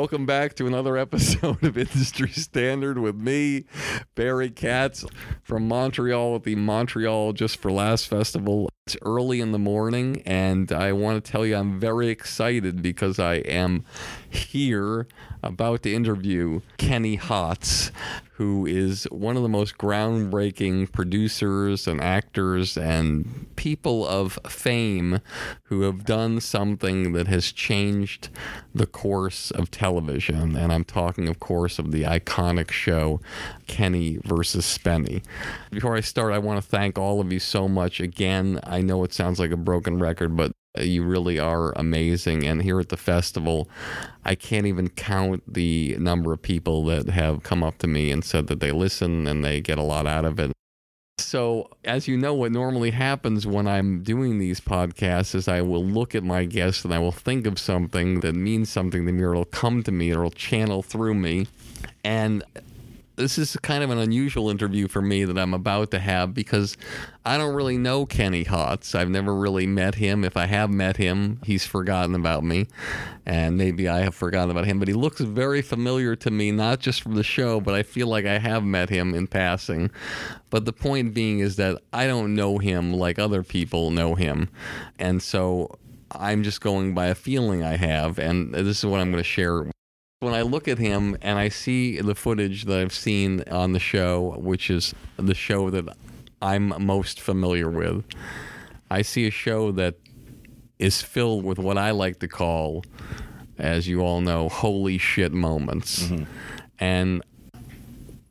Welcome back to another episode of Industry Standard with me, Barry Katz from Montreal at the Montreal Just for Laughs Festival. It's early in the morning, and I want to tell you I'm very excited because I am here about to interview Kenny Hotz, who is one of the most groundbreaking producers and actors and people of fame who have done something that has changed the course of television. And I'm talking, of course, of the iconic show Kenny versus Spenny. Before I start, I want to thank all of you so much. Again, I know it sounds like a broken record, but uh, you really are amazing. And here at the festival, I can't even count the number of people that have come up to me and said that they listen and they get a lot out of it. So, as you know, what normally happens when I'm doing these podcasts is I will look at my guests and I will think of something that means something to me, or it'll come to me, or it'll channel through me. And this is kind of an unusual interview for me that I'm about to have because I don't really know Kenny Hotz. I've never really met him. If I have met him, he's forgotten about me, and maybe I have forgotten about him. But he looks very familiar to me, not just from the show, but I feel like I have met him in passing. But the point being is that I don't know him like other people know him, and so I'm just going by a feeling I have, and this is what I'm going to share when I look at him and I see the footage that I've seen on the show, which is the show that I'm most familiar with, I see a show that is filled with what I like to call, as you all know, holy shit moments. Mm-hmm. And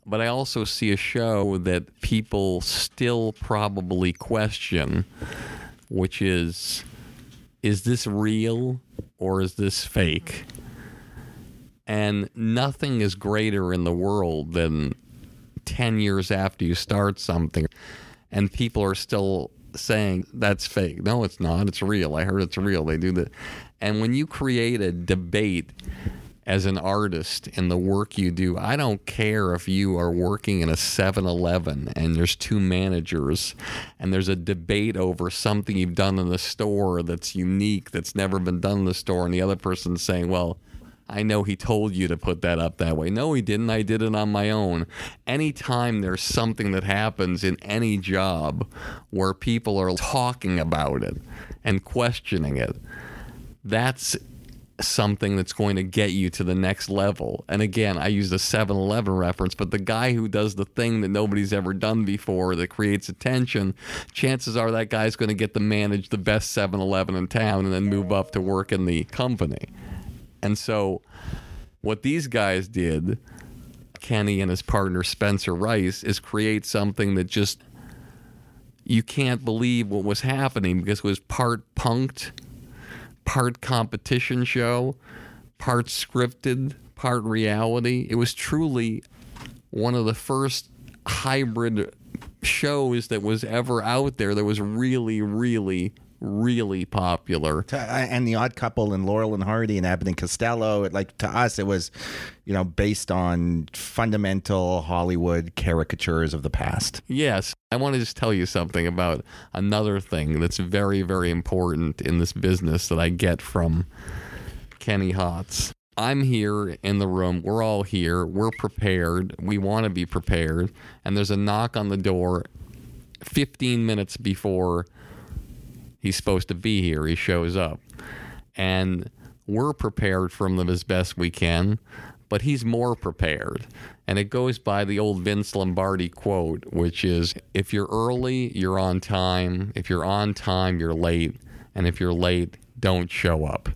but I also see a show that people still probably question, which is is this real or is this fake? And nothing is greater in the world than 10 years after you start something and people are still saying that's fake. No, it's not. It's real. I heard it's real. They do that. And when you create a debate as an artist in the work you do, I don't care if you are working in a 7 Eleven and there's two managers and there's a debate over something you've done in the store that's unique, that's never been done in the store, and the other person's saying, well, I know he told you to put that up that way. No, he didn't. I did it on my own. Anytime there's something that happens in any job where people are talking about it and questioning it, that's something that's going to get you to the next level. And again, I used a 7 Eleven reference, but the guy who does the thing that nobody's ever done before that creates attention, chances are that guy's going to get to manage the best 7 Eleven in town and then move up to work in the company. And so, what these guys did, Kenny and his partner Spencer Rice, is create something that just you can't believe what was happening because it was part punked part competition show, part scripted, part reality. It was truly one of the first hybrid shows that was ever out there that was really, really really popular. To, uh, and the Odd Couple and Laurel and Hardy and Abbott and Costello, it, like to us, it was, you know, based on fundamental Hollywood caricatures of the past. Yes, I want to just tell you something about another thing that's very, very important in this business that I get from Kenny Hotz. I'm here in the room. We're all here. We're prepared. We want to be prepared. And there's a knock on the door 15 minutes before he's supposed to be here. He shows up. And we're prepared for him as best we can, but he's more prepared. And it goes by the old Vince Lombardi quote, which is if you're early, you're on time. If you're on time, you're late. And if you're late, don't show up.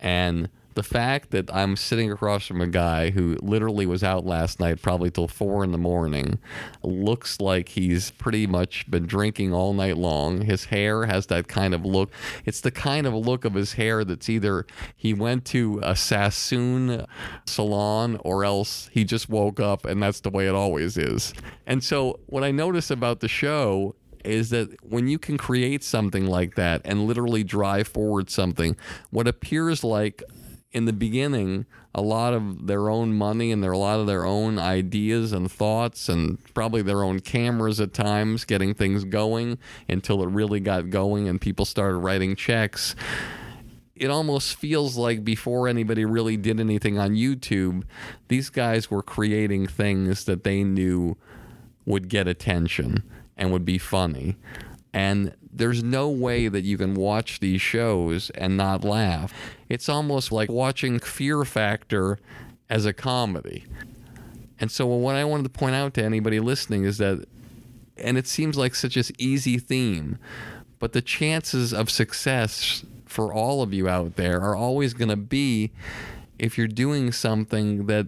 And the fact that I'm sitting across from a guy who literally was out last night, probably till four in the morning, looks like he's pretty much been drinking all night long. His hair has that kind of look. It's the kind of look of his hair that's either he went to a Sassoon salon or else he just woke up and that's the way it always is. And so, what I notice about the show is that when you can create something like that and literally drive forward something, what appears like in the beginning a lot of their own money and their, a lot of their own ideas and thoughts and probably their own cameras at times getting things going until it really got going and people started writing checks it almost feels like before anybody really did anything on YouTube, these guys were creating things that they knew would get attention and would be funny. And there's no way that you can watch these shows and not laugh. It's almost like watching Fear Factor as a comedy. And so, what I wanted to point out to anybody listening is that, and it seems like such an easy theme, but the chances of success for all of you out there are always going to be if you're doing something that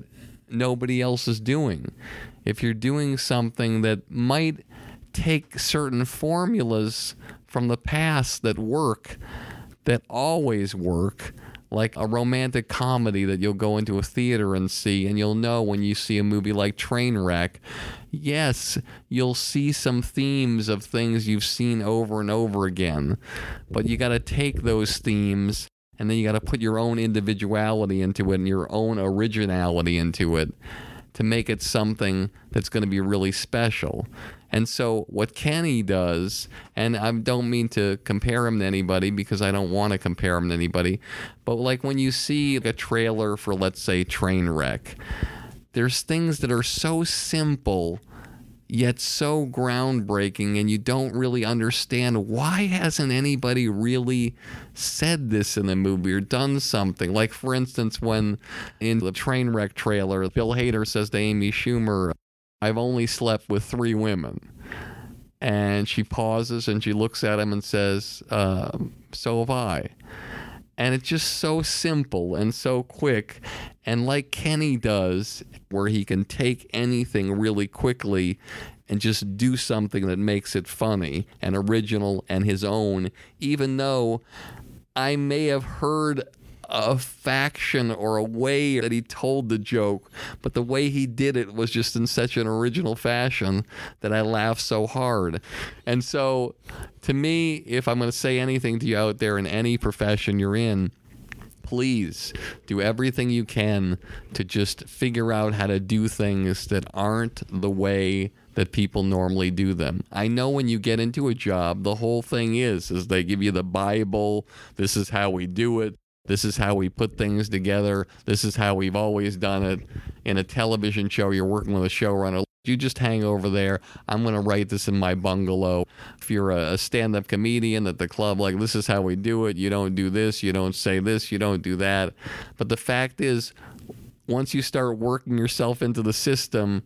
nobody else is doing. If you're doing something that might take certain formulas from the past that work, that always work, like a romantic comedy that you'll go into a theater and see, and you'll know when you see a movie like Trainwreck, yes, you'll see some themes of things you've seen over and over again, but you got to take those themes and then you got to put your own individuality into it and your own originality into it to make it something that's going to be really special. And so what Kenny does, and I don't mean to compare him to anybody because I don't want to compare him to anybody, but like when you see a trailer for let's say Trainwreck, there's things that are so simple yet so groundbreaking and you don't really understand why hasn't anybody really said this in the movie or done something? Like for instance when in the Trainwreck trailer bill hader says to amy schumer I've only slept with three women. And she pauses and she looks at him and says, uh, So have I. And it's just so simple and so quick. And like Kenny does, where he can take anything really quickly and just do something that makes it funny and original and his own, even though I may have heard a faction or a way that he told the joke, but the way he did it was just in such an original fashion that I laughed so hard. And so, to me, if I'm going to say anything to you out there in any profession you're in, please do everything you can to just figure out how to do things that aren't the way that people normally do them. I know when you get into a job, the whole thing is is they give you the Bible, this is how we do it. This is how we put things together. This is how we've always done it. In a television show, you're working with a showrunner. You just hang over there. I'm going to write this in my bungalow. If you're a stand up comedian at the club, like, this is how we do it. You don't do this. You don't say this. You don't do that. But the fact is, once you start working yourself into the system,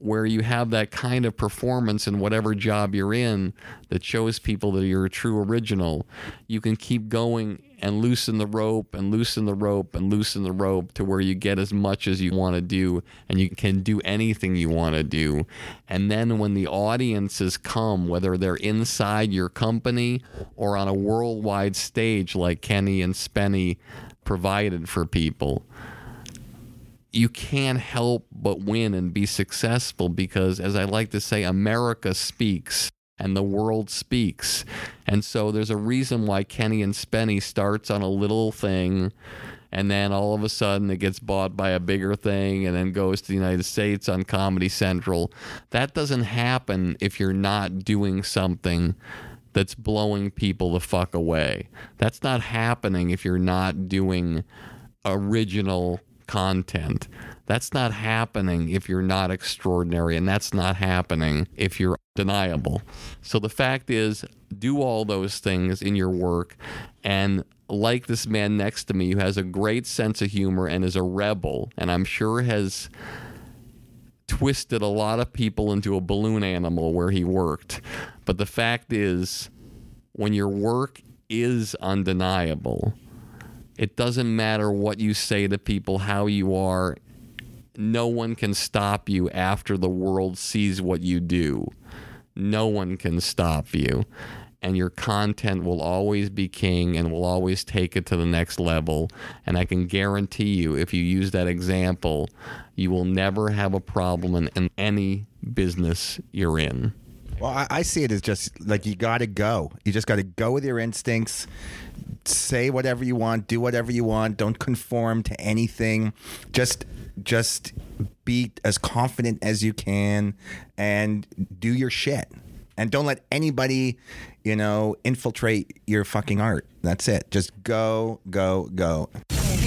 where you have that kind of performance in whatever job you're in that shows people that you're a true original, you can keep going and loosen the rope and loosen the rope and loosen the rope to where you get as much as you want to do and you can do anything you want to do. And then when the audiences come, whether they're inside your company or on a worldwide stage like Kenny and Spenny provided for people, you can't help but win and be successful because, as I like to say, America speaks and the world speaks. And so there's a reason why Kenny and Spenny starts on a little thing and then all of a sudden it gets bought by a bigger thing and then goes to the United States on Comedy Central. That doesn't happen if you're not doing something that's blowing people the fuck away. That's not happening if you're not doing original content. That's not happening if you're not extraordinary, and that's not happening if you're deniable. So the fact is, do all those things in your work and like this man next to me who has a great sense of humor and is a rebel, and I'm sure has twisted a lot of people into a balloon animal where he worked. But the fact is, when your work is undeniable, it doesn't matter what you say to people, how you are. No one can stop you after the world sees what you do. No one can stop you. And your content will always be king and will always take it to the next level. And I can guarantee you, if you use that example, you will never have a problem in, in any business you're in. Well, I, I see it as just like you got to go. You just got to go with your instincts. Say whatever you want, do whatever you want. Don't conform to anything. Just, just be as confident as you can, and do your shit. And don't let anybody, you know, infiltrate your fucking art. That's it. Just go, go, go.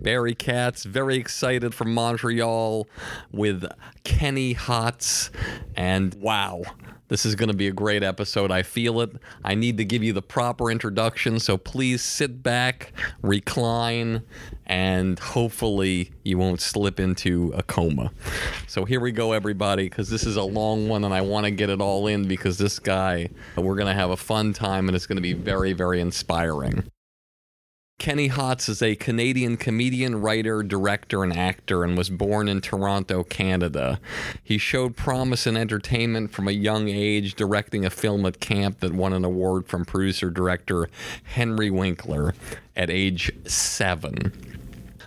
Barry Katz. Very excited from Montreal with Kenny Hotz. And wow, this is going to be a great episode. I feel it. I need to give you the proper introduction. So please sit back, recline, and hopefully you won't slip into a coma. So here we go, everybody, because this is a long one and I want to get it all in because this guy, we're going to have a fun time and it's going to be very, very inspiring. Kenny Hotz is a Canadian comedian, writer, director, and actor, and was born in Toronto, Canada. He showed promise in entertainment from a young age, directing a film at camp that won an award from producer director Henry Winkler at age seven.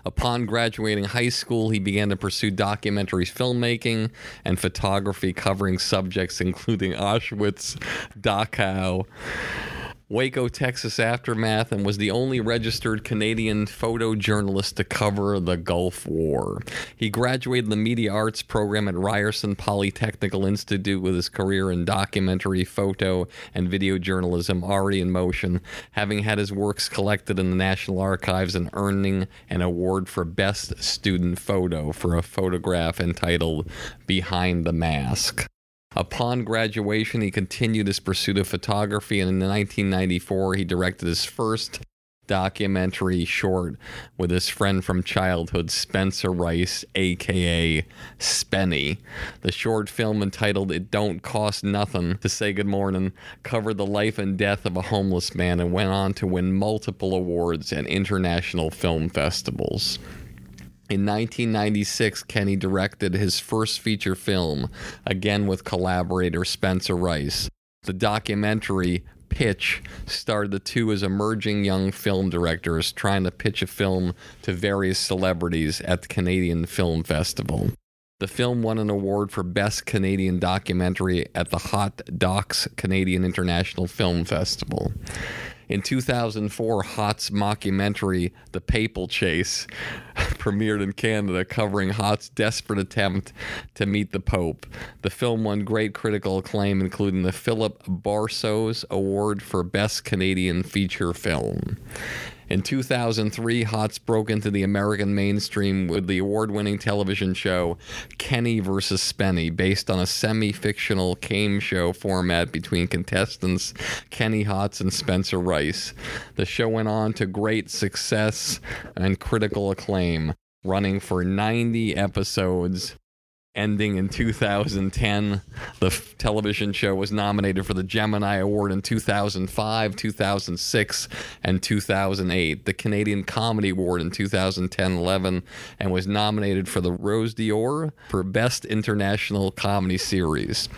Upon graduating high school, he began to pursue documentary filmmaking and photography covering subjects including Auschwitz, Dachau, Waco, Texas aftermath, and was the only registered Canadian photojournalist to cover the Gulf War. He graduated the Media Arts program at Ryerson Polytechnical Institute with his career in documentary, photo, and video journalism already in motion, having had his works collected in the National Archives and earning an award for Best Student Photo for a photograph entitled Behind the Mask. Upon graduation, he continued his pursuit of photography, and in 1994, he directed his first documentary short with his friend from childhood, Spencer Rice, aka Spenny. The short film entitled It Don't Cost Nothing to Say Good Morning covered the life and death of a homeless man and went on to win multiple awards at international film festivals. In 1996, Kenny directed his first feature film, again with collaborator Spencer Rice. The documentary Pitch starred the two as emerging young film directors trying to pitch a film to various celebrities at the Canadian Film Festival. The film won an award for Best Canadian Documentary at the Hot Docs Canadian International Film Festival. In 2004, Hotz's mockumentary, The Papal Chase, premiered in Canada, covering Hotz's desperate attempt to meet the Pope. The film won great critical acclaim, including the Philip Borsos Award for Best Canadian Feature Film. In 2003, Hotz broke into the American mainstream with the award winning television show Kenny vs. Spenny, based on a semi fictional game show format between contestants Kenny Hotz and Spencer Rice. The show went on to great success and critical acclaim, running for 90 episodes ending in 2010. The f- television show was nominated for the Gemini Award in 2005, 2006, and 2008, the Canadian Comedy Award in 2010 11, and was nominated for the Rose d'Or for Best International Comedy Series.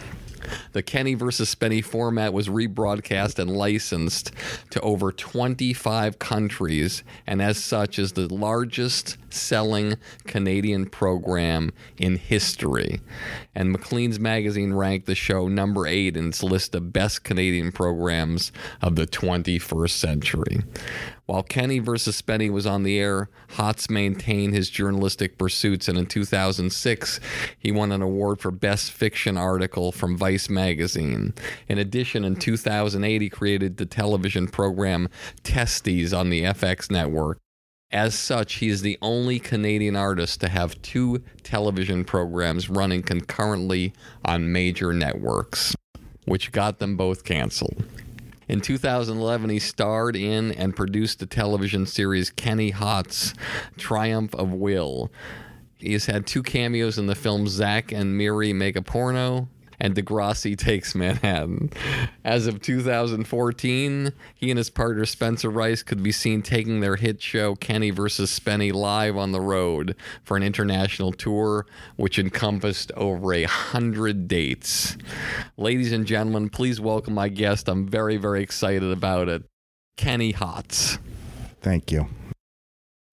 The Kenny versus Spenny format was rebroadcast and licensed to over 25 countries, and as such is the largest selling Canadian program in history. And Maclean's magazine ranked the show number eight in its list of best Canadian programs of the 21st century. While Kenny versus Spenny was on the air, Hotz maintained his journalistic pursuits, and in 2006, he won an award for Best Fiction Article from Vice magazine. In addition, in 2008, he created the television program Testees on the FX network. As such, he is the only Canadian artist to have two television programs running concurrently on major networks, which got them both canceled. In 2011, he starred in and produced the television series Kenny Hotz's Triumph of Will. He has had two cameos in the films Zack and Miri Make a Porno and Degrassi Takes Manhattan. As of 2014, he and his partner Spencer Rice could be seen taking their hit show Kenny vs. Spenny live on the road for an international tour, which encompassed over a hundred dates. Ladies and gentlemen, please welcome my guest. I'm very, very excited about it. Kenny Hotz. Thank you.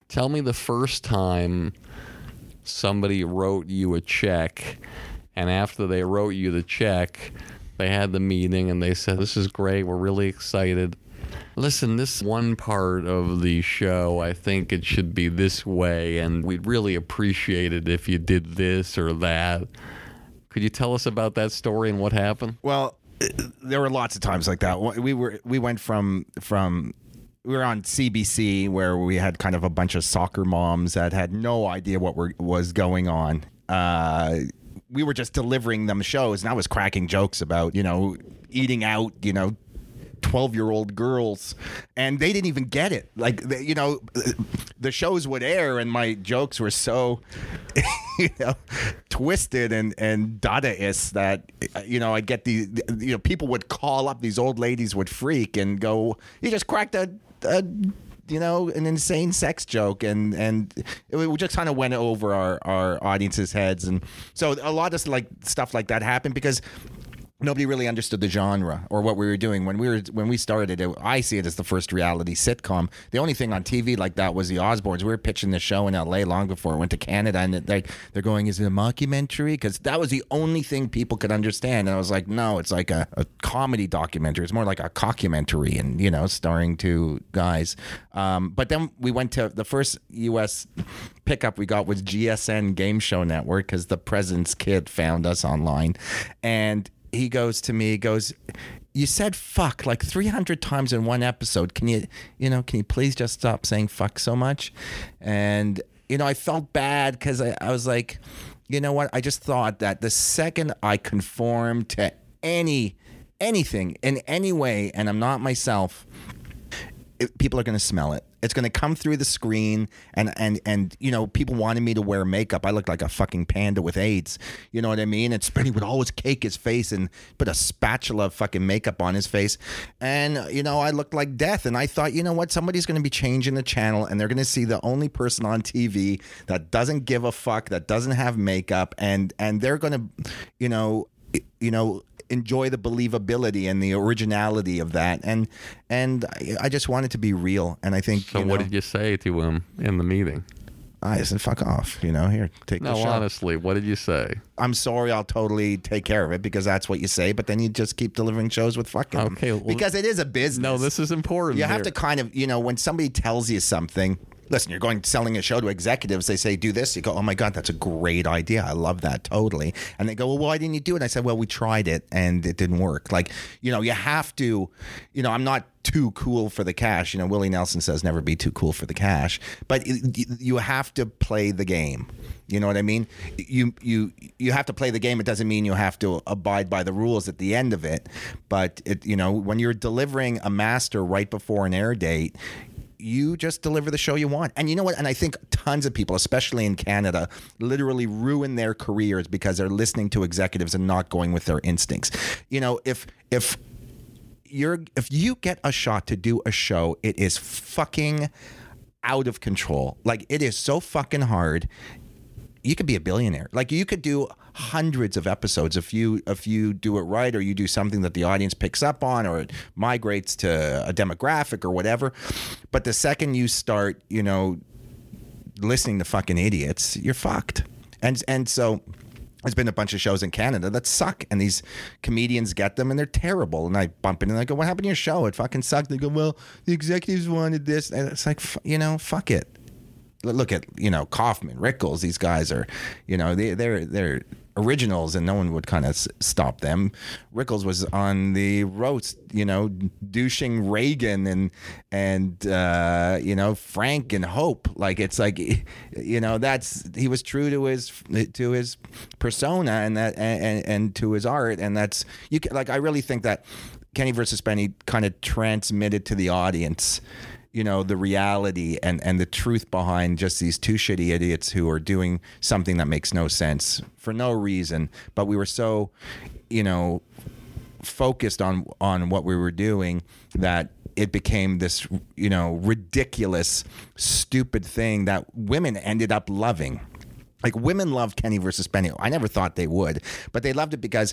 Tell me the first time somebody wrote you a check, and after they wrote you the check, they had the meeting and they said, This is great. We're really excited. Listen, this one part of the show, I think it should be this way, and we'd really appreciate it if you did this or that. Could you tell us about that story and what happened? Well, uh, there were lots of times like that. We were we went from from we were on CBC where we had kind of a bunch of soccer moms that had no idea what were, was going on. Uh, we were just delivering them shows, and I was cracking jokes about you know eating out, you know. 12 year old girls and they didn't even get it like they, you know the shows would air and my jokes were so you know twisted and and dadaist that you know i'd get the you know people would call up these old ladies would freak and go you just cracked a, a you know an insane sex joke and and it just kind of went over our our audience's heads and so a lot of like stuff like that happened because nobody really understood the genre or what we were doing. When we were when we started it i see it as the first reality sitcom. The only thing on tv like that was the osbournes. We were pitching the show in la long before it went to canada and they, they're going is it a mockumentary? Because that was the only thing people could understand and i was like no it's like a, a comedy documentary. It's more like a cockumentary and you know starring two guys. Um, but then we went to the first us pickup we got was gsn game show network because the president's kid found us online and he goes to me, he goes, you said fuck like 300 times in one episode. Can you, you know, can you please just stop saying fuck so much? And, you know, I felt bad because I, I was like, you know what? I just thought that the second I conform to any, anything in any way, and I'm not myself, it, people are going to smell it. It's going to come through the screen, and and and you know, people wanted me to wear makeup. I looked like a fucking panda with AIDS. You know what I mean? And Spenny would always cake his face and put a spatula of fucking makeup on his face, and uh, you know, I looked like death. And I thought, you know what? Somebody's going to be changing the channel, and they're going to see the only person on TV that doesn't give a fuck, that doesn't have makeup, and and they're going to, you know, you know enjoy the believability and the originality of that and and I- I just wanted to be real and I think So you what did you say to him in the meeting? I said fuck off you know here take No, the shot No, honestly, what did you say? I'm sorry I'll totally take care of it because that's what you say but then you just keep delivering shows with fucking. Okay, well- because it is a business No, this is important. you have to kind of you know when somebody tells you something listen you're going selling a show to executives they say do this. You go oh my god that's a great idea. I love that totally. And they go well why didn't you do it? And i said well we tried it and it didn't work. Like you know you have to you know i'm not too cool for the cash. You know willie nelson says never be too cool for the cash. But you have to play the game. You know what I mean? You you you have to play the game. It doesn't mean you have to abide by the rules at the end of it. But it you know when you're delivering a master right before an air date, you just deliver the show you want. And you know what? And I think tons of people, especially in Canada, literally ruin their careers because they're listening to executives and not going with their instincts. You know, if if you're if you get a shot to do a show, it is fucking out of control. Like it is so fucking hard. You could be a billionaire. Like you could do hundreds of episodes if you if you do it right or you do something that the audience picks up on or it migrates to a demographic or whatever. But the second you start, you know, listening to fucking idiots, you're fucked. And and so there's been a bunch of shows in Canada that suck, and these comedians get them, and they're terrible. And I bump in and I go, "What happened to your show? It fucking sucked." They go, "Well, the executives wanted this," and it's like, you know, fuck it. Look at you know Kaufman, Rickles. These guys are, you know, they, they're they're originals, and no one would kind of s- stop them. Rickles was on the roast, you know, douching Reagan and and uh, you know Frank and Hope. Like it's like, you know, that's he was true to his to his persona and that and and, to his art, and that's you. ca- Like I really think that Kenny versus Spenny kind of transmitted to the audience you know the reality and and the truth behind just these two shitty idiots who are doing something that makes no sense for no reason but we were so you know focused on on what we were doing that it became this you know ridiculous stupid thing that women ended up loving like women love Kenny versus Spenny. I never thought they would, but they loved it because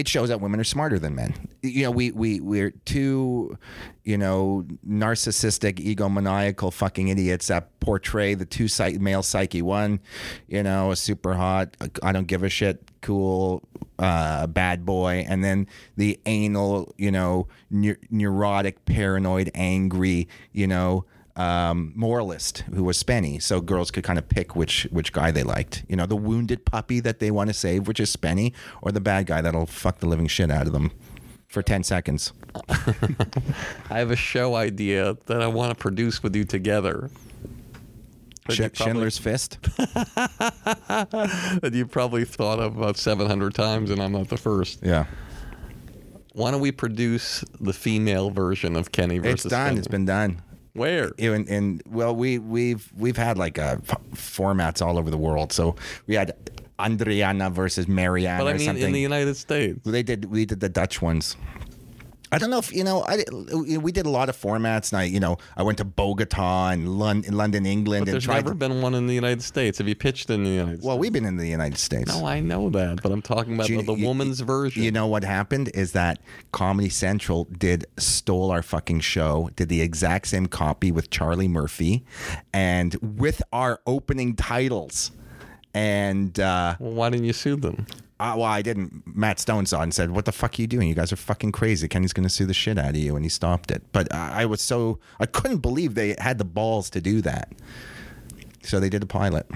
it shows that women are smarter than men. You know, we we we're two, you know, narcissistic, egomaniacal fucking idiots that portray the two psy- male psyche. One, you know, a super hot, I don't give a shit, cool, uh, bad boy, and then the anal, you know, neur- neurotic, paranoid, angry, you know um, moralist who was Spenny, so girls could kind of pick which which guy they liked. You know, the wounded puppy that they want to save, which is Spenny, or the bad guy that'll fuck the living shit out of them for ten seconds. I have a show idea that I want to produce with you together. That Sch- you probably- Schindler's Fist. that you probably thought of about 700 times, and I'm not the first. Yeah, Why don't we produce the female version of Kenny versus it's done. Spenny? It's been done. Where? And, and well, we we've we've had like uh, formats all over the world. So we had Andriana versus Marianne But I or mean, something. in the United States. They did. We did the Dutch ones. I don't know if you know. I we did a lot of formats, and I you know I went to Bogota and London, London England, But there's never to- been one in the United States. Have you pitched in the United States? well, we've been in the United States. No, I know that, but I'm talking about you- the, the you- woman's version. You know what happened is that Comedy Central did stole our fucking show, did the exact same copy with Charlie Murphy, and with our opening titles. And uh, well, why didn't you sue them? Uh, well, I didn't. Matt Stone saw it and said, "What the fuck are you doing? You guys are fucking crazy. Kenny's going to sue the shit out of you," and he stopped it. But I, I was so I couldn't believe they had the balls to do that. So they did a pilot.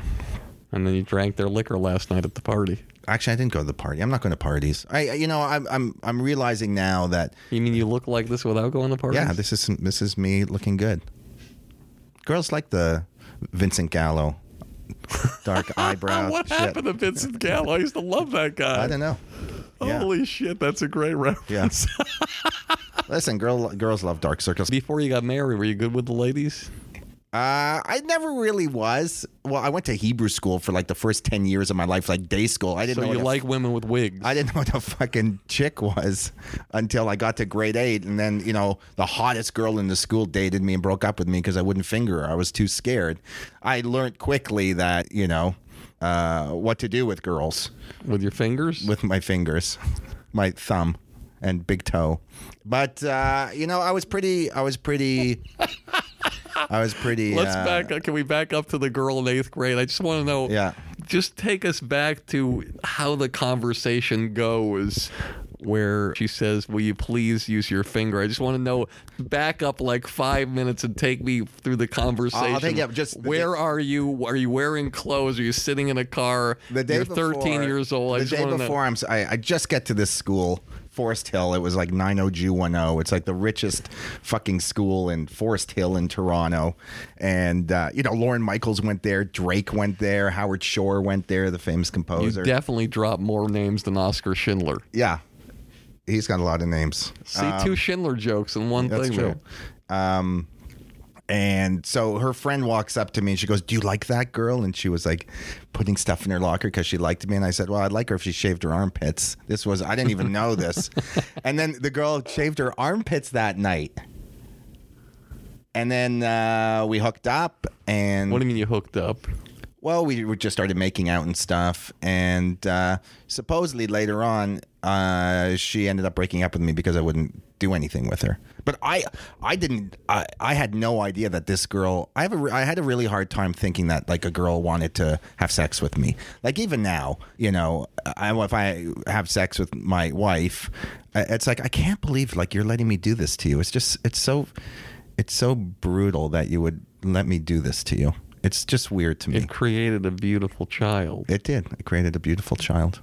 And then you drank their liquor last night at the party. Actually, I didn't go to the party. I'm not going to parties. I, you know, I'm I'm I'm realizing now that You mean you look like this without going to parties? yeah, this is this is me looking good. Girls like the Vincent Gallo, dark eyebrows. what shit. happened to Vincent Gallo? I used to love that guy. I don't know. Yeah. Holy shit, that's a great reference. Listen, girl, girls love dark circles. Before you got married, were you good with the ladies? Uh, I never really was. Well, I went to Hebrew school for like the first ten years of my life, like day school. I didn't So know you like women with wigs? I didn't know what a fucking chick was until I got to grade eight. And then, you know, the hottest girl in the school dated me and broke up with me because I wouldn't finger her. I was too scared. I learned quickly that, you know, uh, what to do with girls with your fingers? with my fingers, my thumb and big toe. But, uh, you know, I was pretty, I was pretty, I was pretty. Let's uh, back up. Can we back up to the girl in eighth grade? I just want to know. Yeah. Just take us back to how the conversation goes. Where she says, "Will you please use your finger?" I just want to know. Back up like five minutes and take me through the conversation. take you up just where day- are you? Are you wearing clothes? Are you sitting in a car? The day You're before, 13 years old. I the just day before. I'm, I, I just get to this school, Forest Hill. It was like 90G10. It's like the richest fucking school in Forest Hill in Toronto. And, uh, you know, Lorne Michaels went there. Drake went there. Howard Shore went there, the famous composer. You definitely dropped more names than Oscar Schindler. yeah. He's got a lot of names. See, two Schindler jokes in one Um, That's thing. true. Um, and so her friend walks up to me and she goes, "Do you like that girl?" And she was like putting stuff in her locker because she liked me. And I said, "Well, I'd like her if she shaved her armpits." This was I didn't even know this. and then the girl shaved her armpits that night. And then uh, we hooked up, and What do you mean you hooked up? Well, we, just started making out and stuff, and uh, supposedly later on, uh, she ended up breaking up with me because I wouldn't do anything with her. But I, I didn't. I, I had no idea that this girl. I have a. I had a really hard time thinking that like a girl wanted to have sex with me. Like even now, you know, I, if I have sex with my wife, it's like I can't believe like you're letting me do this to you. It's just it's so, it's so brutal that you would let me do this to you. It's just weird to me. It created a beautiful child. It did. It created a beautiful child.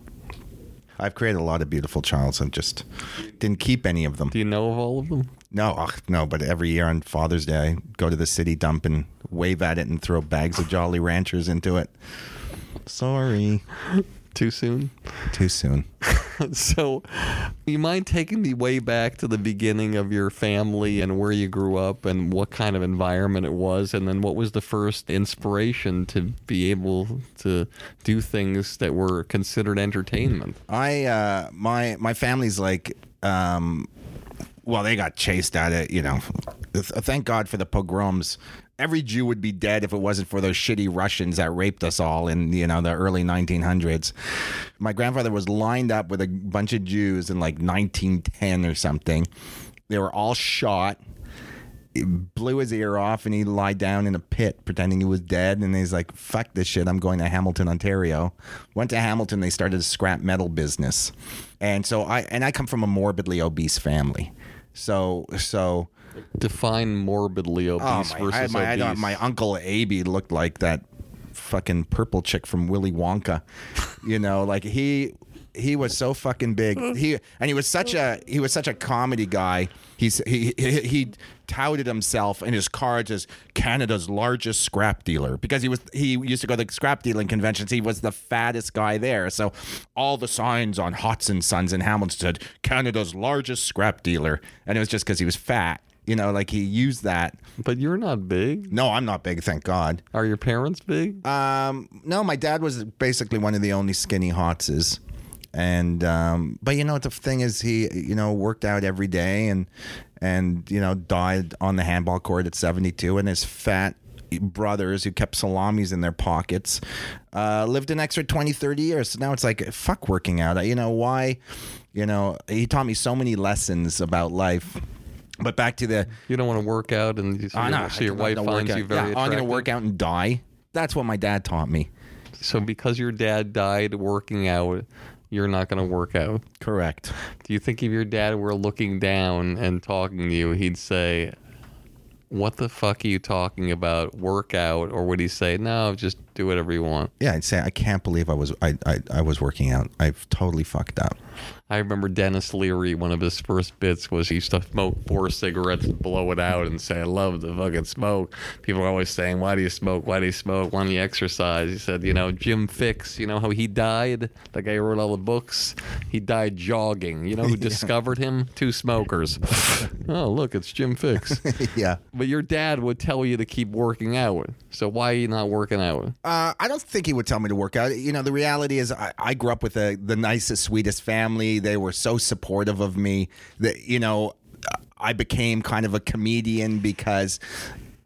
I've created a lot of beautiful childs and just didn't keep any of them. Do you know of all of them? No, ugh, no. But every year on Father's Day, I go to the city dump and wave at it and throw bags of Jolly Ranchers into it. Sorry, Too soon? too soon. so, you mind taking me way back to the beginning of your family and where you grew up and what kind of environment it was? And then what was the first inspiration to be able to do things that were considered entertainment? I uh, my my family's like, um, well, they got chased out of you know. Thank God for the pogroms. Every Jew would be dead if it wasn't for those shitty Russians that raped us all in you know the early 1900s. My grandfather was lined up with a bunch of Jews in like 1910 or something. They were all shot. He blew his ear off and he lied down in a pit pretending he was dead. And he's like fuck this shit. I'm going to hamilton ontario. Went to hamilton. They started a scrap metal business. And so i and i come from a morbidly obese family. So so Define morbidly oh obese my, versus I, my, I obese. my uncle abe looked like that fucking purple chick from willy wonka. You know like he he was so fucking big. He and he was such a he was such a comedy guy. He's he he, he touted himself in his cards as canada's largest scrap dealer because he was he used to go to the scrap dealing conventions. He was the fattest guy there. So all the signs on Hodson Sons in Hamilton said canada's largest scrap dealer. And it was just because he was fat you know like he used that but you're not big. no i'm not big thank god Are your parents big? um, no, my dad was basically one of the only skinny Hotzes. And um, but you know the thing is he you know worked out every day and and you know died on the handball court at 72 and his fat brothers who kept salamis in their pockets uh, lived an extra 20 30 years so now it's like fuck working out you know why you know he taught me so many lessons about life but back to the You don't want to work out and you see Oh, your, no, so your wife finds out. you very yeah, I'm gonna work out and die that's what my dad taught me So because your dad died working out, you're not going to work out. correct Do you think if your dad were looking down and talking to you, he'd say, "What the fuck are you talking about? Workout?" Or would he say, "No, just do whatever you want"? Yeah, I'd say I can't believe I was I, I, I was working out. I've totally fucked up. I remember Denis Leary. One of his first bits was he used to smoke four cigarettes and blow it out and say, "I love the fucking smoke." People are always saying, "Why do you smoke? Why do you smoke? Why don't you exercise?" He said, "You know, Jim Fixx. You know how he died? The guy who wrote all the books. He died jogging. You know who discovered him? Two smokers. oh, look, it's Jim Fixx." yeah. But your dad would tell you to keep working out. So why are you not working out? Uh, I don't think he would tell me to work out. You know, the reality is, I, I grew up with a, the nicest, sweetest family. They were so supportive of me that you know, I became kind of a comedian because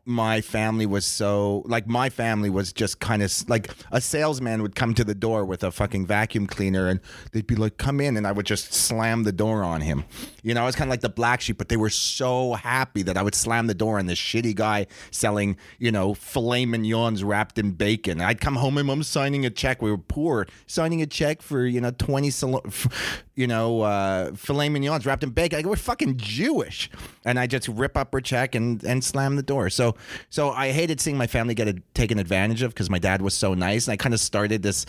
my family was so like my family was just kind of like a salesman would come to the door with a fucking vacuum cleaner and they'd be like come in and I would just slam the door on him. You know, I was kind of like the black sheep, but they were so happy that I would slam the door on this shitty guy selling, you know, filet mignons wrapped in bacon. I'd come home and mom's signing a check. We were poor, signing a check for, you know, 20 sal- you know, uh, filet mignons wrapped in bacon. Go, we're fucking Jewish. And I just rip up her check and, and slam the door. So, so I hated seeing my family get a, taken advantage of because my dad was so nice. And I kind of started this,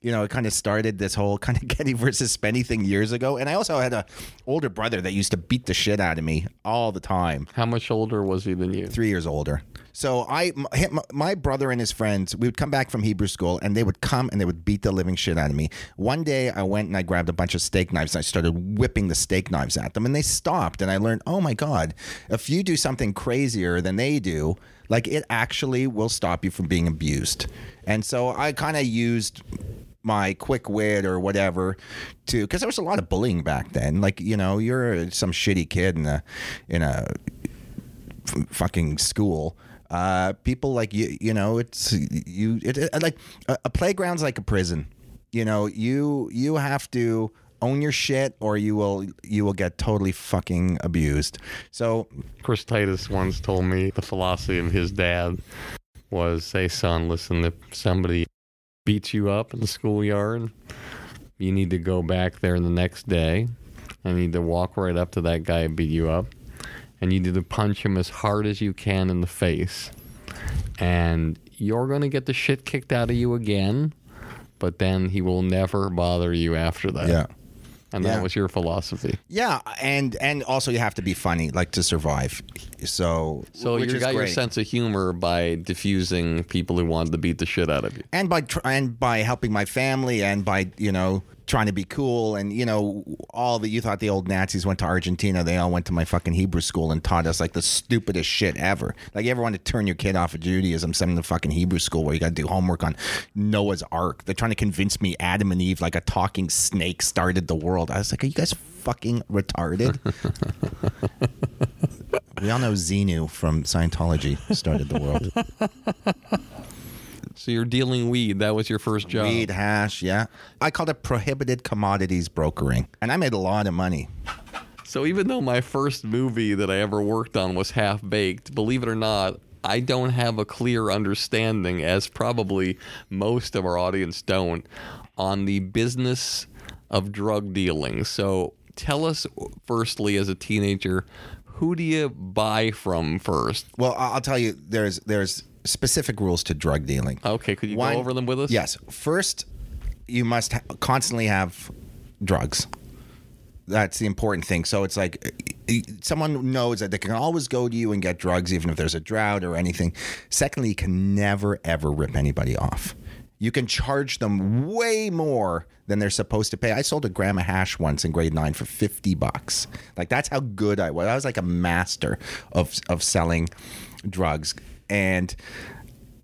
you know, it kind of started this whole kind of Kenny versus Spenny thing years ago. And I also had a older brother that used to beat the shit out of me all the time How much older was he than you? three years older. So I, m- him- my brother and his friends, we would come back from Hebrew school, and they would come and they would beat the living shit out of me. One day, I went and I grabbed a bunch of steak knives and I started whipping the steak knives at them, and they stopped. And I learned, oh my god, if you do something crazier than they do, like it actually will stop you from being abused. And so I kind of used my quick wit or whatever to because there was a lot of bullying back then like you know you're some shitty kid in a in a fucking school. Uh, people like you, you know, it's you. It, it- like a, a playground's like a prison. You know, you you have to own your shit, or you will you will get totally fucking abused. So Chris Titus once told me the philosophy of his dad was, "Hey son, listen, if somebody beats you up in the schoolyard, you need to go back there the next day you need to walk right up to that guy and beat you up, and you need to punch him as hard as you can in the face, and you're gonna get the shit kicked out of you again." But then he will never bother you after that. yeah, And Yeah. that was your philosophy. yeah, and and also you have to be funny, like to survive. So So you is got your sense of humor by diffusing people who wanted to beat the shit out of you. and by tr- and by helping my family and by you know trying to be cool and you know all the you thought the old Nazis went to Argentina. They all went to my fucking Hebrew school and taught us like the stupidest shit ever. Like you ever want to turn your kid off of Judaism send them to fucking Hebrew school where you got to do homework on Noah's Ark? They're trying to convince me Adam and Eve like a talking snake started the world. I was like are you guys fucking retarded? We all know Xenu from Scientology started the world So you're dealing weed. That was your first job. Weed, hash, yeah. I called it prohibited commodities brokering. And I made a lot of money. So even though my first movie that I ever worked on was half baked, believe it or not, I don't have a clear understanding, as probably most of our audience don't, on the business of drug dealing. So tell us, firstly, as a teenager, who do you buy from first? Well, I'll tell you, there's there's specific rules to drug dealing. Okay, could you One- go over them with us? Yes. First, you must ha- constantly have drugs. That's the important thing. So it's like uh, someone knows that they can always go to you and get drugs, even if there's a drought or anything. Secondly, you can never, ever rip anybody off. You can charge them way more than they're supposed to pay. I sold a gram of hash once in grade nine for 50 bucks. Like, that's how good I was. I was like a master of, of selling drugs. And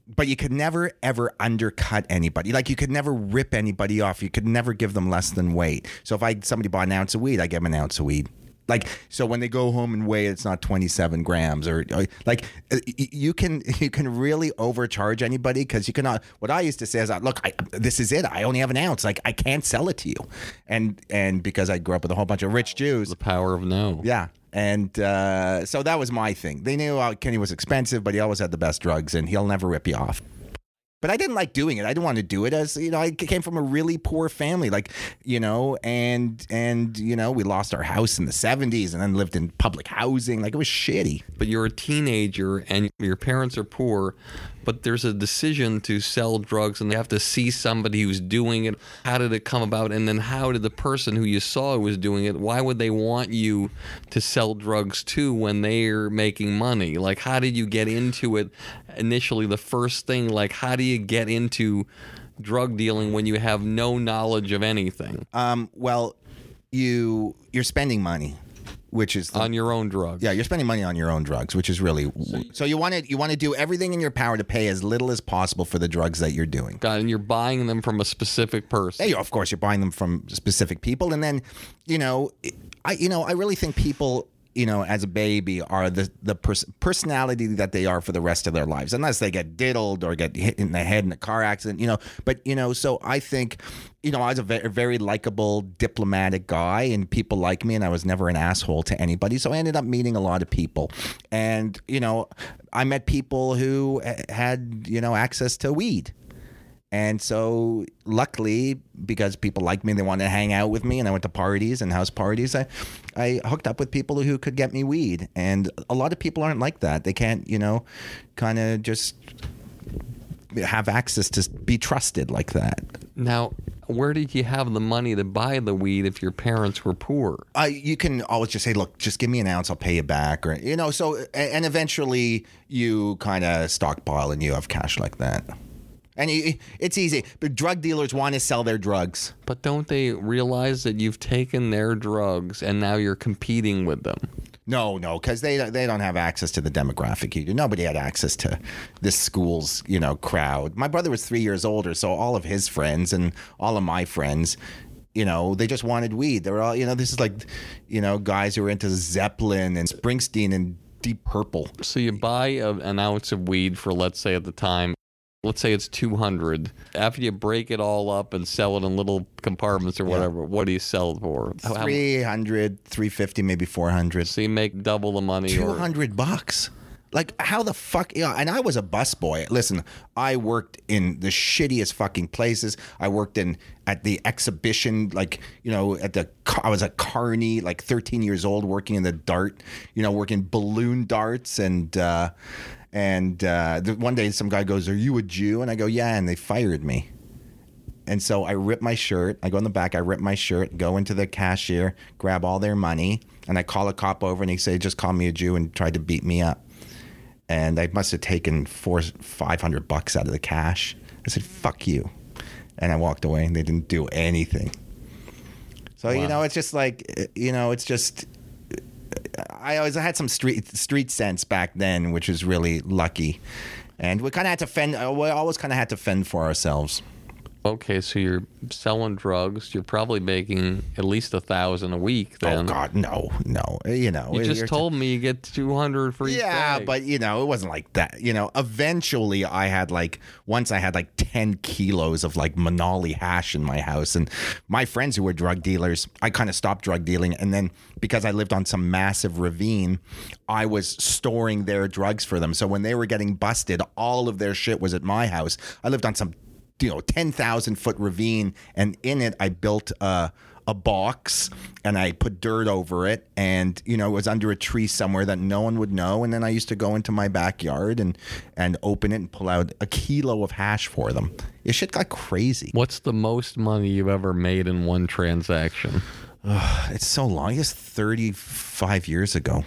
but you could never ever undercut anybody. Like you could never rip anybody off. You could never give them less than weight. So if I somebody bought an ounce of weed, I give them an ounce of weed. Like so when they go home and weigh, it's not twenty seven grams or, or like uh, you can you can really overcharge anybody because you cannot. What I used to say is, look, I, this is it. I only have an ounce. Like I can't sell it to you, and and because I grew up with a whole bunch of rich Jews, The power of no. yeah. And uh, so that was my thing. They knew uh, Kenny was expensive, but he always had the best drugs, and he'll never rip you off. But I didn't like doing it. I didn't want to do it as you know. I came from a really poor family, like you know, and and you know, we lost our house in the '70s, and then lived in public housing. Like it was shitty. but you're a teenager and your parents are poor, but there's a decision to sell drugs and they have to see somebody who's doing it. How did it come about? And then how did the person who you saw was doing it, why would they want you to sell drugs too when they're making money? Like, how did you get into it initially? The first thing, like, how do you get into drug dealing when you have no knowledge of anything? Um, well, you you're spending money. Which is the, on your own drugs. yeah, you're spending money on your own drugs, which is really so you want to you want to do everything in your power to pay as little as possible for the drugs that you're doing. God, and you're buying them from a specific person. Yeah, of course, you're buying them from specific people, and then, you know, I, you know, I really think people, you know, as a baby, are the the pers- personality that they are for the rest of their lives, unless they get diddled or get hit in the head in a car accident, you know. But you know, so I think, you know, I was a very, very likable, diplomatic guy, and people like me, and I was never an asshole to anybody. So I ended up meeting a lot of people, and you know, I met people who had, you know, access to weed. And so, luckily, because people like me, they wanted to hang out with me, and I went to parties and house parties. I, I hooked up with people who could get me weed, and a lot of people aren't like that. They can't, you know, kind of just have access to be trusted like that. Now, where did you have the money to buy the weed if your parents were poor? Uh, you can always just say, "Look, just give me an ounce, I'll pay you back," or you know. So, and eventually, you kind of stockpile and you have cash like that. And you, it's easy, but drug dealers want to sell their drugs. But don't they realize that you've taken their drugs and now you're competing with them? No, no, because they they don't have access to the demographic you do. Nobody had access to this school's you know crowd. My brother was three years older, so all of his friends and all of my friends, you know, they just wanted weed. They were all you know. This is like, you know, guys who were into Zeppelin and Springsteen and Deep Purple. So you buy a, an ounce of weed for, let's say, at the time, let's say it's 200. After you break it all up and sell it in little compartments or whatever, what do you sell it for? How- how- 300, 350, maybe 400. so you make double the money. 200 or- bucks. Like how the fuck? Yeah, and I was a busboy. Listen, I worked in the shittiest fucking places. I worked in at the exhibition, like you know, at the I was a Carney, like thirteen years old, working in the dart, you know, working balloon darts, and uh, and uh, the, one day some guy goes, "Are you a Jew?" And I go, "Yeah," and they fired me. And so I rip my shirt. I go in the back. I rip my shirt. Go into the cashier, grab all their money, and I call a cop over, and he say, "Just call me a Jew," and tried to beat me up. And I must have taken four, five hundred bucks out of the cash. I said, "Fuck you," and I walked away. And they didn't do anything. So you know, it's just like you know, it's just. I always I had some street street sense back then, which was really lucky, and we kind of had to fend. We always kind of had to fend for ourselves. Okay, so you're selling drugs. You're probably making at least a thousand a week. Oh, then Oh God, no, no. Uh, you know, you just told me you get 200 for each Yeah, bag. but you know, it wasn't like that. You know, eventually I had like once I had like ten kilos of like Manali hash in my house, and my friends who were drug dealers, I kind of stopped drug dealing, and then because I lived on some massive ravine, I was storing their drugs for them. So when they were getting busted, all of their shit was at my house. I lived on some you know 10,000 foot ravine and in it I built a a box and I put dirt over it and you know it was under a tree somewhere that no one would know and then I used to go into my backyard and and open it and pull out a kilo of hash for them. It shit got crazy. What's the most money you've ever made in one transaction? It's so long. It's 35 years ago.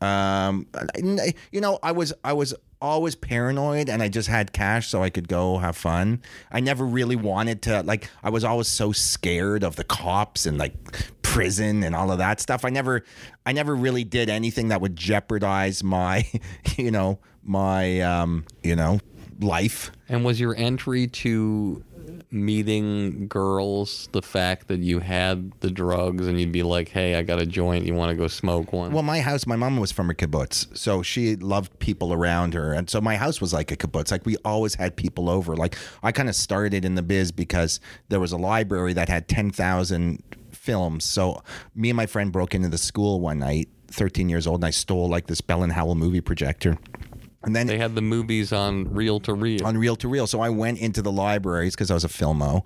Um, you know, I was I was always paranoid, and I just had cash so I could go have fun. I never really wanted to like. I was always so scared of the cops and like prison and all of that stuff. I never, I never really did anything that would jeopardize my, you know, my, um, you know, life. And was your entry to meeting girls the fact that you had the drugs and you'd be like, hey, I got a joint. You want to go smoke one? Well, my house, my mom was from a kibbutz, so she loved people around her, and so my house was like a kibbutz. Like we always had people over. Like I kind of started in the biz because there was a library that had ten thousand films. So me and my friend broke into the school one night, thirteen years old, and I stole like this Bell and Howell movie projector. And then they had the movies on reel to reel. on reel to reel. So I went into the libraries because I was a filmo,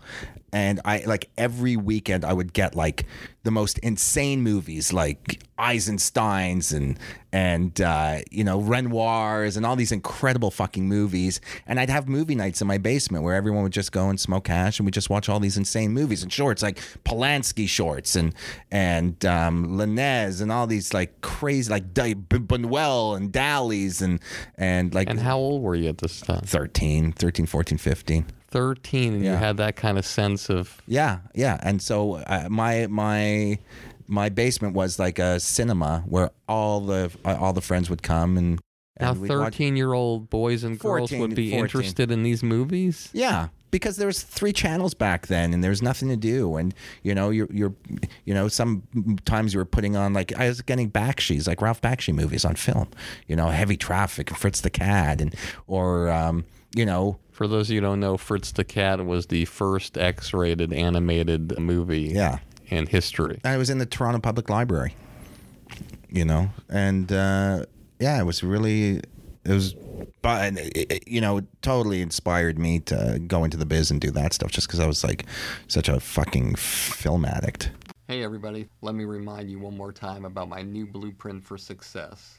and I like every weekend I would get like the most insane movies, like Eisenstein's and and uh, you know Renoirs and all these incredible fucking movies. And I'd have movie nights in my basement where everyone would just go and smoke hash, and we just watch all these insane movies and shorts, like Polanski shorts and and um, Linez and all these like crazy like Di- B- Buñuel and Dallies and and like and how old were you at this time? 13, 13, 14, 15. 13, and you had that kind of sense of Yeah, yeah. And so uh, my my my basement was like a cinema where all the all the friends would come and. Now, and we'd watch- thirteen-year-old boys and girls 14, would be 14. interested in these movies. Yeah, because there was three channels back then, and there was nothing to do, and you know, you're, you're, you know, sometimes you were putting on like I was getting Bakshi's, like Ralph Bakshi movies on film, you know, Heavy Traffic, and Fritz the Cat and or um, you know, For those of you who don't know, Fritz the Cat was the first X-rated animated movie Yeah. in history. I was in the Toronto Public Library, you know, and uh, yeah, it was really, it was, but it, it, you know, it totally inspired me to go into the biz and do that stuff, just because I was like such a fucking film addict. Hey everybody, let me remind you one more time about my new blueprint for success.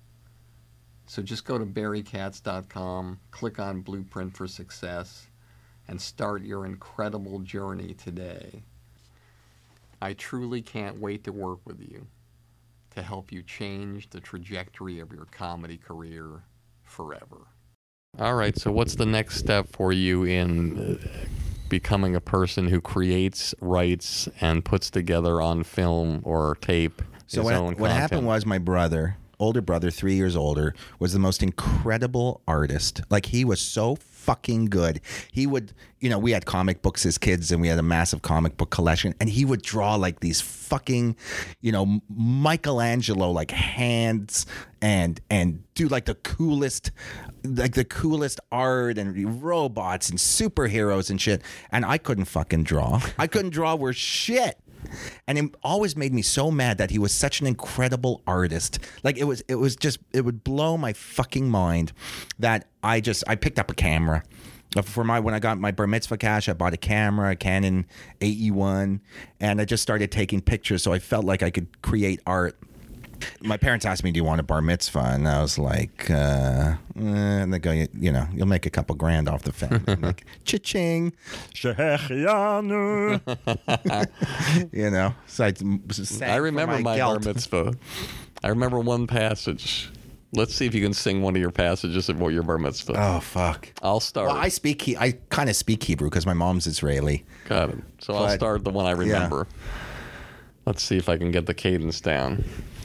So just go to barrykatz.com, click on Blueprint for Success, and start your incredible journey today. I truly can't wait to work with you to help you change the trajectory of your comedy career forever. All right, so what's the next step for you in uh, becoming a person who creates, writes, and puts together on film or tape So what, what happened was my brother, older brother, three years older, was the most incredible artist. Like he was so fucking good. He would, you know, we had comic books as kids, and we had a massive comic book collection, and he would draw like these fucking, you know, Michelangelo like hands and and do like the coolest, like the coolest art and robots and superheroes and shit. And I couldn't fucking draw. I couldn't draw worth shit and it always made me so mad that he was such an incredible artist. Like it was it was just it would blow my fucking mind that i just i picked up a camera. Uh, for my when i got my bar mitzvah cash i bought a camera a canon ae1 and i just started taking pictures so i felt like i could create art my parents asked me, "Do you want a bar mitzvah?" And I was like, uh, eh, "And they go, you, you know, you'll make a couple grand off the family." I'm like, cha-ching, shehechianu. you know, so I, I remember my, bar mitzvah. I remember one passage. Let's see if you can sing one of your passages of what your bar mitzvah. Oh fuck! I'll start. Well, I speak. He- I kind of speak Hebrew because my mom's Israeli. Got it. So I'll start the one I remember. Let's see if I can get the cadence down.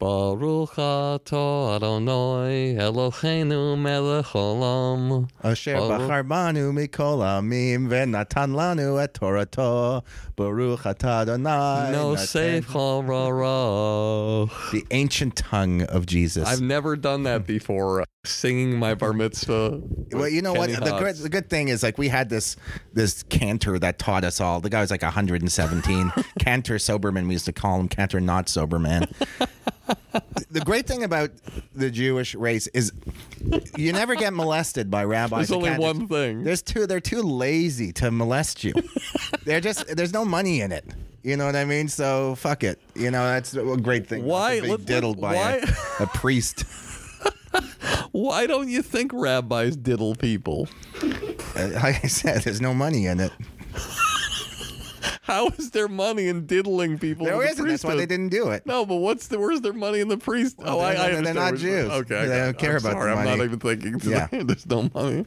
Baruch atah Adonai Eloheinu melech olam. Asher banu mikol amim venatan lanu et Torato Baruch atah Adonai. No safe The ancient tongue of Jesus. I've never done that before. Singing my bar mitzvah. Well, you know what? The good, the good thing is, like, we had this this cantor that taught us all. The guy was like 117. cantor Soberman, we used to call him Cantor Not Soberman. The great thing about the Jewish race is you never get molested by rabbis. There's only one thing. There's two. They're too lazy to molest you. they're just. There's no money in it. You know what I mean? So fuck it. You know that's a great thing. Why- be let- let- diddled by why- A, a priest? Why don't you think rabbis diddle people? Uh, Like I said, there's no money in it. How is their money in diddling people? in There the isn't. That's why they didn't do it. No, but what's the where's their money in the priest? oh, I, I they're understand not. Jews. Okay, I They got don't care I'm about the sorry, I'm not money. even thinking. Yeah. There's no money.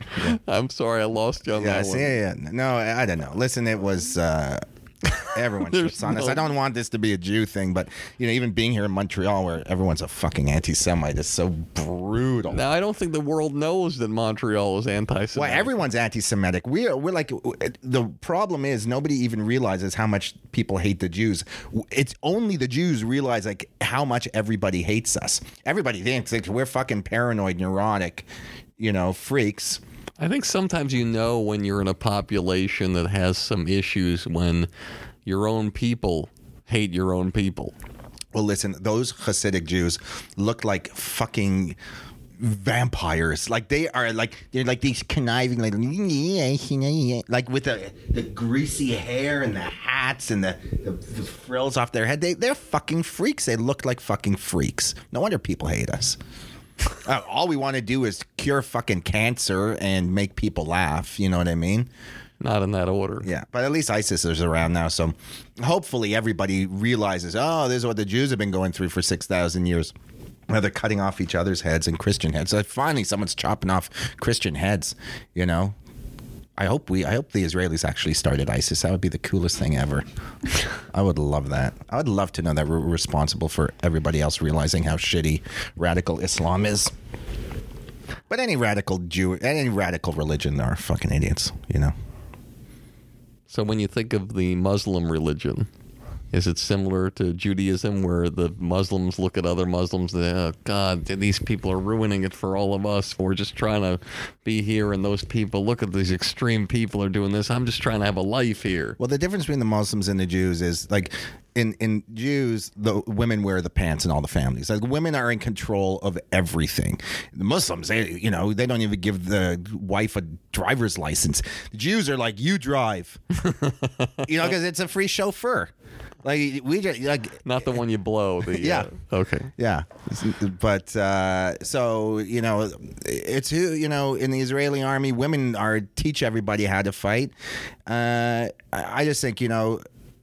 I'm sorry, I lost you on Yeah, that see, one. yeah, yeah. No, I I don't know. Listen, it was. Uh, Everyone shits on us. I don't want this to be a Jew thing, but you know, even being here in Montreal, where everyone's a fucking anti-Semite, is so brutal. Now I don't think the world knows that Montreal is anti-Semitic. Well, everyone's anti-Semitic. We're we're like the problem is nobody even realizes how much people hate the Jews. It's only the Jews realize like how much everybody hates us. Everybody thinks like we're fucking paranoid, neurotic, you know, freaks. I think sometimes you know when you're in a population that has some issues when your own people hate your own people. Well, listen, those Hasidic Jews look like fucking vampires. Like they are like they're like these conniving like like with the the greasy hair and the hats and the, the, the frills off their head. They they're fucking freaks. They look like fucking freaks. No wonder people hate us. Uh, all we want to do is cure fucking cancer and make people laugh. You know what I mean? Not in that order. Yeah, but at least ISIS is around now, so hopefully everybody realizes, oh, this is what the Jews have been going through for six thousand years. Where they're cutting off each other's heads and Christian heads. So finally, someone's chopping off Christian heads. You know, I hope we. I hope the Israelis actually started ISIS. That would be the coolest thing ever. I would love that. I would love to know that we're responsible for everybody else realizing how shitty radical Islam is. But any radical Jew, any radical religion are fucking idiots. You know. So when you think of the Muslim religion, is it similar to Judaism where the Muslims look at other Muslims and oh God, these people are ruining it for all of us. We're just trying to be here and those people, look at these extreme people are doing this. I'm just trying to have a life here. Well, the difference between the Muslims and the Jews is like in in Jews, the women wear the pants in all the families. Like women are in control of everything. The Muslims, they you know, they don't even give the wife a driver's license. The Jews are like, you drive, you know, because it's a free chauffeur. Like we just like Not the one you blow. The, Yeah. uh, okay. yeah, but uh, so you know, it's who you know in the Israeli army, women are teach everybody how to fight. Uh, I just think you know.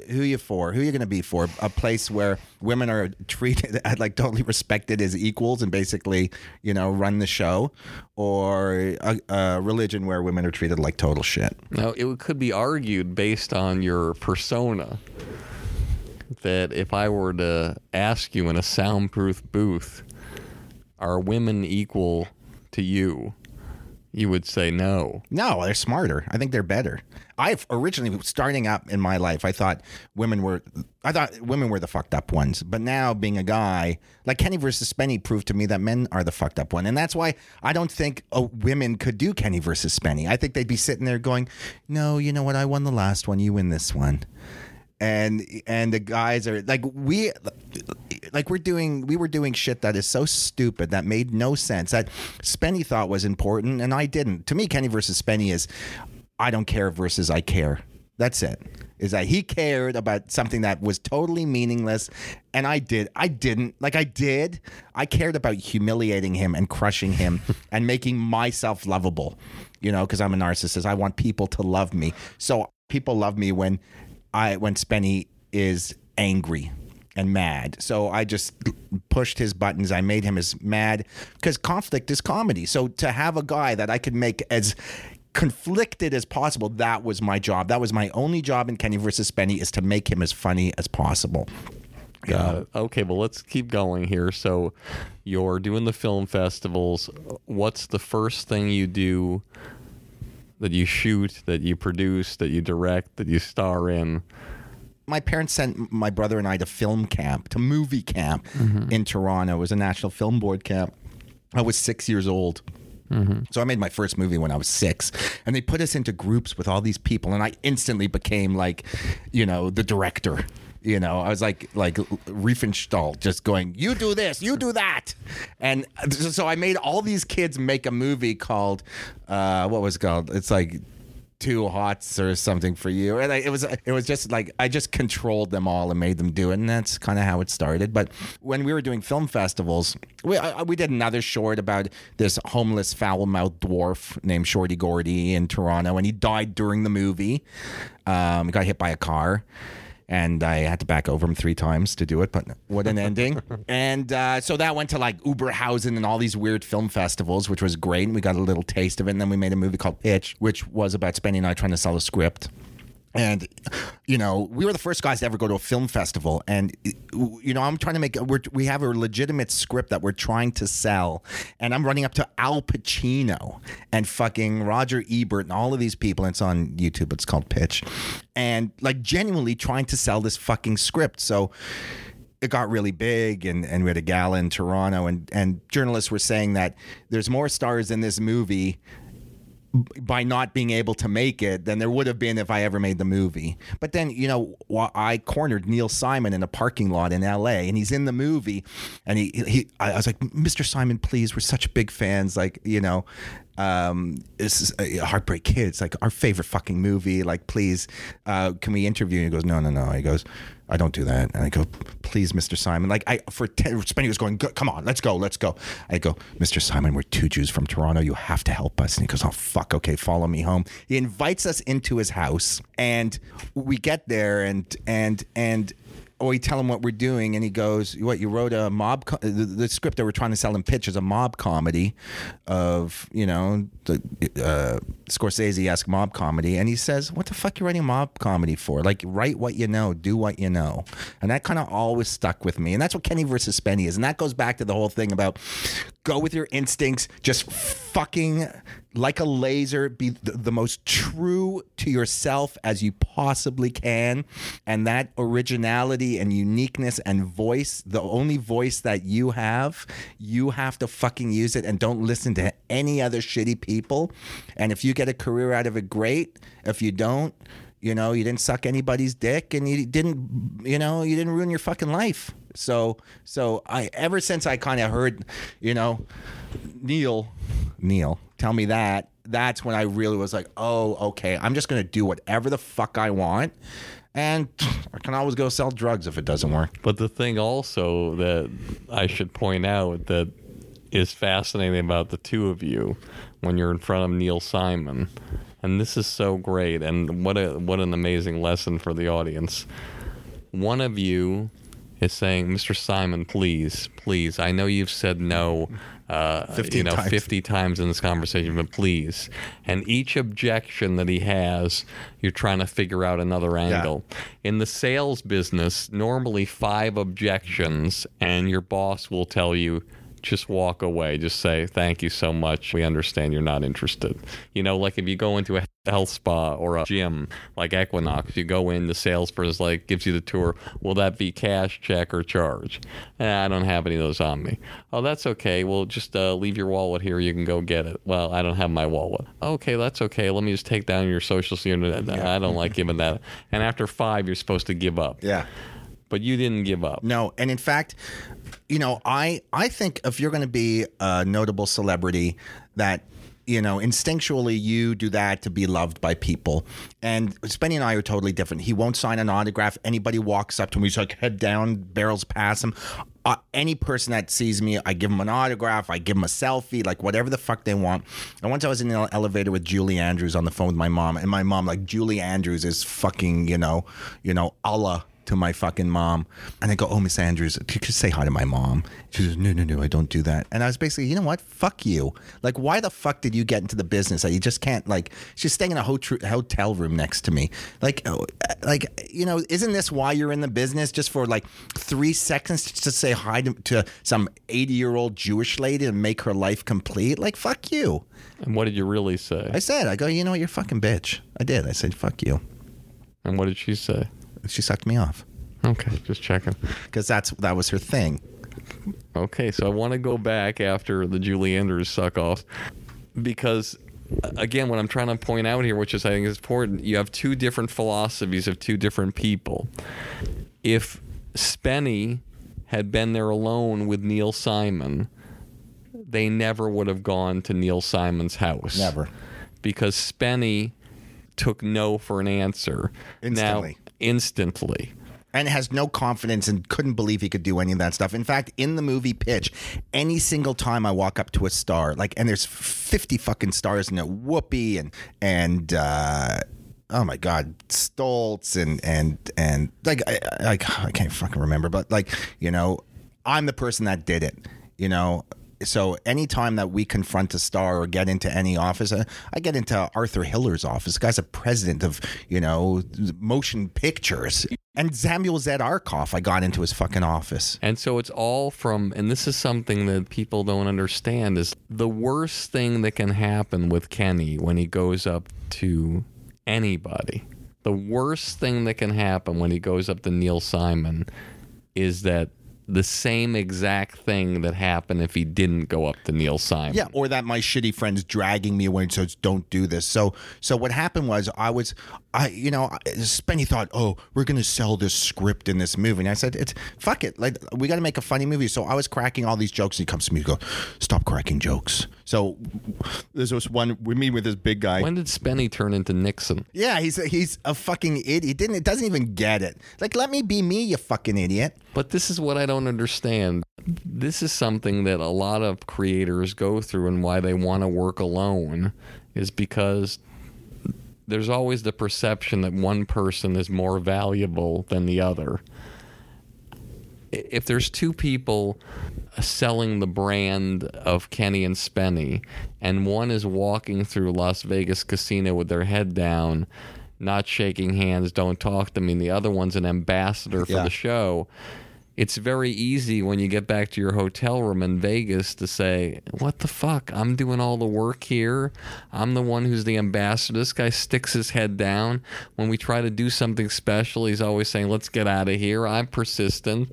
Who you for? Who you going to be for? A place where women are treated like totally respected as equals and basically, you know, run the show, or a, a religion where women are treated like total shit. Now, it could be argued based on your persona that if I were to ask you in a soundproof booth, are women equal to you? You would say no. No, they're smarter. I think they're better. I originally starting up in my life, I thought women were, I thought women were the fucked up ones. But now, being a guy, like Kenny versus Spenny, proved to me that men are the fucked up one, and that's why I don't think oh, women could do Kenny versus Spenny. I think they'd be sitting there going, "No, you know what? I won the last one. You win this one." And and the guys are like we like we're doing we were doing shit that is so stupid that made no sense that Spenny thought was important and I didn't. To me, Kenny versus Spenny is I don't care versus I care. That's it. Is that he cared about something that was totally meaningless, and I did. I didn't. Like I did. I cared about humiliating him and crushing him and making myself lovable. You know, because I'm a narcissist. I want people to love me. So people love me when I when Spenny is angry and mad. So I just pushed his buttons. I made him as mad because conflict is comedy. So to have a guy that I could make as conflicted as possible, that was my job. That was my only job in Kenny versus Spenny is to make him as funny as possible. It. Okay, well, let's keep going here. So, you're doing the film festivals. What's the first thing you do that you shoot, that you produce, that you direct, that you star in? my parents sent my brother and I to film camp, to movie camp Mm-hmm. in Toronto. It was a National Film Board camp. I was six years old. Mm-hmm. So I made my first movie when I was six, and they put us into groups with all these people, and I instantly became like, you know, the director. You know, I was like like Riefenstahl, just going, "You do this, you do that," and so I made all these kids make a movie called, uh, what was it called? It's like two hots or something for you. And I, it was it was just like i just controlled them all and made them do it. And that's kind of how it started. But when we were doing film festivals we, I, we did another short about this homeless foul-mouthed dwarf named shorty gordy in toronto. And he died during the movie. Um, got hit by a car and I had to back over him three times to do it, but what an ending. and uh, so that went to like Oberhausen and all these weird film festivals, which was great. And we got a little taste of it. And then we made a movie called Pitch, which was about Spenny and I trying to sell a script. And you know we were the first guys to ever go to a film festival. And you know i'm trying to make we have a legitimate script that we're trying to sell. And i'm running up to al pacino and fucking roger ebert and all of these people. And it's on youtube. It's called pitch. And like genuinely trying to sell this fucking script. So it got really big and, and we had a gala in Toronto. And, and journalists were saying that there's more stars in this movie by not being able to make it than there would have been if I ever made the movie. But then, you know, I cornered Neil Simon in a parking lot in LA and he's in the movie and he, he I was like, Mr. Simon, please, we're such big fans. Like, you know, um, this is uh, Heartbreak Kids, like our favorite fucking movie. Like, please, uh, can we interview? And he goes, no, no, no. He goes, I don't do that. And I go, please, Mr. Simon. Like I for ten, Spenny was going, come on, let's go, let's go. I go, Mr. Simon, we're two Jews from Toronto. You have to help us. And he goes, oh fuck, okay, follow me home. He invites us into his house, and we get there, and and and we tell him what we're doing, and he goes, "What you wrote a mob? Co- the, the script that we're trying to sell him pitch is a mob comedy of you know the uh, Scorsese esque mob comedy." And he says, "What the fuck you writing a mob comedy for? Like write what you know, do what you know." And that kind of always stuck with me, and that's what Kenny versus Spenny is, and that goes back to the whole thing about go with your instincts, just fucking like a laser, be the, the, most true to yourself as you possibly can. And that originality and uniqueness and voice, the only voice that you have, you have to fucking use it and don't listen to any other shitty people. And if you get a career out of it, great. If you don't, you know, you didn't suck anybody's dick and you didn't, you know, you didn't ruin your fucking life. So, so I, ever since I kind of heard, you know, Neil, Neil, tell me that, that's when I really was like, oh, okay, I'm just going to do whatever the fuck I want. And I can always go sell drugs if it doesn't work. But the thing also that I should point out that is fascinating about the two of you when you're in front of Neil Simon, and this is so great, and what a what an amazing lesson for the audience. One of you is saying, Mr. Simon, please, please, I know you've said no, uh, 50 you know, times. 50 times in this conversation, but please. And each objection that he has, you're trying to figure out another angle. In the sales business, normally five objections, and your boss will tell you, just walk away. Just say, thank you so much. We understand you're not interested. You know, like if you go into a health spa or a gym like Equinox, you go in, the salesperson is like gives you the tour. Will that be cash, check, or charge? Eh, I don't have any of those on me. Oh, that's okay. Well, just uh, leave your wallet here. You can go get it. Well, I don't have my wallet. Okay, that's okay. Let me just take down your social security. I don't like giving that. And after five, you're supposed to give up. Yeah. But you didn't give up. No, and in fact, you know, I I think if you're going to be a notable celebrity, that you know, instinctually you do that to be loved by people. And Spenny and I are totally different. He won't sign an autograph. Anybody walks up to him, he's like head down, barrels past him. Uh, any person that sees me, I give them an autograph, I give them a selfie, like whatever the fuck they want. And once I was in the elevator with Julie Andrews on the phone with my mom, and my mom, like Julie Andrews is fucking, you know, you know, Allah to my fucking mom. And I go, Oh, Miss Andrews, could you say hi to my mom? She goes, No, no, no, I don't do that. And I was basically, you know what? Fuck you. Like, why the fuck did you get into the business that you just can't, like, she's staying in a hotel room next to me. Like, oh, like, you know, isn't this why you're in the business? Just for like three seconds to say hi to, to some 80 year old Jewish lady and make her life complete? Like, fuck you. And what did you really say? I said, I go, you know what? You're fucking bitch. I did. I said, fuck you. And what did she say? She sucked me off Okay, just checking. because that's that was her thing. Okay, so I want to go back after the Julie Andrews suck off because again, what I'm trying to point out here, which is I think is important, you have two different philosophies of two different people. If Spenny had been there alone with Neil Simon, they never would have gone to Neil Simon's house. Never. Because Spenny took no for an answer. Instantly. Instantly. and has no confidence and couldn't believe he could do any of that stuff. In fact, in the movie Pitch, any single time I walk up to a star, like, and there's 50 fucking stars in it, Whoopi and, and, uh, Oh my God, Stoltz and and and like I, I I can't fucking remember, but like you know, I'm the person that did it. You know, so anytime that we confront a star or get into any office, uh, I get into Arthur Hiller's office. The guy's a president of you know motion pictures, and Samuel Z. Arkoff. I got into his fucking office. And so it's all from, and this is something that people don't understand is the worst thing that can happen with Kenny when he goes up to anybody. The worst thing that can happen when he goes up to Neil Simon is that the same exact thing that happened if he didn't go up to Neil Simon. Yeah, or that my shitty friends dragging me away says, "Don't do this." So, so what happened was I was, I, you know, Spenny thought, "Oh, we're gonna sell this script in this movie," and I said, "It's fuck it, like we got to make a funny movie." So I was cracking all these jokes, and he comes to me and goes, "Stop cracking jokes." So there's this one we meet with this big guy. When did Spenny turn into Nixon? yeah, he's a, he's a fucking idiot. He didn't it doesn't even get it. Like, let me be me, you fucking idiot. But this is what I don't understand. This is something that a lot of creators go through, and why they want to work alone is because there's always the perception that one person is more valuable than the other. If there's two people selling the brand of Kenny and Spenny, and one is walking through Las Vegas casino with their head down, not shaking hands, don't talk to me, and the other one's an ambassador for Yeah. the show. It's very easy when you get back to your hotel room in Vegas to say, What the fuck? I'm doing all the work here. I'm the one who's the ambassador. This guy sticks his head down. When we try to do something special, he's always saying, Let's get out of here. I'm persistent.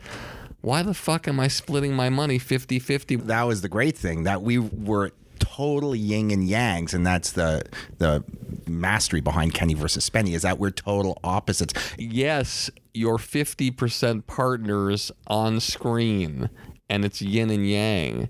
Why the fuck am I splitting my money 50 50? That was the great thing that we were total yin and yangs, and that's the the mastery behind Kenny versus Spenny is that we're total opposites. Yes, you're 50% partners on screen, and it's yin and yang.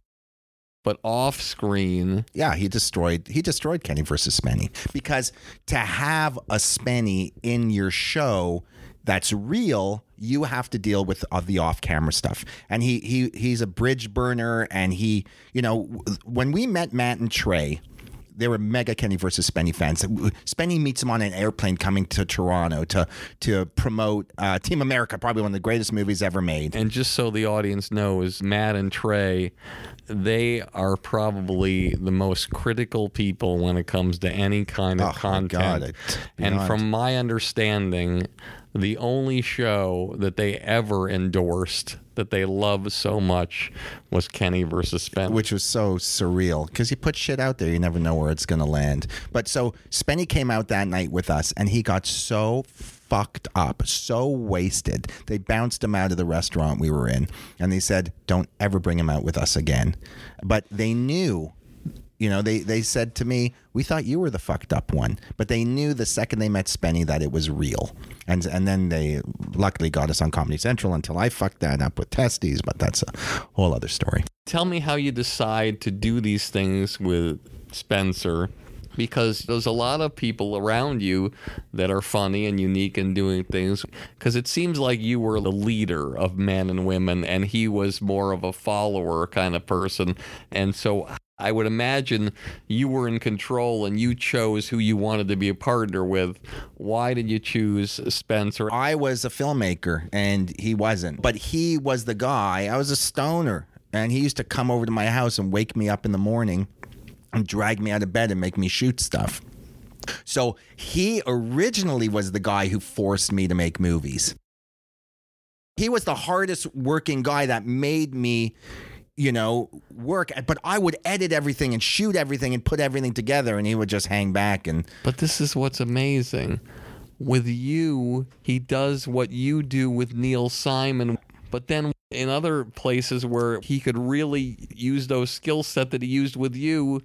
But off screen, Yeah, he destroyed he destroyed Kenny versus Spenny because to have a Spenny in your show that's real, you have to deal with uh, the off-camera stuff. And he he he's a bridge burner, and he you know when we met Matt and Trey. They were mega Kenny versus Spenny fans. Spenny meets him on an airplane coming to Toronto to to promote uh, Team America, probably one of the greatest movies ever made. and just so the audience knows, Matt and Trey, they are probably the most critical people when it comes to any kind of Oh, content. God, it- and from my understanding, the only show that they ever endorsed that they love so much was Kenny versus Spenny. which was so surreal because you put shit out there, you never know where it's to land. But so Spenny came out that night with us, and he got so fucked up, so wasted. They bounced him out of the restaurant we were in, and they said, "Don't ever bring him out with us again." But they knew. You know, they, they said to me, "We thought you were the fucked up one," but they knew the second they met Spenny that it was real, and and then they luckily got us on Comedy Central until I fucked that up with Testees, but that's a whole other story. Tell me how you decide to do these things with Spencer because there's a lot of people around you that are funny and unique and doing things because it seems like you were the leader of men and women and he was more of a follower kind of person and so I would imagine you were in control and you chose who you wanted to be a partner with. Why did you choose Spencer? I was a filmmaker and he wasn't. But he was the guy. I was a stoner. And he used to come over to my house and wake me up in the morning and drag me out of bed and make me shoot stuff. So he originally was the guy who forced me to make movies. He was the hardest working guy that made me, you know, work. But I would edit everything and shoot everything and put everything together, and he would just hang back and But this is what's amazing. With you, he does what you do with Neil Simon, but then in other places where he could really use those skill set that he used with you,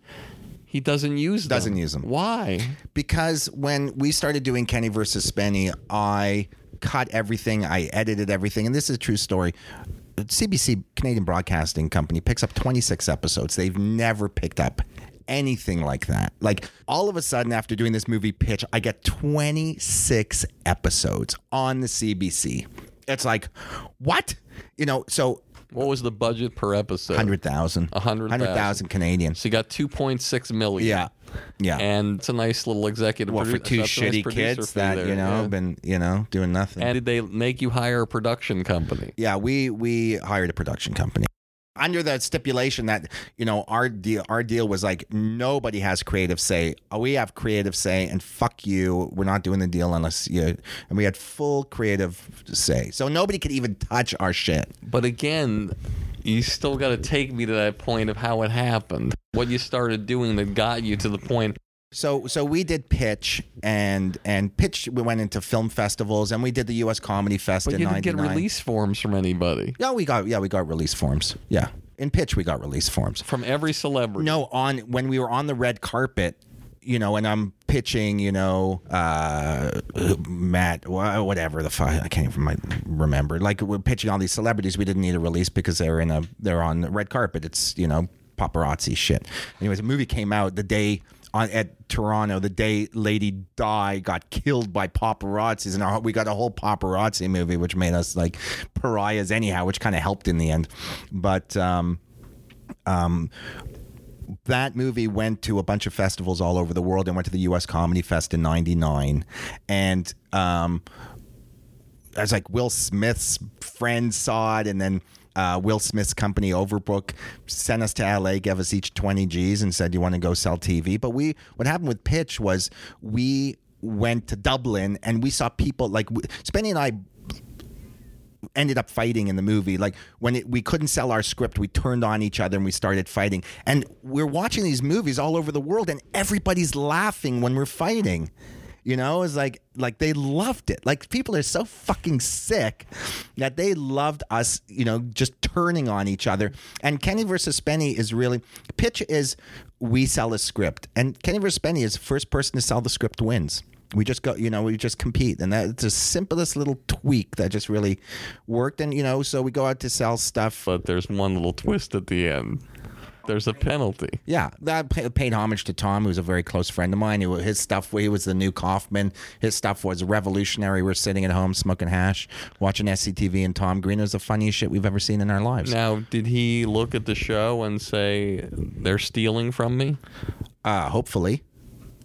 he doesn't use them. Doesn't use them. Why? because when we started doing Kenny versus Spenny, I cut everything, I edited everything, and this is a true story. CBC Canadian Broadcasting Company picks up 26 episodes. They've never picked up anything like that. Like all of a sudden after doing this movie pitch, I get 26 episodes on the CBC. It's like, what? You know, so What was the budget per episode? 100,000. A hundred 100,000 Canadian. So you got 2.6 million. Yeah. Yeah. And it's a nice little executive well, for two a nice shitty kids that, there, you know, yeah. been, you know, doing nothing. And did they make you hire a production company? Yeah, we we hired a production company. Under the stipulation that you know our deal our deal was like nobody has creative say oh, we have creative say and fuck you we're not doing the deal unless you and we had full creative say so nobody could even touch our shit But again, you still got to take me to that point of how it happened. What you started doing that got you to the point. So so we did pitch and and pitch we went into film festivals and we did the us comedy fest But in you didn't get release forms from anybody. yeah we got yeah we got release forms yeah in pitch we got release forms From every celebrity. No, on when we were on the red carpet, you know, and I'm pitching, you know, uh, Matt, whatever the fuck, I can't even remember. Like we're pitching all these celebrities. We didn't need a release because they're in a they're on the red carpet. It's you know paparazzi shit. Anyways, the movie came out the day. On, at Toronto, the day Lady Di got killed by paparazzis, and our, we got a whole paparazzi movie, which made us like pariahs anyhow, which kind of helped in the end. But um, that movie went to a bunch of festivals all over the world and went to the US Comedy Fest in 99 and um I was like Will Smith's friend saw it and then uh, Will Smith's company Overbrook sent us to LA, gave us each 20 G's and said, You want to go sell TV? But we, what happened with Pitch was we went to Dublin and we saw people like Spenny and I ended up fighting in the movie. Like when it, we couldn't sell our script, we turned on each other and we started fighting. And we're watching these movies all over the world, and everybody's laughing when we're fighting. You know, it's like like they loved it. Like people are so fucking sick that they loved us. You know, just turning on each other. And Kenny versus Spenny is really pitch is we sell a script, and Kenny versus Spenny is first person to sell the script wins. We just go, you know, we just compete, and that's the simplest little tweak that just really worked. And you know, so we go out to sell stuff. But there's one little twist at the end. There's a penalty. Yeah, that paid homage to Tom, who's a very close friend of mine. His stuff, he was the new Kaufman. His stuff was revolutionary. We're sitting at home smoking hash, watching SCTV, and Tom Green was the funniest shit we've ever seen in our lives. Now, did he look at the show and say they're stealing from me? Uh, hopefully,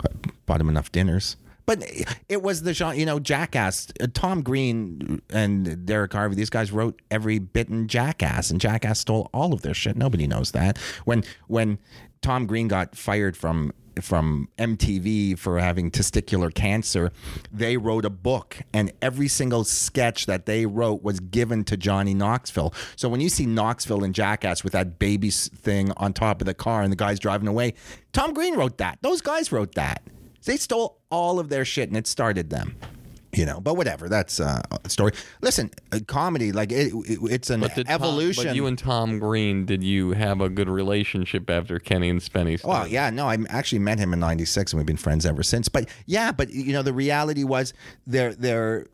I bought him enough dinners. But it was the genre, you know, Jackass. Uh, Tom Green and Derek Harvey, these guys wrote every bit in Jackass, and Jackass stole all of their shit. Nobody knows that. When when Tom Green got fired from from MTV for having testicular cancer, they wrote a book, and every single sketch that they wrote was given to Johnny Knoxville. So when you see Knoxville and Jackass with that baby thing on top of the car and the guy's driving away, Tom Green wrote that. Those guys wrote that. They stole all of their shit, and it started them. You know, but whatever. That's uh, a story. Listen, uh, comedy like it, it, it's an did Tom- evolution. but you and Tom Green, did you have a good relationship after Kenny and Spenny? Well, yeah, no, I actually met him in '96, and we've been friends ever since. But yeah, but you know, the reality was there, there.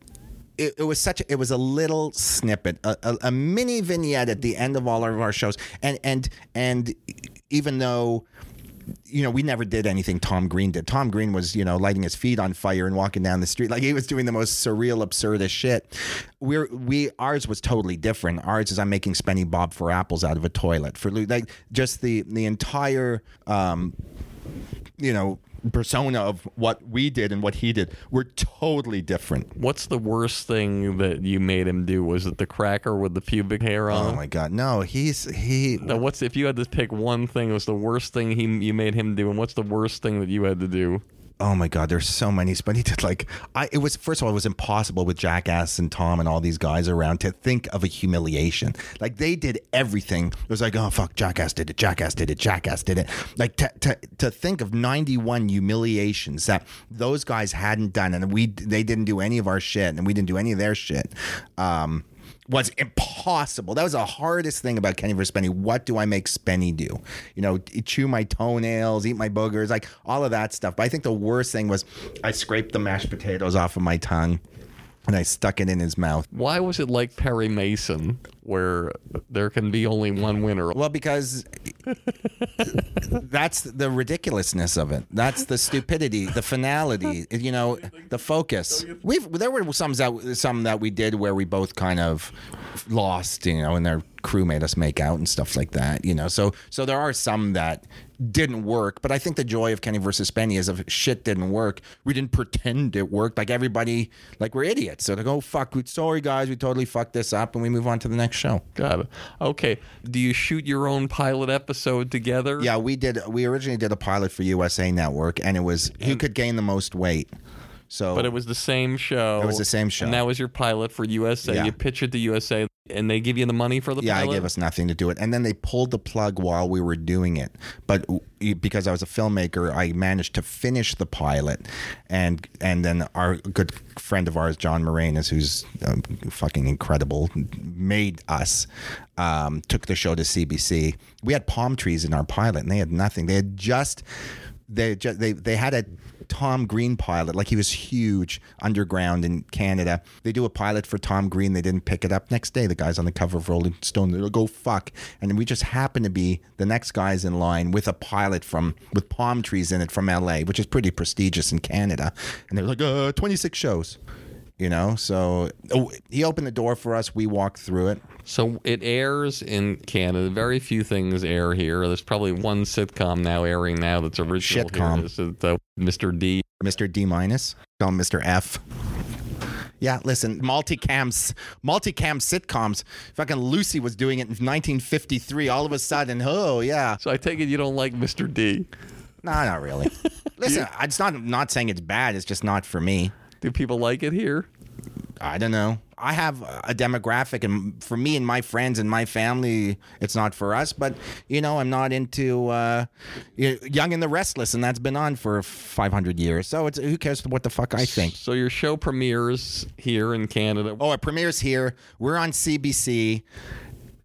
It, it was such. A, it was a little snippet, a, a, a mini vignette at the end of all of our shows, and and and even though. You know, we never did anything Tom Green did. Tom Green was, you know, lighting his feet on fire and walking down the street. Like he was doing the most surreal, absurdist shit. We're we ours was totally different. Ours is I'm making Spenny Bob for apples out of a toilet for like just the the entire um you know persona of what we did and what he did were totally different. What's the worst thing that you made him do? Was it the cracker with the pubic hair on? Oh my god, no, he's he Now, what's if you had to pick one thing? That was the worst thing he you made him do, and what's the worst thing that you had to do? Oh my God, there's so many. But he did like I. It was first of all, it was impossible with Jackass and Tom and all these guys around to think of a humiliation. Like they did everything. It was like, oh fuck, Jackass did it. Jackass did it. Jackass did it. Like to to, to think of 91 humiliations that those guys hadn't done, and we they didn't do any of our shit, and we didn't do any of their shit. Um, was impossible. That was the hardest thing about Kenny vs. Spenny. What do I make Spenny do? You know, chew my toenails, eat my boogers, like all of that stuff. But I think the worst thing was I scraped the mashed potatoes off of my tongue and I stuck it in his mouth. Why was it like Perry Mason, where there can be only one winner? Well, because that's the ridiculousness of it. That's the stupidity, the finality. You know, the focus. We've there were some that some that we did where we both kind of lost. You know, and their crew made us make out and stuff like that. You know, so so there are some that didn't work. But I think the joy of Kenny versus Spenny is if shit didn't work, we didn't pretend it worked. Like everybody, like we're idiots. So to oh, go, fuck, we- sorry guys, we totally fucked this up, and we move on to the next show. Got it. Okay. Do you shoot your own pilot episode together? Yeah, we did. We originally did a pilot for USA Network, and it was who could gain the most weight. So, But it was the same show. It was the same show. And that was your pilot for USA. Yeah. You pitch it to USA, and they give you the money for the yeah, pilot. I gave us nothing to do it, and then they pulled the plug while we were doing it. But because I was a filmmaker, I managed to finish the pilot, and and then our good friend of ours, John Moranis, who's um, fucking incredible, made us. Um, took the show to CBC. We had palm trees in our pilot, and they had nothing. They had just they just they they had a Tom Green pilot, like he was huge underground in Canada. They do a pilot for Tom Green. They didn't pick it up. Next day, the guy's on the cover of Rolling Stone. They'll go fuck. And we just happen to be the next guys in line with a pilot from with palm trees in it from LA, which is pretty prestigious in Canada. And they're like, uh, 26 shows. You know, so oh, he opened the door for us. We walked through it. So it airs in Canada. Very few things air here. There's probably one sitcom now airing now that's original. Shitcom. Here. This is the uh, Mr. D. Mr. D minus. Him Mr. F. Yeah, listen, multicams, multicam sitcoms. Fucking Lucy was doing it in 1953. All of a sudden, oh yeah, So I take it you don't like Mr. D. no, not really. Listen, it's not not saying it's bad. It's just not for me. Do people like it here? I don't know. I have a demographic, and for me and my friends and my family, it's not for us. But you know, I'm not into uh, Young and the Restless, and that's been on for 500 years. So it's who cares what the fuck I think. So your show premieres here in Canada. Oh, it premieres here. We're on CBC.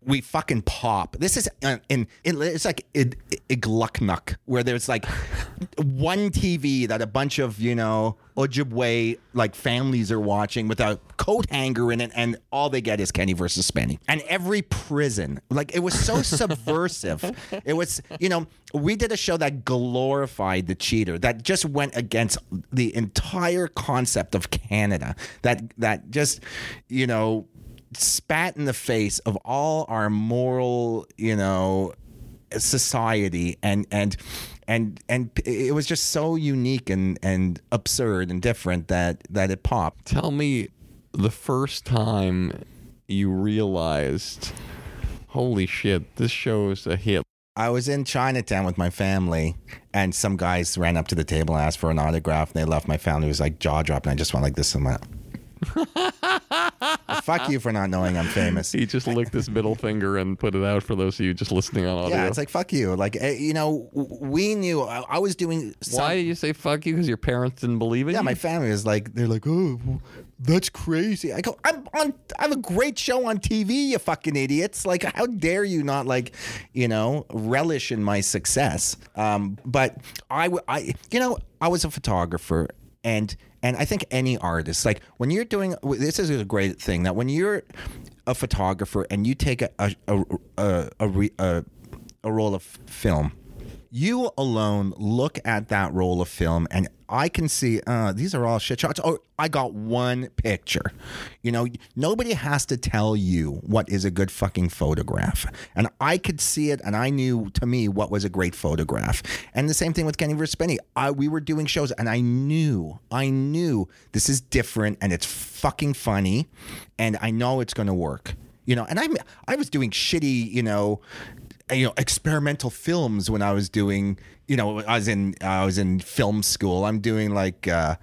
We fucking pop. This is uh, in, in it's like Igluknuk, where there's like one TV that a bunch of you know Ojibwe like families are watching with a coat hanger in it, and all they get is Kenny versus Spenny. And every prison, like it was so subversive. It was, you know, we did a show that glorified the cheater, that just went against the entire concept of Canada. That that just, you know, spat in the face of all our moral, you know, society and and and and it was just so unique and and absurd and different that that it popped. Tell me the first time you realized, holy shit, this show is a hit. I was in Chinatown with my family, and some guys ran up to the table and asked for an autograph, and they left. My family was like jaw dropping. I just went like this and went. Fuck you for not knowing I'm famous. He just licked his middle finger and put it out for those of you just listening on audio. Yeah, it's like fuck you. Like eh, you know, we knew I, I was doing. Some, Why did you say fuck you? Because your parents didn't believe it. Yeah, you? my family is like they're like, oh, that's crazy. I go, I'm on. I have a great show on TV. You fucking idiots! Like, how dare you not like, you know, relish in my success? Um, but I, you know, I was a photographer, and and I think any artist, like when you're doing, this is a great thing that when you're a photographer and you take a a a a, a, a, roll of film you alone look at that roll of film and I can see uh, these are all shit shots. Oh, I got one picture. You know, nobody has to tell you what is a good fucking photograph. And I could see it and I knew to me what was a great photograph. And the same thing with Kenny versus Spenny. I, we were doing shows and I knew, I knew this is different and it's fucking funny and I know it's going to work. You know, and I I was doing shitty, you know, you know experimental films when I was doing you know I was in I was in film school. I'm doing like uh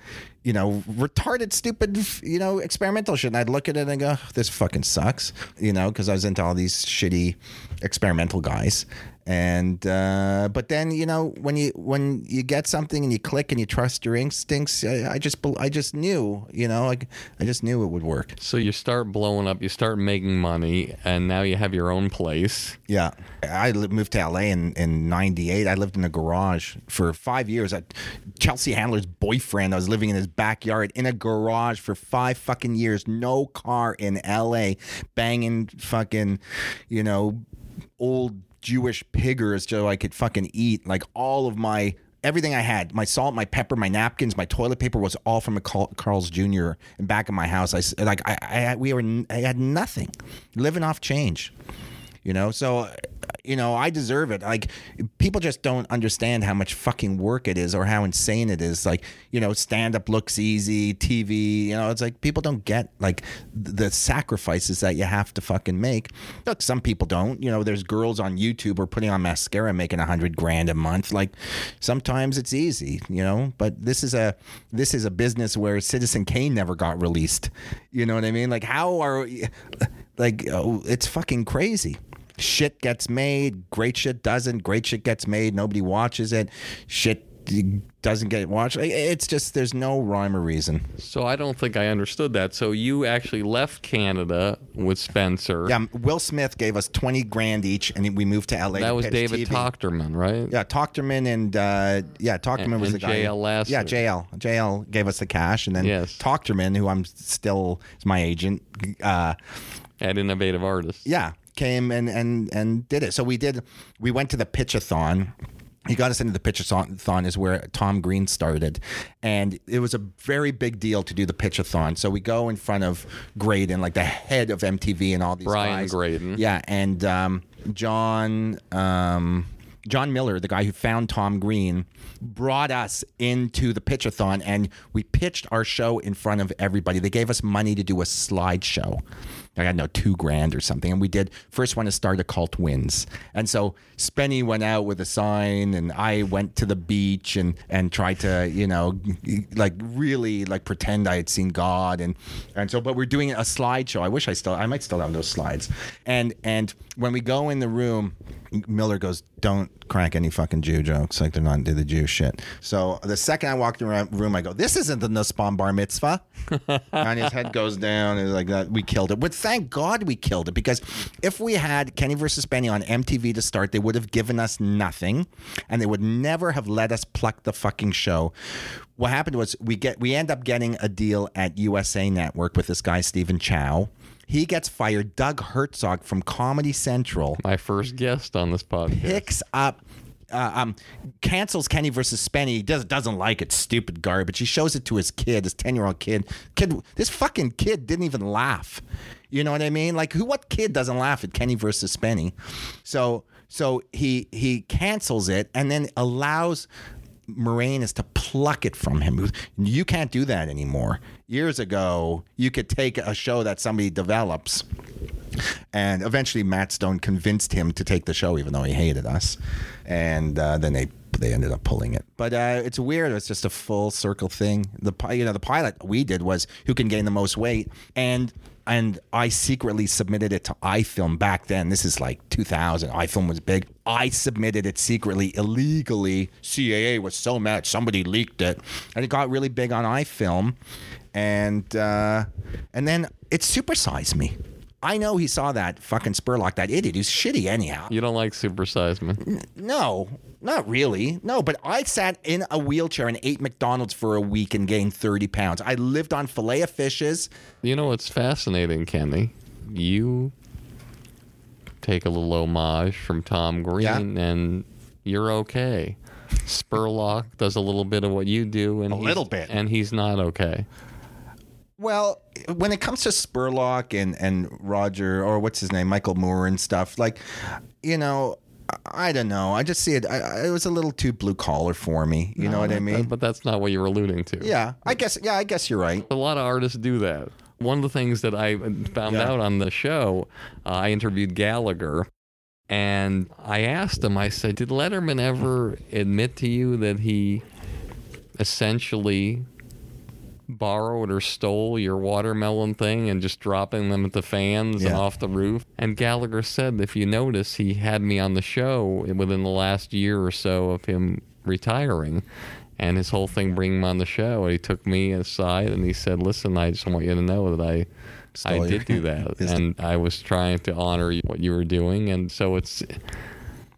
you know retarded stupid you know experimental shit. And I'd look at it and go this fucking sucks you know because I was into all these shitty experimental guys and uh but then you know when you when you get something and you click and you trust your instincts I, I just I just knew you know like I just knew it would work so you start blowing up, you start making money, and now you have your own place. Yeah. I moved to LA in, in 98. I lived in a garage for five years. I, Chelsea Handler's boyfriend, I was living in his backyard in a garage for five fucking years. No car in LA, banging fucking, you know, old Jewish piggers so I could fucking eat. Like all of my. Everything I had, my salt, my pepper, my napkins, my toilet paper was all from a Carl's Jr. in back in my house. I like I, I we were I had nothing, living off change you know so uh, You know, I deserve it. Like people just don't understand how much fucking work it is or how insane it is. Like, you know, stand up looks easy, TV, you know, it's like people don't get like the sacrifices that you have to fucking make. Look, some people don't. You know, there's girls on YouTube are putting on mascara making a hundred grand a month. Like sometimes it's easy, you know, but this is a this is a business where Citizen Kane never got released. You know what I mean? Like how are like oh, it's fucking crazy. Shit gets made, great shit doesn't. Great shit gets made, nobody watches it. Shit doesn't get watched. It's just there's no rhyme or reason. So I don't think I understood that. So you actually left Canada with Spencer. Yeah, Will Smith gave us twenty grand each, and we moved to LA. That to was David TV. Tochterman, right? Yeah, Tochterman and uh, yeah, Tochterman And- was and the guy. JL Lasser. Yeah, JL. JL gave us the cash, and then Yes. Tochterman, who I'm still is my agent. Uh, At Innovative Artists. yeah, came and and and did it. So we did. We went to the pitchathon. He got us into the pitchathon is where Tom Green started, and it was a very big deal to do the pitchathon. So we go in front of Graden, like the head of MTV, and all these Brian guys. Graden. Yeah, and um, John. Um, John Miller, the guy who found Tom Green, brought us into the pitchathon and we pitched our show in front of everybody. They gave us money to do a slideshow. I don't know, two grand or something. And we did first one to start a cult wins. And so Spenny went out with a sign and I went to the beach and, and tried to, you know, like really like pretend I had seen God. And, and so, but we're doing a slideshow. I wish I still, I might still have those slides. And, and when we go in the room, Miller goes, don't crack any fucking Jew jokes. Like they're not into the Jew shit. So the second I walked in the room, I go, this isn't the Nussbaum bar mitzvah. and his head goes down. And like that, we killed it. Thank God we killed it because if we had Kenny versus Spenny on MTV to start, they would have given us nothing, and they would never have let us pluck the fucking show. What happened was we get we end up getting a deal at USA Network with this guy Stephen Chao. He gets fired. Doug Herzog from Comedy Central My first guest on this podcast. picks up uh, um, cancels Kenny versus Spenny. He does, doesn't like it. Stupid garbage. He shows it to his kid, his ten year old kid. Kid, this fucking kid didn't even laugh. You know what I mean? Like, who? What kid doesn't laugh at Kenny versus Spenny? So, so he he cancels it and then allows. Moranis to pluck it from him. You can't do that anymore. Years ago, you could take a show that somebody develops and eventually, Matt Stone convinced him to take the show, even though he hated us. And uh, then they they ended up pulling it. But uh, it's weird. It's just a full circle thing. The you know the pilot we did was who can gain the most weight, and and I secretly submitted it to iFilm back then. This is like 2000. iFilm was big. I submitted it secretly, illegally. CAA was so mad. Somebody leaked it, and it got really big on iFilm, and uh, and then it supersized me. I know he saw that fucking Spurlock, that idiot who's shitty anyhow. You don't like Supersize Me. No, not really. No, but I sat in a wheelchair and ate McDonald's for a week and gained 30 pounds. I lived on filet of fishes. You know what's fascinating, Kenny? You take a little homage from Tom Green, and you're okay. Spurlock does a little bit of what you do, and A little bit. and he's not okay. Well, when it comes to Spurlock and, and Roger, or what's his name, Michael Moore and stuff, like, you know, I- don't know. I just see it. I, it was a little too blue collar for me. You know what I mean? But that's not what you're alluding to. yeah, I guess. Yeah, I guess you're right. A lot of artists do that. One of the things that I found Yeah. out on the show, uh, I interviewed Gallagher, and I asked him, I said, Did Letterman ever admit to you that he essentially borrowed or stole your watermelon thing and just dropping them at the fans and off the roof? And Gallagher said, if you notice, he had me on the show within the last year or so of him retiring. And his whole thing bringing him on the show, and he took me aside and he said, "Listen, I just want you to know that I, Stole I did do that, and I was trying to honor what you were doing, and so it's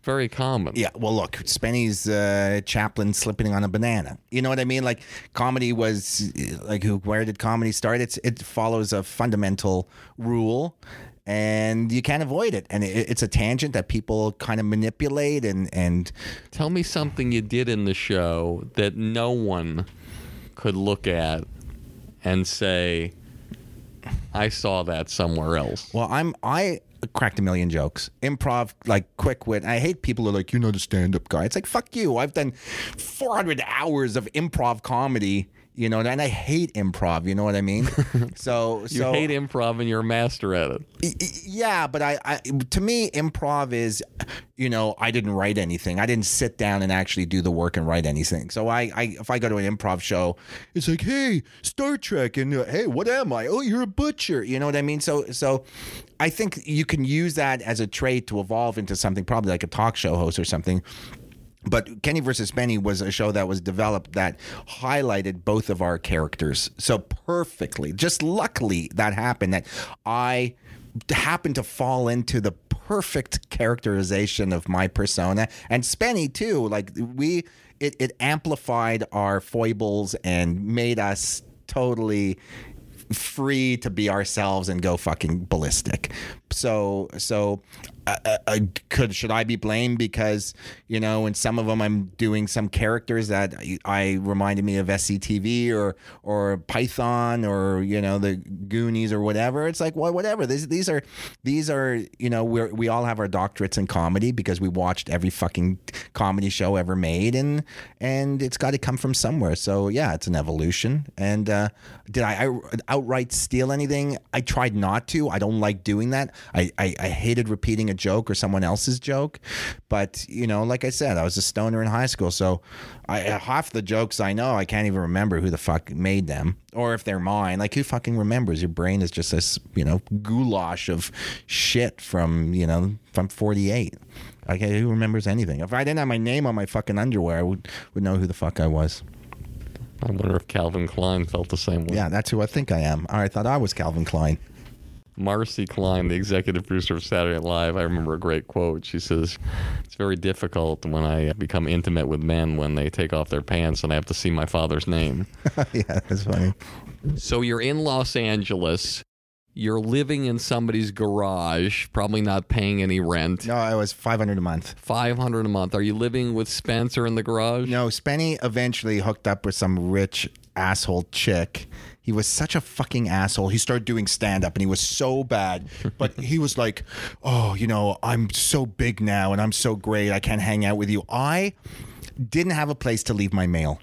very common. Yeah, well, look, Spenny's uh, Chaplin slipping on a banana. You know what I mean? Like comedy was like who? Where did comedy start? It's it follows a fundamental rule, and you can't avoid it. And it, it's a tangent that people kind of manipulate and and Tell me something you did in the show that no one could look at and say, "I saw that somewhere else." Well, I'm I cracked a million jokes. Improv, like quick wit. I hate people who are like, you're not a stand up guy. It's like, fuck you. I've done 400 hours of improv comedy, you know, and I hate improv. You know what I mean? so, You so hate improv and you're a master at it. Yeah, but I, I, to me, improv is, you know, I didn't write anything. I didn't sit down and actually do the work and write anything. So I, I if I go to an improv show, it's like, hey, Star Trek, and uh, hey, what am I? Oh, you're a butcher. You know what I mean? So, so, I think you can use that as a trait to evolve into something, probably like a talk show host or something. But Kenny versus Spenny was a show that was developed that highlighted both of our characters so perfectly. Just luckily that happened that I happened to fall into the perfect characterization of my persona and Spenny too. Like we it, it amplified our foibles and made us totally free to be ourselves and go fucking ballistic. So so uh, uh, could should I be blamed because you know in some of them I'm doing some characters that I, I reminded me of SCTV or or Python or you know the Goonies or whatever. It's like well whatever. These these are these are you know we we all have our doctorates in comedy because we watched every fucking comedy show ever made and and it's got to come from somewhere. So yeah, it's an evolution. And uh, did I, I outright steal anything? I tried not to. I don't like doing that. I, I, I hated repeating a joke or someone else's joke. But, you know, like I said, I was a stoner in high school. So I, uh, half the jokes I know, I can't even remember who the fuck made them or if they're mine. Like, who fucking remembers? Your brain is just this, you know, goulash of shit from, you know, from 48. Like, who remembers anything? If I didn't have my name on my fucking underwear, I would, would know who the fuck I was. I wonder if Calvin Klein felt the same way. Yeah, that's who I think I am. I thought I was Calvin Klein. Marci Klein, the executive producer of Saturday Night Live, I remember a great quote. She says, It's very difficult when I become intimate with men when they take off their pants and I have to see my father's name. yeah, that's funny. So you're in Los Angeles. You're living in somebody's garage, probably not paying any rent. No, I was 500 a month. 500 a month. Are you living with Spencer in the garage? No, Spenny eventually hooked up with some rich asshole chick. He was such a fucking asshole. He started doing stand up and he was so bad. But he was like, oh, you know, I'm so big now and I'm so great. I can't hang out with you. I didn't have a place to leave my mail.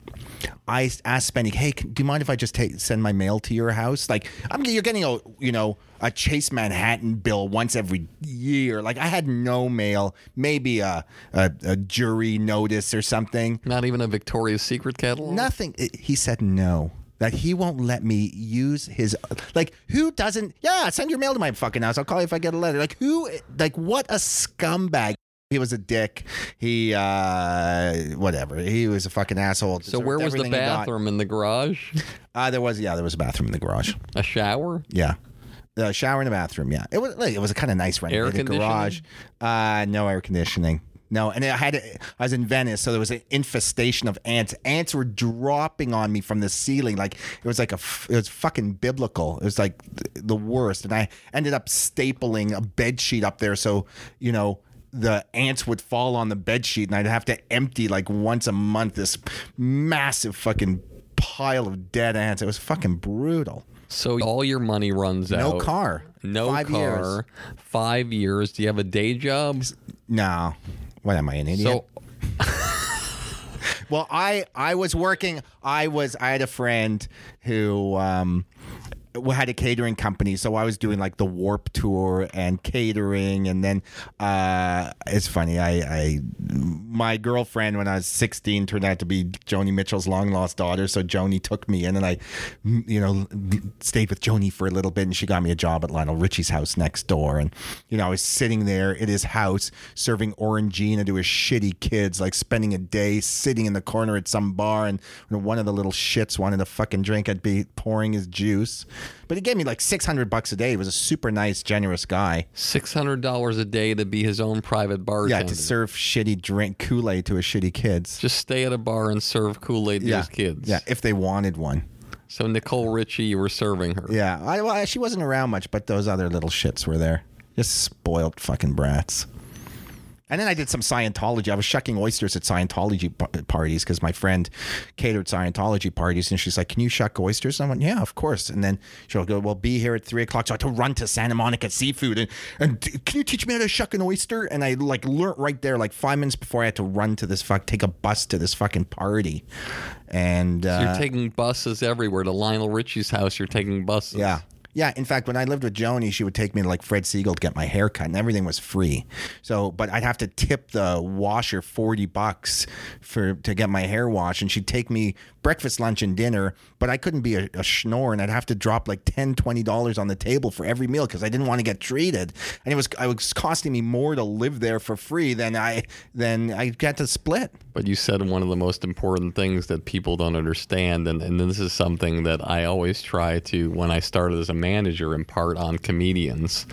I asked Spenny, "Hey, can, do you mind if I just take, send my mail to your house? Like, I'm you're getting a you know a Chase Manhattan bill once every year. Like, I had no mail, maybe a a, a jury notice or something. Not even a Victoria's Secret catalog? Nothing. He said no. That he won't let me use his like who doesn't yeah send your mail to my fucking house. I'll call you if I get a letter. Like who like what a scumbag. He was a dick. He uh whatever. He was a fucking asshole. So where was the Deserved everything he got. bathroom? In the garage? uh there was yeah there was a bathroom in the garage. A shower? yeah. The shower in the bathroom yeah. It was like, it was a kind of nice renovated garage. Uh no air conditioning no, and I had I was in Venice, so there was an infestation of ants. Ants were dropping on me from the ceiling, like it was like a it was fucking biblical. It was like th- the worst, and I ended up stapling a bed sheet up there, so you know the ants would fall on the bed sheet, and I'd have to empty like once a month this massive fucking pile of dead ants. It was fucking brutal. So all your money runs out. No car. No Five car. years. Five years. Do you have a day job? No, what am I an idiot? So Well, I I was working. I was I had a friend who um who had a catering company, so I was doing like the Warped Tour and catering, and then uh it's funny. I I my girlfriend when I was sixteen turned out to be Joni Mitchell's long lost daughter, so Joni took me in, and I you know stayed with Joni for a little bit, and she got me a job at Lionel Richie's house next door, and you know I was sitting there at his house serving Orangina to his shitty kids, like spending a day sitting in the corner at some bar, and when one of the little shits wanted a fucking drink, I'd be pouring his juice. But he gave me like six hundred bucks a day. He was a super nice, generous guy. six hundred dollars a day to be his own private bartender. Yeah, to serve shitty drink Kool Aid to his shitty kids. Just stay at a bar and serve Kool Aid to yeah, his kids. yeah, if they wanted one. So Nicole Richie, you were serving her. Yeah, I, well, she wasn't around much, but those other little shits were there. Just spoiled fucking brats. And then I did some Scientology. I was shucking oysters at Scientology p- parties because my friend catered Scientology parties, and she's like, "Can you shuck oysters?" And I went, "Yeah, of course." And then she'll go, "Well, be here at three o'clock." So I had to run to Santa Monica Seafood and and can you teach me how to shuck an oyster? And I like learned right there, like five minutes before I had to run to this fuck, take a bus to this fucking party, and uh, You're taking buses everywhere. To Lionel Richie's house, you're taking buses. yeah. Yeah, in fact, when I lived with Joni, she would take me to like Fred Segal to get my hair cut, and everything was free. So, but I'd have to tip the washer forty bucks for to get my hair washed, and she'd take me breakfast, lunch, and dinner. But I couldn't be a, a schnorr, and I'd have to drop like 10 dollars $20 on the table for every meal because I didn't want to get treated, and it was it was costing me more to live there for free than I than I got to split. But you said one of the most important things that people don't understand, and, and this is something that I always try to, when I started as a manager, impart on comedians.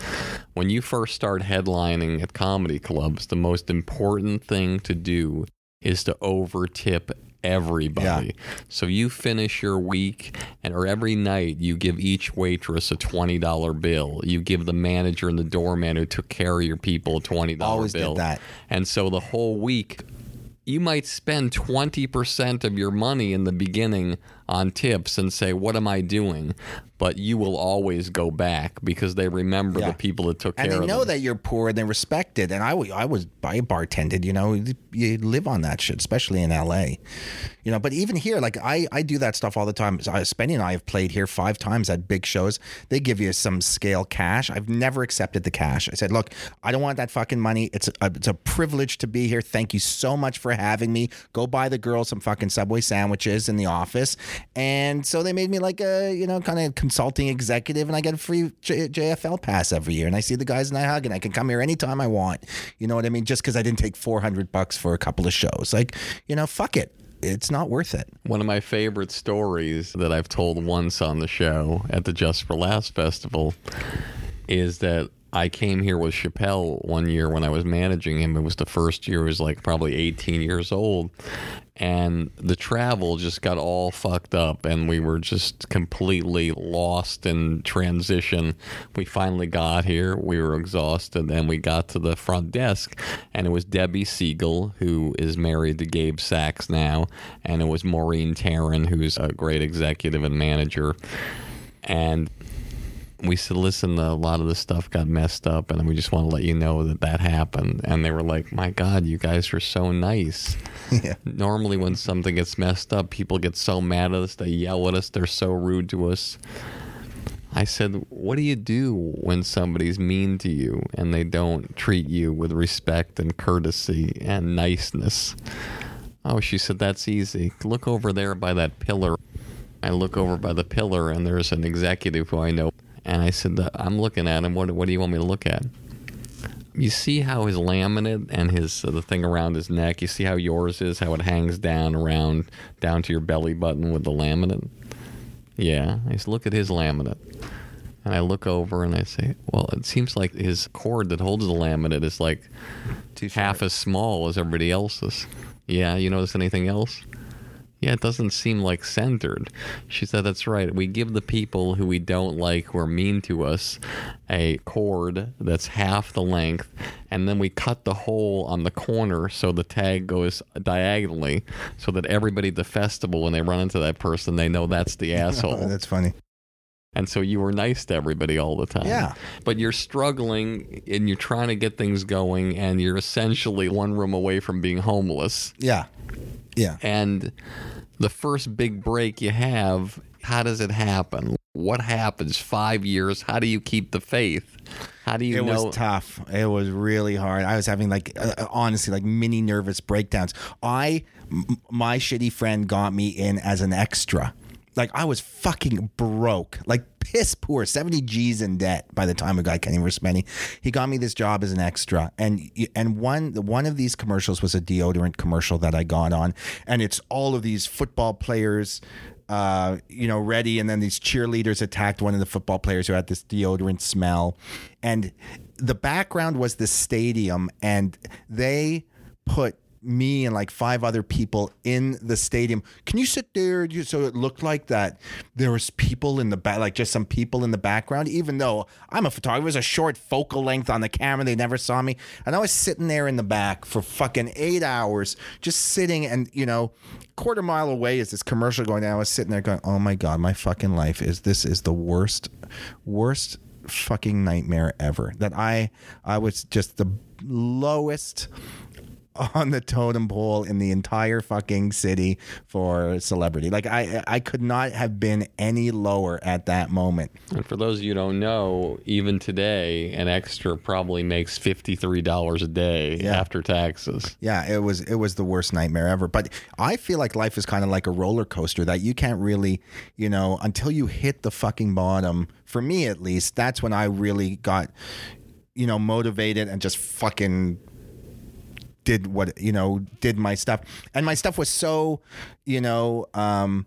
When you first start headlining at comedy clubs, the most important thing to do is to overtip everybody. So you finish your week and or every night you give each waitress a twenty dollar bill. You give the manager and the doorman who took care of your people a twenty dollar bill. Always did that. And so the whole week you might spend 20% of your money in the beginning on tips and say, What am I doing? But you will always go back because they remember Yeah. the people that took and care of you. And they know that you're poor and they respect it. And I, I was I bartended, you know, you live on that shit, especially in L.A. You know, but even here, like I, I do that stuff all the time. Spenny and I have played here five times at big shows. They give you some scale cash. I've never accepted the cash. I said, look, I don't want that fucking money. It's a, it's a privilege to be here. Thank you so much for having me. Go buy the girls some fucking Subway sandwiches in the office. And so they made me like a, you know, kind of consulting executive, and I get a free J- JFL pass every year. And I see the guys and I hug, and I can come here anytime I want. You know what I mean? Just because I didn't take 400 bucks for a couple of shows. Like, you know, fuck it. It's not worth it. One of my favorite stories that I've told once on the show at the Just for Laughs Festival is that I came here with Chappelle one year when I was managing him. It was the first year, he was like probably 18 years old. And the travel just got all fucked up, and we were just completely lost in transition. We finally got here. We were exhausted, and we got to the front desk, and it was Debbie Siegel, who is married to Gabe Sachs now, and it was Maureen Taryn, who's a great executive and manager. And we said, listen, a lot of this stuff got messed up, and we just want to let you know that that happened. And they were like, my God, you guys are so nice. Yeah. Normally, when something gets messed up, people get so mad at us, they yell at us, they're so rude to us. I said, what do you do when somebody's mean to you and they don't treat you with respect and courtesy and niceness? Oh, she said, that's easy. Look over there by that pillar. I look over by the pillar and there's an executive who I know. And I said, I'm looking at him. What, what do you want me to look at? You see how his laminate and his uh, the thing around his neck. You see how yours is, how it hangs down around down to your belly button with the laminate. Yeah, I said, look at his laminate. And I look over and I say, well, it seems like his cord that holds the laminate is like half as small as everybody else's. Yeah, you notice anything else? Yeah, it doesn't seem like centered. She said, That's right. We give the people who we don't like, who are mean to us, a cord that's half the length, and then we cut the hole on the corner so the tag goes diagonally so that everybody at the festival, when they run into that person, they know that's the oh, asshole. Oh, that's funny. And so you were nice to everybody all the time. Yeah. But you're struggling and you're trying to get things going, and you're essentially one room away from being homeless. Yeah. Yeah. And the first big break you have, how does it happen? What happens? Five years? How do you keep the faith? How do you know? it know? was tough. It was really hard. I was having like uh, honestly like mini nervous breakdowns. I m- my shitty friend got me in as an extra. Like I was fucking broke, like piss poor, seventy G's in debt by the time a guy came Kenny versus Spenny. He got me this job as an extra, and and one one of these commercials was a deodorant commercial that I got on, and it's all of these football players uh, you know, ready. And then these cheerleaders attacked one of the football players who had this deodorant smell. And the background was the stadium, and they put me and like five other people in the stadium. Can you sit there? So it looked like that there was people in the back, like just some people in the background. Even though I'm a photographer, it was a short focal length on the camera. They never saw me, and I was sitting there in the back for fucking eight hours, just sitting. And you know, quarter mile away is this commercial going down. I was sitting there going, "Oh my god, my fucking life is this is the worst, worst." fucking nightmare ever that i i was just the lowest on the totem pole in the entire fucking city for celebrity. Like I I could not have been any lower at that moment. And for those of you who don't know, even today, an extra probably makes $53 a day Yeah. after taxes. Yeah, it was it was the worst nightmare ever. But I feel like life is kind of like a roller coaster that you can't really, you know, until you hit the fucking bottom. For me at least, that's when I really got you know motivated and just fucking did what you know did my stuff and my stuff was so you know um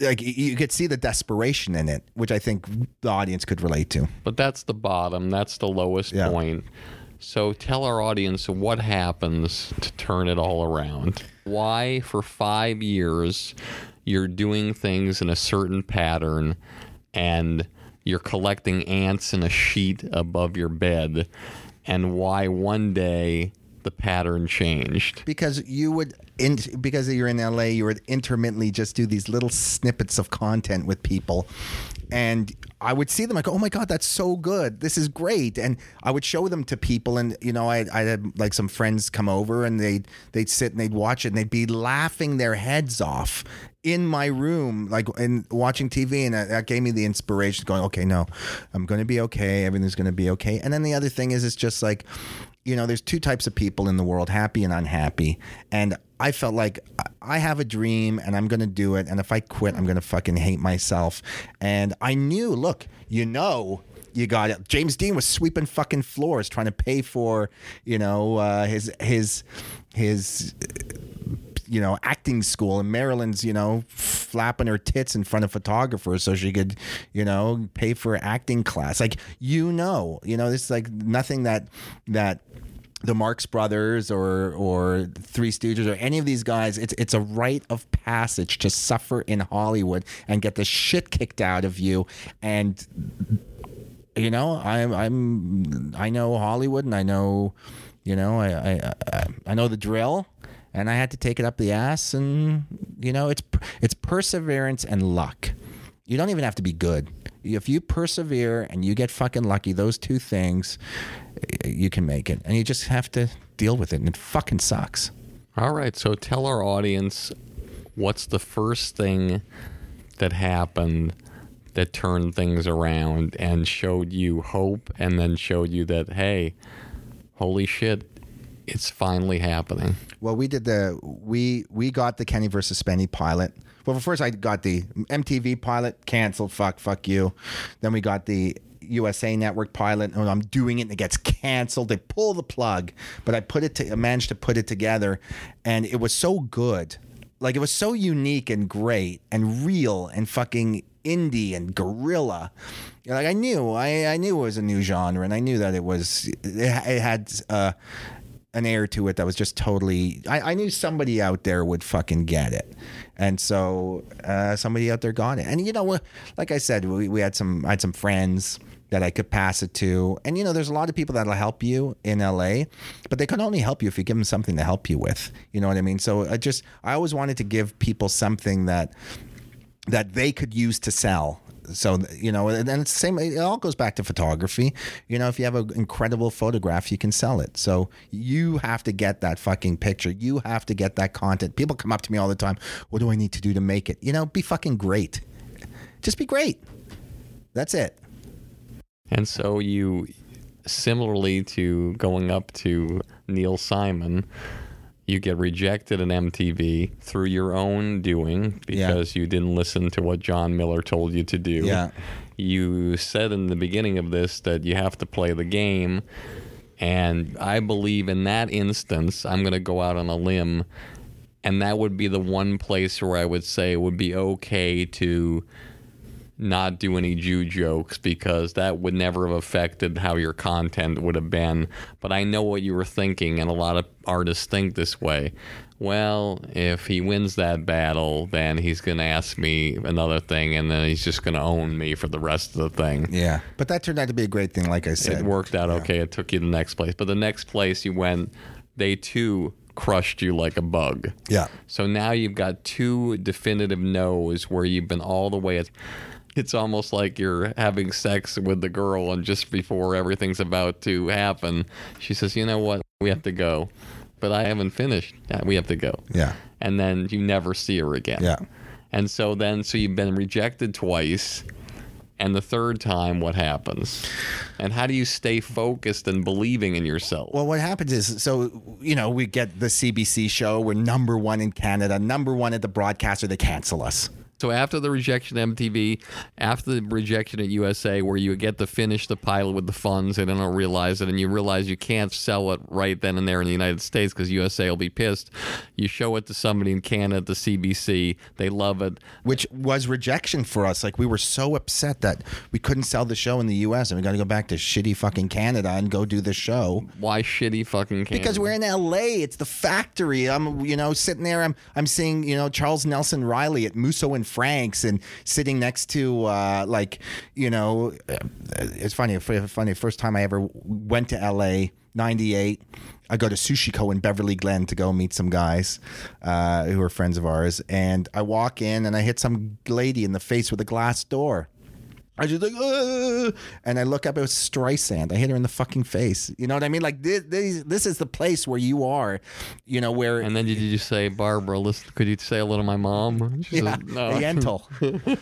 like you- could see the desperation in it which i think the audience could relate to But that's the bottom, that's the lowest Yeah. point. So tell our audience what happens to turn it all around. Why, for five years, you're doing things in a certain pattern and you're collecting ants in a sheet above your bed, and why one day the pattern changed. because you would in, because you're in LA you would intermittently just do these little snippets of content with people. And I would see them like oh my god that's so good. This is great. And I would show them to people and you know I, I had like some friends come over and they'd they'd sit and they'd watch it and they'd be laughing their heads off in my room like and watching TV and that, that gave me the inspiration going okay no I'm going to be okay everything's going to be okay and then the other thing is it's just like you know, there's two types of people in the world, happy and unhappy. And I felt like I- have a dream and I'm going to do it. And if I quit, I'm going to fucking hate myself. And I knew, look, you know, you got it. James Dean was sweeping fucking floors trying to pay for, you know, uh, his, his, his, you know, acting school and Marilyn's, you know, flapping her tits in front of photographers so she could, you know, pay for acting class. Like, you know, you know, this is like nothing that, that, the Marx Brothers or or Three Stooges or any of these guys, it's it's a rite of passage to suffer in Hollywood and get the shit kicked out of you. And you know, I'm I'm I know Hollywood and I know, you know, I I I, I know the drill. And I had to take it up the ass, and you know it's it's perseverance and luck. You don't even have to be good. If you persevere and you get fucking lucky, those two things, you can make it. And you just have to deal with it. And it fucking sucks. All right, so tell our audience what's the first thing that happened that turned things around and showed you hope and then showed you that hey, holy shit, it's finally happening. Well, we did the we we got the Kenny versus Spenny pilot. Well, first I got the MTV pilot canceled. Fuck, fuck you. Then we got the USA Network pilot, and I'm doing it, and it gets canceled. They pull the plug, but I put it to I managed to put it together, and it was so good. Like it was so unique and great and real and fucking indie and guerrilla. Like I knew, I I knew it was a new genre, and I knew that it was it, it had. Uh, an air to it that was just totally. I, I knew somebody out there would fucking get it, and so uh, somebody out there got it. And you know, like I said, we, we had some I had some friends that I could pass it to, and you know, there's a lot of people that'll help you in LA, but they can only help you if you give them something to help you with. You know what I mean? So I just I always wanted to give people something that that they could use to sell. So you know, and it's the same. It all goes back to photography. You know, if you have an incredible photograph, you can sell it. So you have to get that fucking picture. You have to get that content. People come up to me all the time. What do I need to do to make it? You know, be fucking great. Just be great. That's it. And so you, similarly to going up to Neil Simon, you get rejected at MTV through your own doing because you didn't listen to what John Miller told you to do. Yeah. You said in the beginning of this that you have to play the game. And I believe in that instance, I'm going to go out on a limb. And that would be the one place where I would say it would be okay to not do any Jew jokes because that would never have affected how your content would have been. But I know what you were thinking, and a lot of artists think this way. Well, if he wins that battle, then he's going to ask me another thing, and then he's just going to own me for the rest of the thing. Yeah, but that turned out to be a great thing. Like I said, It worked out okay. It took you to the next place. But the next place you went, they too crushed you like a bug. Yeah. So now you've got two definitive no's where you've been all the way. It's almost like you're having sex with the girl, and just before everything's about to happen, she says, You know what? We have to go. But I haven't finished. We have to go. Yeah. And then you never see her again. Yeah. And so then, so you've been rejected twice. And the third time, what happens? And how do you stay focused and believing in yourself? Well, what happens is, so you know, we get the CBC show. We're number one in Canada, number one at the broadcaster. They cancel us. So after the rejection at MTV, after the rejection at USA, where you get to finish the pilot with the funds and then don't realize it, and you realize you can't sell it right then and there in the United States because USA will be pissed. You show it to somebody in Canada, the CBC, they love it. which was rejection for us. Like we were so upset that we couldn't sell the show in the U.S. and we got to go back to shitty fucking Canada and go do the show Why shitty fucking Canada? because we're in L.A. It's the factory. I'm you know sitting there. I'm I'm seeing you know Charles Nelson Reilly at Musso and Frank's and sitting next to uh, like you know uh, it's funny. Funny first time I ever went to L.A. 98 i go to Sushi Co in beverly glen to go meet some guys uh, who are friends of ours and i walk in and i hit some lady in the face with a glass door I just like, "Ugh," and I look up. It was Streisand. I hit her in the fucking face. You know what I mean? Like this, this, this is the place where you are. You know where. And then did you just say, Barbara, listen, could you say hello to my mom? She yeah, said, no. the.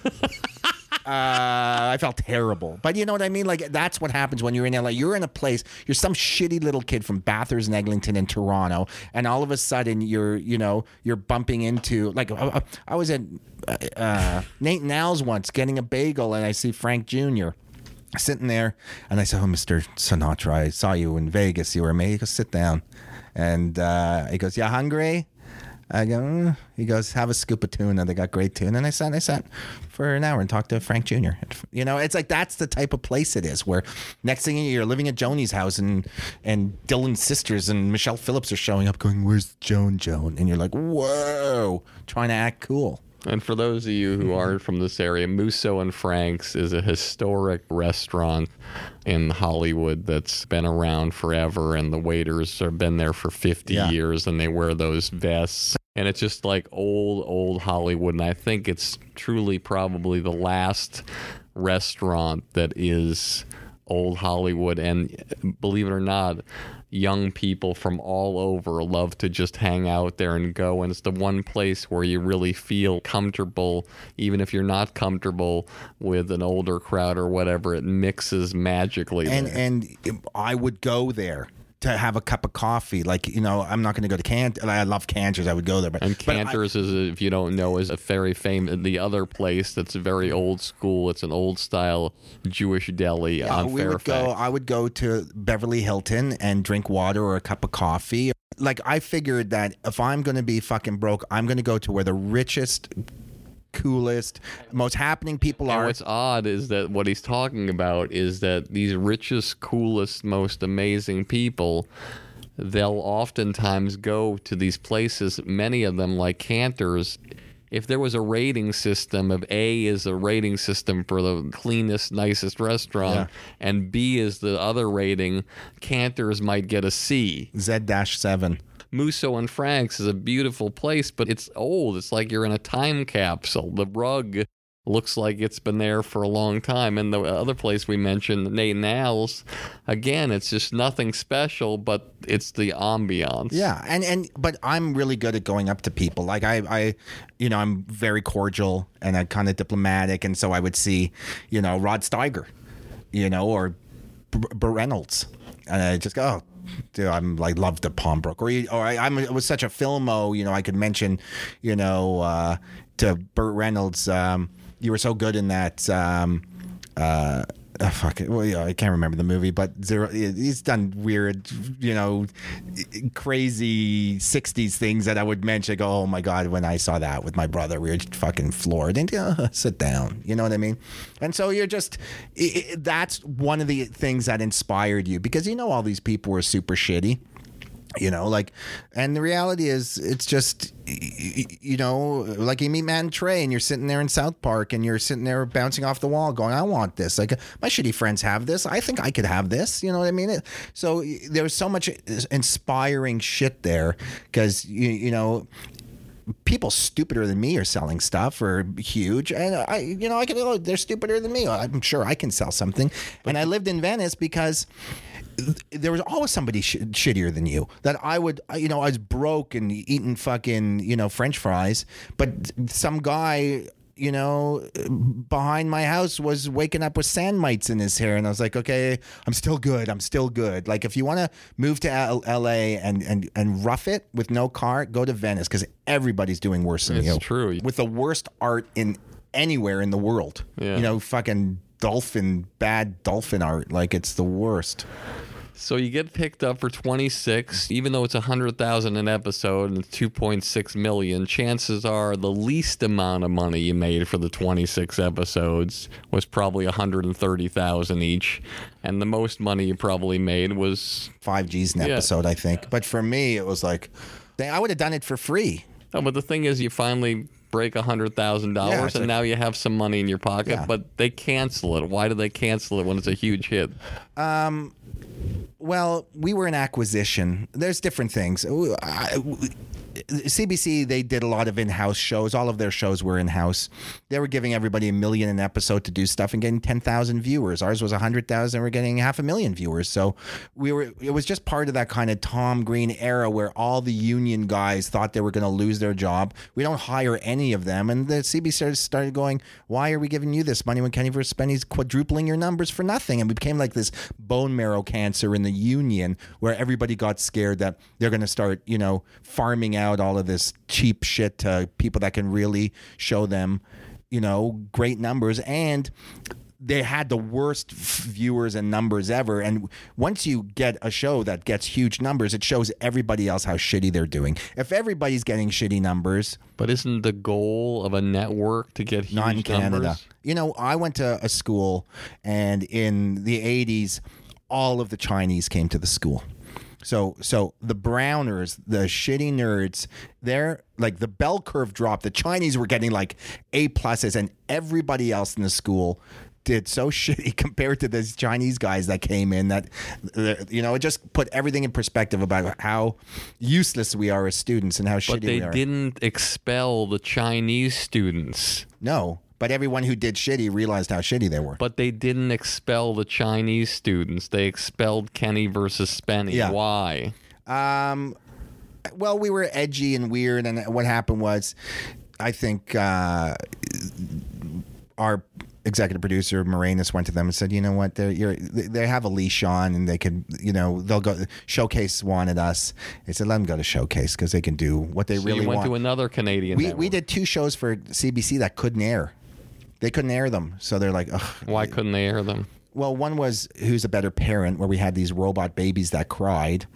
Uh, I felt terrible, but you know what I mean. Like that's what happens when you're in LA. You're in a place. You're some shitty little kid from Bathurst and Eglinton in Toronto, and all of a sudden you're, you know, you're bumping into. Like I, I was at uh, uh, Nate and Al's once getting a bagel, and I see Frank Jr. sitting there, and I said, "Oh, Mister Sinatra, I saw you in Vegas. You were amazing. He goes, sit down." And uh, he goes, "You hungry?" I go. "Mm." He goes, "Have a scoop of tuna. They got great tuna." And I sat, I sat for an hour and talked to Frank Jr. You know, it's like that's the type of place it is. Where next thing you're living at Joni's house, and and Dylan's sisters and Michelle Phillips are showing up, going, "Where's Joan? Joan?" And you're like, "Whoa!" Trying to act cool. And for those of you who aren't from this area, Musso and Frank's is a historic restaurant in Hollywood that's been around forever, and the waiters have been there for 50 Yeah. years, and they wear those vests. And it's just like old, old Hollywood. And I think it's truly probably the last restaurant that is old Hollywood. And believe it or not, young people from all over love to just hang out there and go. And it's the one place where you really feel comfortable, even if you're not comfortable with an older crowd or whatever. It mixes magically. and there. and I would go there to have a cup of coffee. Like you know, I'm not going to go to Can. I love Canter's. I would go there, but And but I- Canter's is, if you don't know, is a very famous. The other place that's very old school. It's an old style Jewish deli Yeah, on we would go. I would go to Beverly Hilton and drink water or a cup of coffee. Like I figured that if I'm going to be fucking broke, I'm going to go to where the richest, coolest, most happening people And are. what's odd is that what he's talking about is that these richest, coolest, most amazing people, they'll oftentimes go to these places, many of them like Canter's. If there was a rating system of A is a rating system for the cleanest, nicest restaurant, Yeah. and B is the other rating, Canter's might get a C. Z dash seven. Musso and Frank's is a beautiful place, but it's old. It's like you're in a time capsule. The rug looks like it's been there for a long time. And the other place we mentioned, Nate and Al's, again, it's just nothing special, but it's the ambiance. Yeah, and and but I'm really good at going up to people. Like I, I, you know, I'm very cordial and I'm kind of diplomatic, and so I would see, you know, Rod Steiger, you know, or B- Reynolds, and I just go. Oh, Dude, I'm like love the Palmbrook, or or I, I'm it was such a filmo, you know. I could mention, you know, uh, to Burt Reynolds, um, you were so good in that um, uh, uh, fuck it. Well, yeah, I can't remember the movie, but zero. He's done weird, you know, crazy '60s things that I would mention. Go, oh my god, when I saw that with my brother, we were fucking floored. And uh, sit down, you know what I mean? And so you're just. i i that's one of the things that inspired you because you know all these people were super shitty you know like and the reality is it's just you know like you meet matt and trey and you're sitting there in south park and you're sitting there bouncing off the wall going i want this. Like my shitty friends have this. I think i could have this. You know what i mean? So there's so much uh, inspiring shit there because you, you know people stupider than me are selling stuff or huge. And i you know i can oh, they're stupider than me. I'm sure i can sell something. And i lived in venice because there was always somebody sh- shittier than you that I would, you know, I was broke and eating fucking, you know, French fries, but some guy, you know, behind my house was waking up with sand mites in his hair, and I was like, okay, I'm still good, I'm still good. Like, if you want to move to L- L.A. and and and rough it with no car, go to Venice because everybody's doing worse than It's you. true. With the worst art in anywhere in the world, Yeah. you know, fucking dolphin, bad dolphin art, like it's the worst. So you get picked up for 26, even though it's 100,000 an episode and 2.6 million, chances are the least amount of money you made for the 26 episodes was probably 130,000 each, and the most money you probably made was five G's an Yeah. episode, I think. But for me, it was like, I would have done it for free. No, but the thing is, you finally break a hundred thousand Yeah, dollars, and like- now you have some money in your pocket. Yeah. But they cancel it. Why do they cancel it when it's a huge hit? Um, Well, we were an acquisition. There's different things. I- CBC, they did a lot of in-house shows. All of their shows were in-house. They were giving everybody a million an episode to do stuff and getting 10,000 viewers. Ours was 100,000. We're getting half a million viewers. So we were. It was just part of that kind of Tom Green era where all the union guys thought they were going to lose their job. We don't hire any of them, and the CBC started going, "Why are we giving you this money when Kenny versus Spenny's quadrupling your numbers for nothing?" And we became like this bone marrow cancer in the union where everybody got scared that they're going to start, you know, farming out all of this cheap shit to people that can really show them, you know, great numbers and they had the worst viewers and numbers ever and once you get a show that gets huge numbers it shows everybody else how shitty they're doing if everybody's getting shitty numbers But isn't the goal of a network to get huge not in Canada. numbers? You know, I went to a school, and in the '80s, all of the Chinese came to the school. So, so the Browners, the shitty nerds, they're like the bell curve dropped. The Chinese were getting like A pluses, and everybody else in the school did so shitty compared to these Chinese guys that came in that, you know, it just put everything in perspective about how useless we are as students and how But shitty they we are. didn't expel the Chinese students. No, but everyone who did shitty realized how shitty they were. But they didn't expel the Chinese students. They expelled Kenny versus Spenny. Yeah. Why? Um, well, we were edgy and weird, and what happened was, I think uh, our executive producer Moranis went to them and said, "You know what? They're you're, they have a leash on, and they could, you know, they'll go. Showcase wanted us. They said, let them go to Showcase because they can do what they So really you went want. to another Canadian. we we did two shows for CBC that couldn't air. They couldn't air them, so they're like, Ugh. Why couldn't they air them? Well, one was Who's a Better Parent, where we had these robot babies that cried.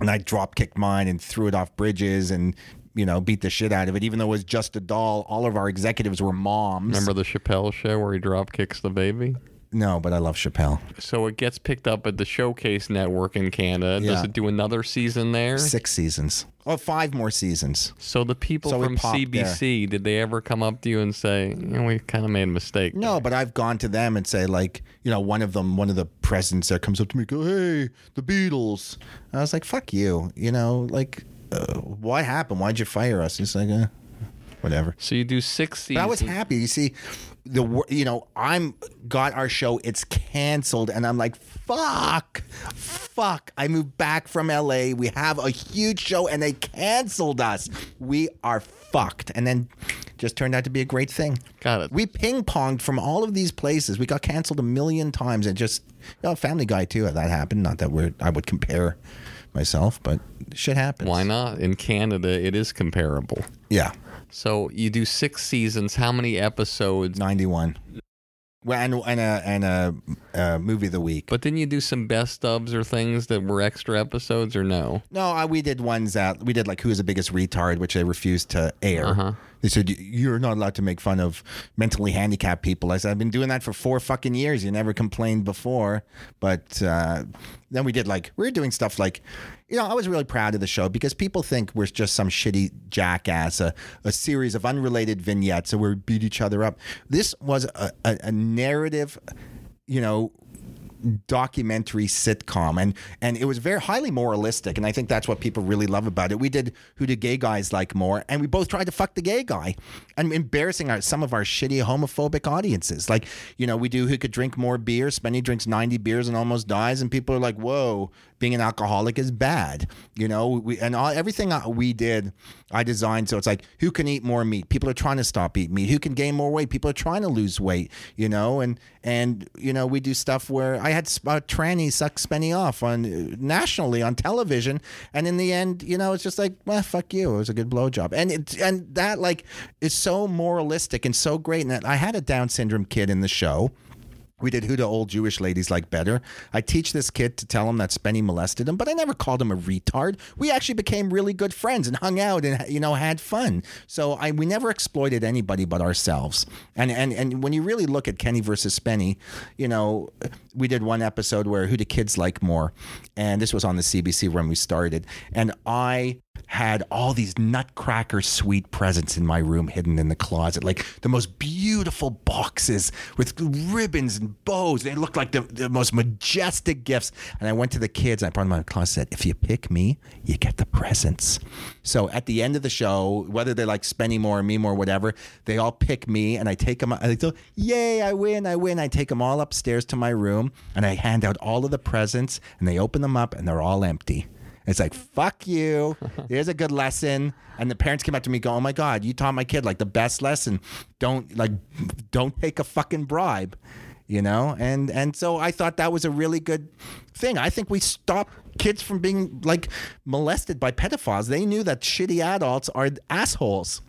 And I drop kicked mine and threw it off bridges and, you know, beat the shit out of it. Even though it was just a doll, all of our executives were moms. Remember the Chappelle show where he drop kicks the baby? No, but I love Chappelle. So it gets picked up at the Showcase Network in Canada. Does Yeah. it do another season there? Six seasons. Oh, five more seasons. So the people So we from popped CBC, did they ever come up to you and say, you know, we kind of made a mistake? No, but I've gone to them and say, like, you know, one of them, one of the presidents there comes up to me, go, hey, the Beatles. And I was like, fuck you. You know, like, uh, what happened? Why'd you fire us? He's like, uh, whatever. So you do six But. I was happy. You see, the you know I'm got our show. It's canceled, and I'm like, fuck, fuck. I moved back from L.A. We have a huge show, and they canceled us. We are fucked. And then just turned out to be a great thing. Got it. We ping ponged from all of these places. We got canceled a million times, and just you know, Family Guy too. That happened. Not that we're I would compare myself, but shit happens. Why not? In Canada, it is comparable. Yeah, So you do six seasons. How many episodes? ninety one. Well, and and a and a, uh movie of the week. But didn't you do some best ofs or things that were extra episodes or no? No, I, we did ones that we did like who's the biggest retard, which they refused to air. Uh-huh. They said "You- you're not allowed to make fun of mentally handicapped people. I said I've been doing that for four fucking years. You never complained before, but uh, then we did like we were doing stuff like. You know, I was really proud of the show because people think we're just some shitty jackass, a, a series of unrelated vignettes, and we beat each other up. This was a, a, a narrative, you know, documentary sitcom and and it was very highly moralistic and I think that's what people really love about it. We did who do gay guys like more and we both tried to fuck the gay guy and embarrassing our, some of our shitty homophobic audiences. Like, you know, we do who could drink more beer. Spenny drinks 90 beers and almost dies and people are like, "Whoa, being an alcoholic is bad." You know, we and all, everything we did I designed so it's like who can eat more meat? People are trying to stop eating meat. Who can gain more weight? People are trying to lose weight, you know, and and you know, we do stuff where I had uh, tranny suck Spenny off on uh, nationally on television, and in the end, you know, it's just like, well, fuck you. It was a good blowjob, and it, and that like is so moralistic and so great. And I had a Down syndrome kid in the show. We did who do old Jewish ladies like better. I teach this kid to tell him that Spenny molested him, but I never called him a retard. We actually became really good friends and hung out and you know had fun. So I we never exploited anybody but ourselves. And and and when you really look at Kenny versus Spenny, you know, we did one episode where who do kids like more, and this was on the CBC when we started, and I had all these nutcracker sweet presents in my room hidden in the closet, like the most beautiful boxes with ribbons and bows. They looked like the, the most majestic gifts. And I went to the kids and I brought them out of the closet. and said, If you pick me, you get the presents. So at the end of the show, whether they like Spenny more or me more, whatever, they all pick me and I take them. I go, Yay, I win, I win. I take them all upstairs to my room and I hand out all of the presents and they open them up and they're all empty. It's like, fuck you. Here's a good lesson. And the parents came up to me, go, oh my God, you taught my kid like the best lesson. Don't like, don't take a fucking bribe, you know? And, and so I thought that was a really good thing. I think we stopped kids from being like molested by pedophiles. They knew that shitty adults are assholes.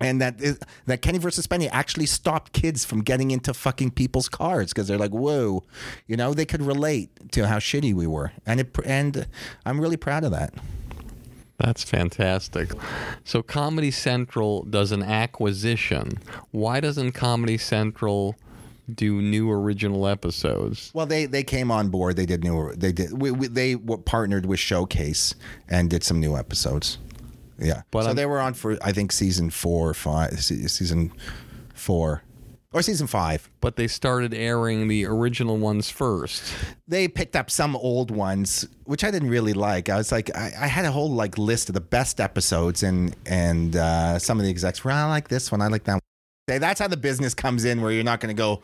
And that is, that Kenny versus Spenny actually stopped kids from getting into fucking people's cars because they're like, whoa, you know, they could relate to how shitty we were, and it and I'm really proud of that. That's fantastic. So Comedy Central does an acquisition. Why doesn't Comedy Central do new original episodes? Well, they they came on board. They did new. They did. We, we, they partnered with Showcase and did some new episodes. Yeah, But so I'm- they were on for I think season four or five, season four or season five. But they started airing the original ones first. they picked up some old ones, which I didn't really like. I was like, I, I had a whole like list of the best episodes, and and uh, some of the execs were, I like this one, I like that. one. That's how the business comes in, where you're not going to go,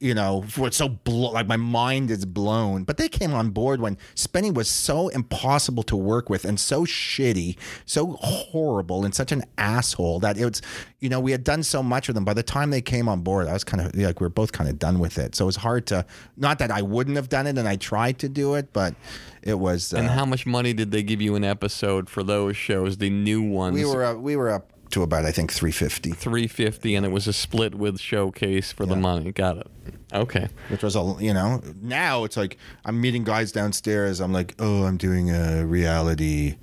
you know, for it's so blo- like my mind is blown. But they came on board when Spenny was so impossible to work with and so shitty, so horrible, and such an asshole that it was, you know, we had done so much with them. By the time they came on board, I was kind of like we were both kind of done with it. So it was hard to, not that I wouldn't have done it, and I tried to do it, but it was. Uh, And how much money did they give you an episode for those shows, the new ones? we were uh, we were up to about I think three fifty. 350 and it was a split with showcase for the money. Got it. Okay. which was a you know now it's like i'm meeting guys downstairs i'm like oh i'm doing a reality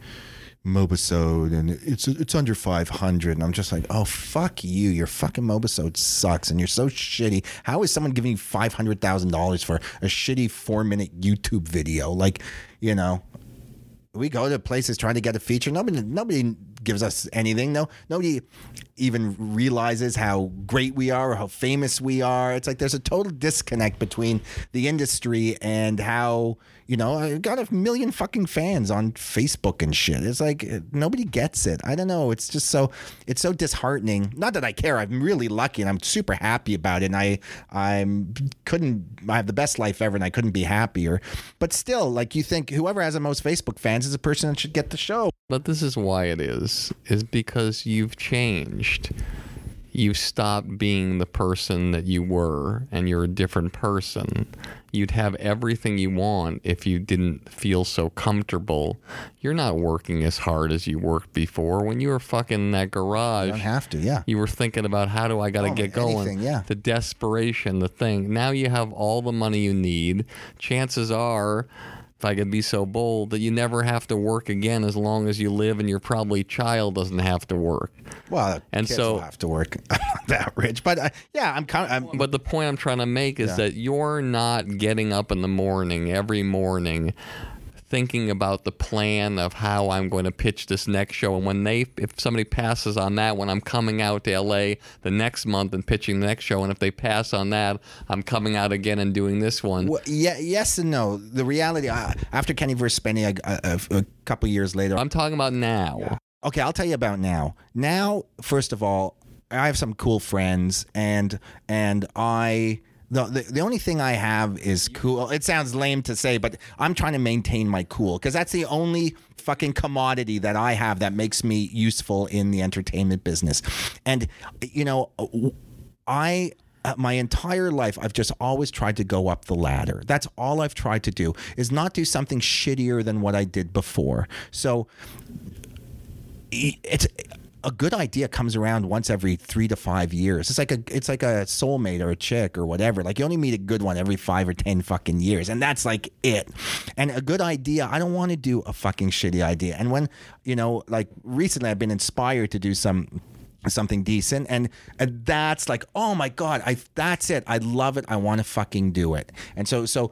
mobisode and it's it's under 500 and i'm just like oh fuck you your fucking mobisode sucks and you're so shitty how is someone giving you $500000 for a shitty four minute youtube video like you know we go to places trying to get a feature. Nobody, nobody gives us anything. No, nobody even realizes how great we are or how famous we are. It's like there's a total disconnect between the industry and how you know I got a million fucking fans on Facebook and shit. It's like uh, nobody gets it. I don't know. It's just so it's so disheartening. Not that I care. I'm really lucky and I'm super happy about it. And I I'm couldn't I have the best life ever and I couldn't be happier. But still, like you think whoever has the most Facebook fans is the person that should get the show. But this is why it is, is because you've changed. You stop being the person that you were and you're a different person. You'd have everything you want if you didn't feel so comfortable. You're not working as hard as you worked before. When you were fucking in that garage, You don't have to. Yeah. you were thinking about how do I got to Oh, get going? anything, yeah. The desperation, the thing. Now you have all the money you need. Chances are, if I could be so bold, that you never have to work again as long as you live, and your probably child doesn't have to work. Well, And so- have to work that rich, but uh, yeah, I'm kind of. I'm, But the point I'm trying to make is Yeah. that you're not getting up in the morning every morning thinking about the plan of how I'm going to pitch this next show and when they if somebody passes on that when I'm coming out to LA the next month and pitching the next show and if they pass on that I'm coming out again and doing this one Well, yeah, yes and no. The reality uh, after Kenny versus Spenny, a, a, a couple years later. I'm talking about now Okay, I'll tell you about now. Now, first of all, I have some cool friends, and and I. The, the, only thing I have is cool. It sounds lame to say, but I'm trying to maintain my cool because that's the only fucking commodity that I have that makes me useful in the entertainment business. And, you know, I uh, my entire life I've just always tried to go up the ladder. That's all I've tried to do is not do something shittier than what I did before. So it's a good idea comes around once every three to five years. It's like a it's like a soulmate or a chick or whatever. Like you only meet a good one every five or ten fucking years, and that's like it. And a good idea, I don't want to do a fucking shitty idea. And when you know, like recently, I've been inspired to do some something decent and, and that's like oh my god i that's it. I love it. I want to fucking do it. And so so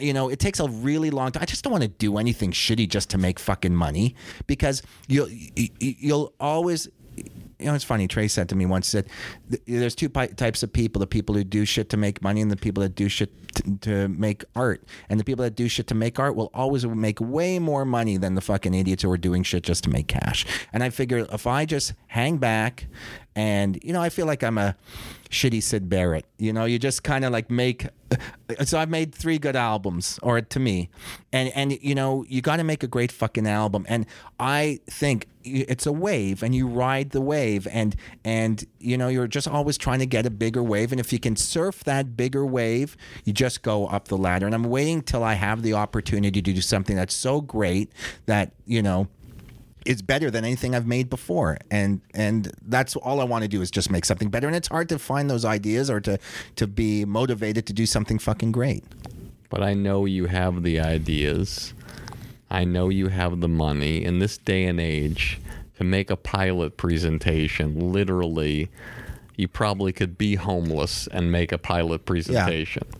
you know it takes a really long time i just don't want to do anything shitty just to make fucking money because you'll you'll always you know, it's funny. Trey said to me once, said, th- "There's two pi- types of people: the people who do shit to make money, and the people that do shit t- to make art. And the people that do shit to make art will always make way more money than the fucking idiots who are doing shit just to make cash. And I figure if I just hang back, and you know, I feel like I'm a shitty Syd Barrett. You know, you just kind of like make. Uh, so I've made three good albums, or to me, and and you know, you got to make a great fucking album. And I think it's a wave, and you ride the wave, and and you know, you're just always trying to get a bigger wave. And if you can surf that bigger wave, you just go up the ladder. And I'm waiting till I have the opportunity to do something that's so great that you know is better than anything I've made before, and and that's all I want to do is just make something better. And it's hard to find those ideas or to to be motivated to do something fucking great. but I know you have the ideas. I know you have the money in this day and age to make a pilot presentation. Literally, you probably could be homeless and make a pilot presentation. Yeah.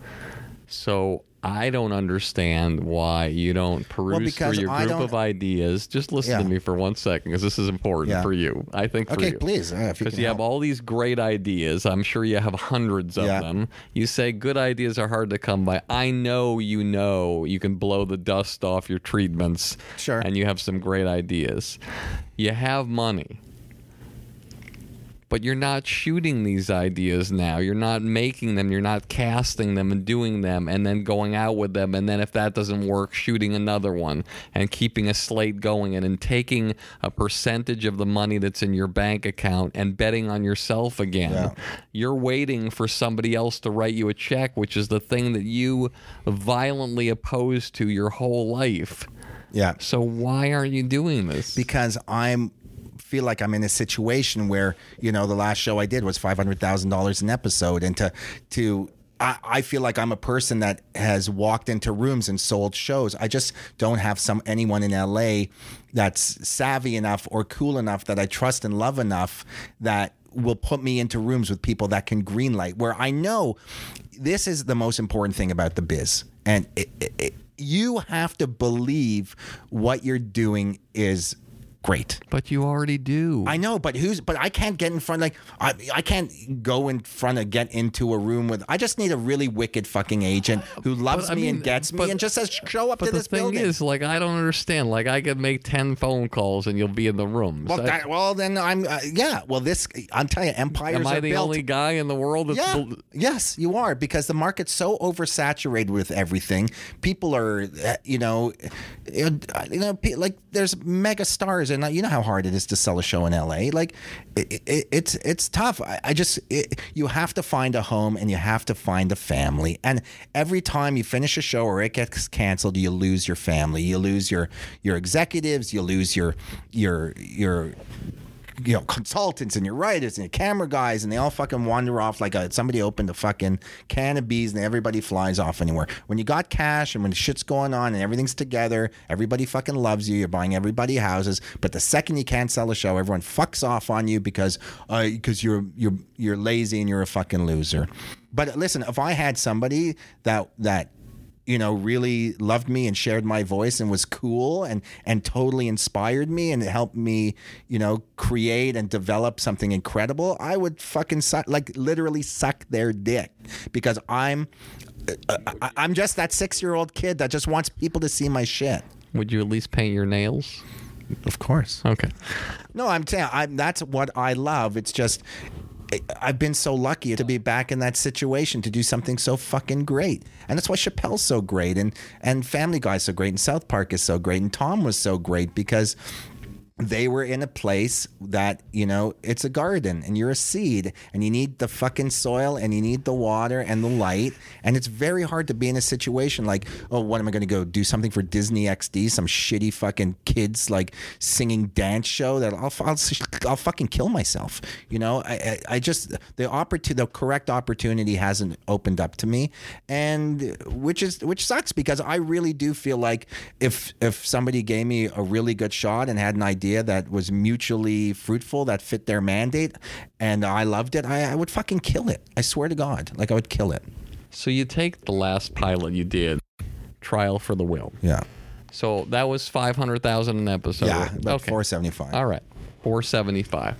So I don't understand why you don't peruse through your I group of ideas. Just listen to me for one second, because this is important Yeah. for you. I think for Okay, you. please, uh, you Because you have all these great ideas. I'm sure you have hundreds of Yeah. them. You say good ideas are hard to come by. I know you know you can blow the dust off your treatments. Sure. And you have some great ideas. You have money. But you're not shooting these ideas now. You're not making them. You're not casting them and doing them and then going out with them. And then if that doesn't work, shooting another one and keeping a slate going and then taking a percentage of the money that's in your bank account and betting on yourself again. Yeah. You're waiting for somebody else to write you a check, which is the thing that you violently opposed to your whole life. Yeah, So why aren't you doing this? because I'm feel like I'm in a situation where you know the last show I did was five hundred thousand dollars an episode, and to to I, feel like I'm a person that has walked into rooms and sold shows. I just don't have some anyone in LA that's savvy enough or cool enough that I trust and love enough that will put me into rooms with people that can greenlight where I know this is the most important thing about the biz and it, it, it, you have to believe what you're doing is great. But you already do. I know, but who's? But I can't get in front. Like I, I can't go in front of get into a room with. I just need a really wicked fucking agent who loves But, I me and mean, gets me and just says, "Show up But to the this thing building." is, like, I don't understand. Like, I could make ten phone calls and you'll be in the room. well, So- that, well, then I'm. Uh, yeah. Well, this. I'm telling you, empires am I the built. only guy in the world that's Yeah. Yes, you are because the market's so oversaturated with everything. People are, uh, you know, you know, like there's mega stars and you know how hard it is to sell a show in LA. Like, it, it, it's it's tough. I, I just it, you have to find a home and you have to find a family. And every time you finish a show or it gets canceled, you lose your family. You lose your your executives. You lose your your your you know consultants and your writers and your camera guys and they all fucking wander off like a, somebody opened a fucking can of bees and everybody flies off anywhere when you got cash and when shit's going on and everything's together everybody fucking loves you you're buying everybody houses but the second you can't sell a show everyone fucks off on you because uh because you're you're you're lazy and you're a fucking loser. But listen if i had somebody that that you know really loved me and shared my voice and was cool and and totally inspired me and helped me you know create and develop something incredible i would fucking suck like literally suck their dick because i'm uh, I- i'm just that six year old kid that just wants people to see my shit Would you at least paint your nails? of course Okay. no i'm saying I'm, that's what i love it's just I've been so lucky to be back in that situation to do something so fucking great, and that's why Chappelle's so great, and and Family Guy's so great, and South Park is so great, and Tom was so great because they were in a place that you know it's a garden and you're a seed and you need the fucking soil and you need the water and the light. And it's very hard to be in a situation like oh what am i going to go do something for disney xd some shitty fucking kids like singing dance show that i'll, I'll, I'll fucking kill myself you know? I, I, I just the opportunity the correct opportunity hasn't opened up to me. And which is which sucks because i really do feel like if if somebody gave me a really good shot and had an idea that was mutually fruitful that fit their mandate and i loved it I, I would fucking kill it i swear to god like i would kill it So you take the last pilot you did, Triumph of the Will. yeah So that was five hundred thousand an episode. yeah about okay. 475 All right, four seventy five.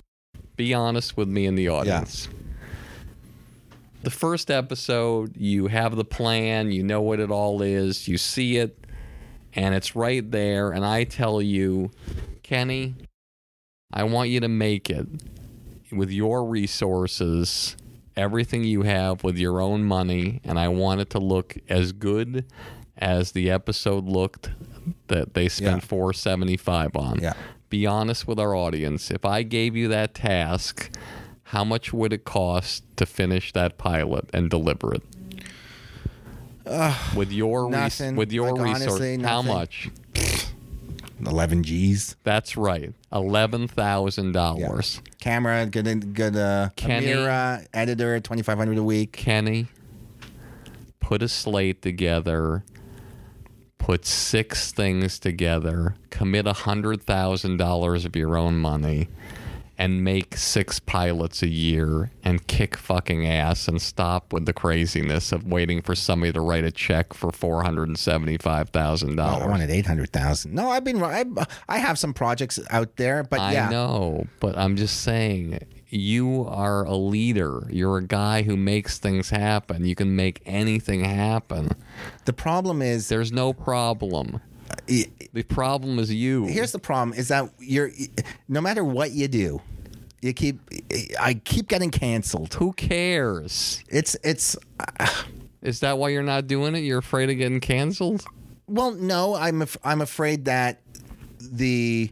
Be honest with me in the audience. The first episode, you have the plan, you know what it all is, you see it, and it's right there. And I tell you, Kenny, I want you to make it with your resources, everything you have with your own money, and I want it to look as good as the episode looked that they spent Yeah. 475 on. Yeah. Be honest with our audience. If I gave you that task, how much would it cost to finish that pilot and deliver it? with your res- with your Like, resource, honestly, how much? 11 g's That's right, eleven thousand yeah. dollars. camera good good uh Kenny. camera editor 2500 a week Kenny, put a slate together, put six things together, commit a hundred thousand dollars of your own money, and make six pilots a year and kick fucking ass and stop with the craziness of waiting for somebody to write a check for four hundred and seventy five thousand Oh, I dollars. wanted eight hundred thousand. No, I've been. I, I have some projects out there, but yeah. I know, but I'm just saying you are a leader. You're a guy who makes things happen. You can make anything happen. the problem is There's no problem. The problem is you. here's the problem: is that you're no matter what you do, you keep. I keep getting canceled. who cares? It's it's. Is that why you're not doing it? You're afraid of getting canceled? Well, no, I'm af- I'm afraid that the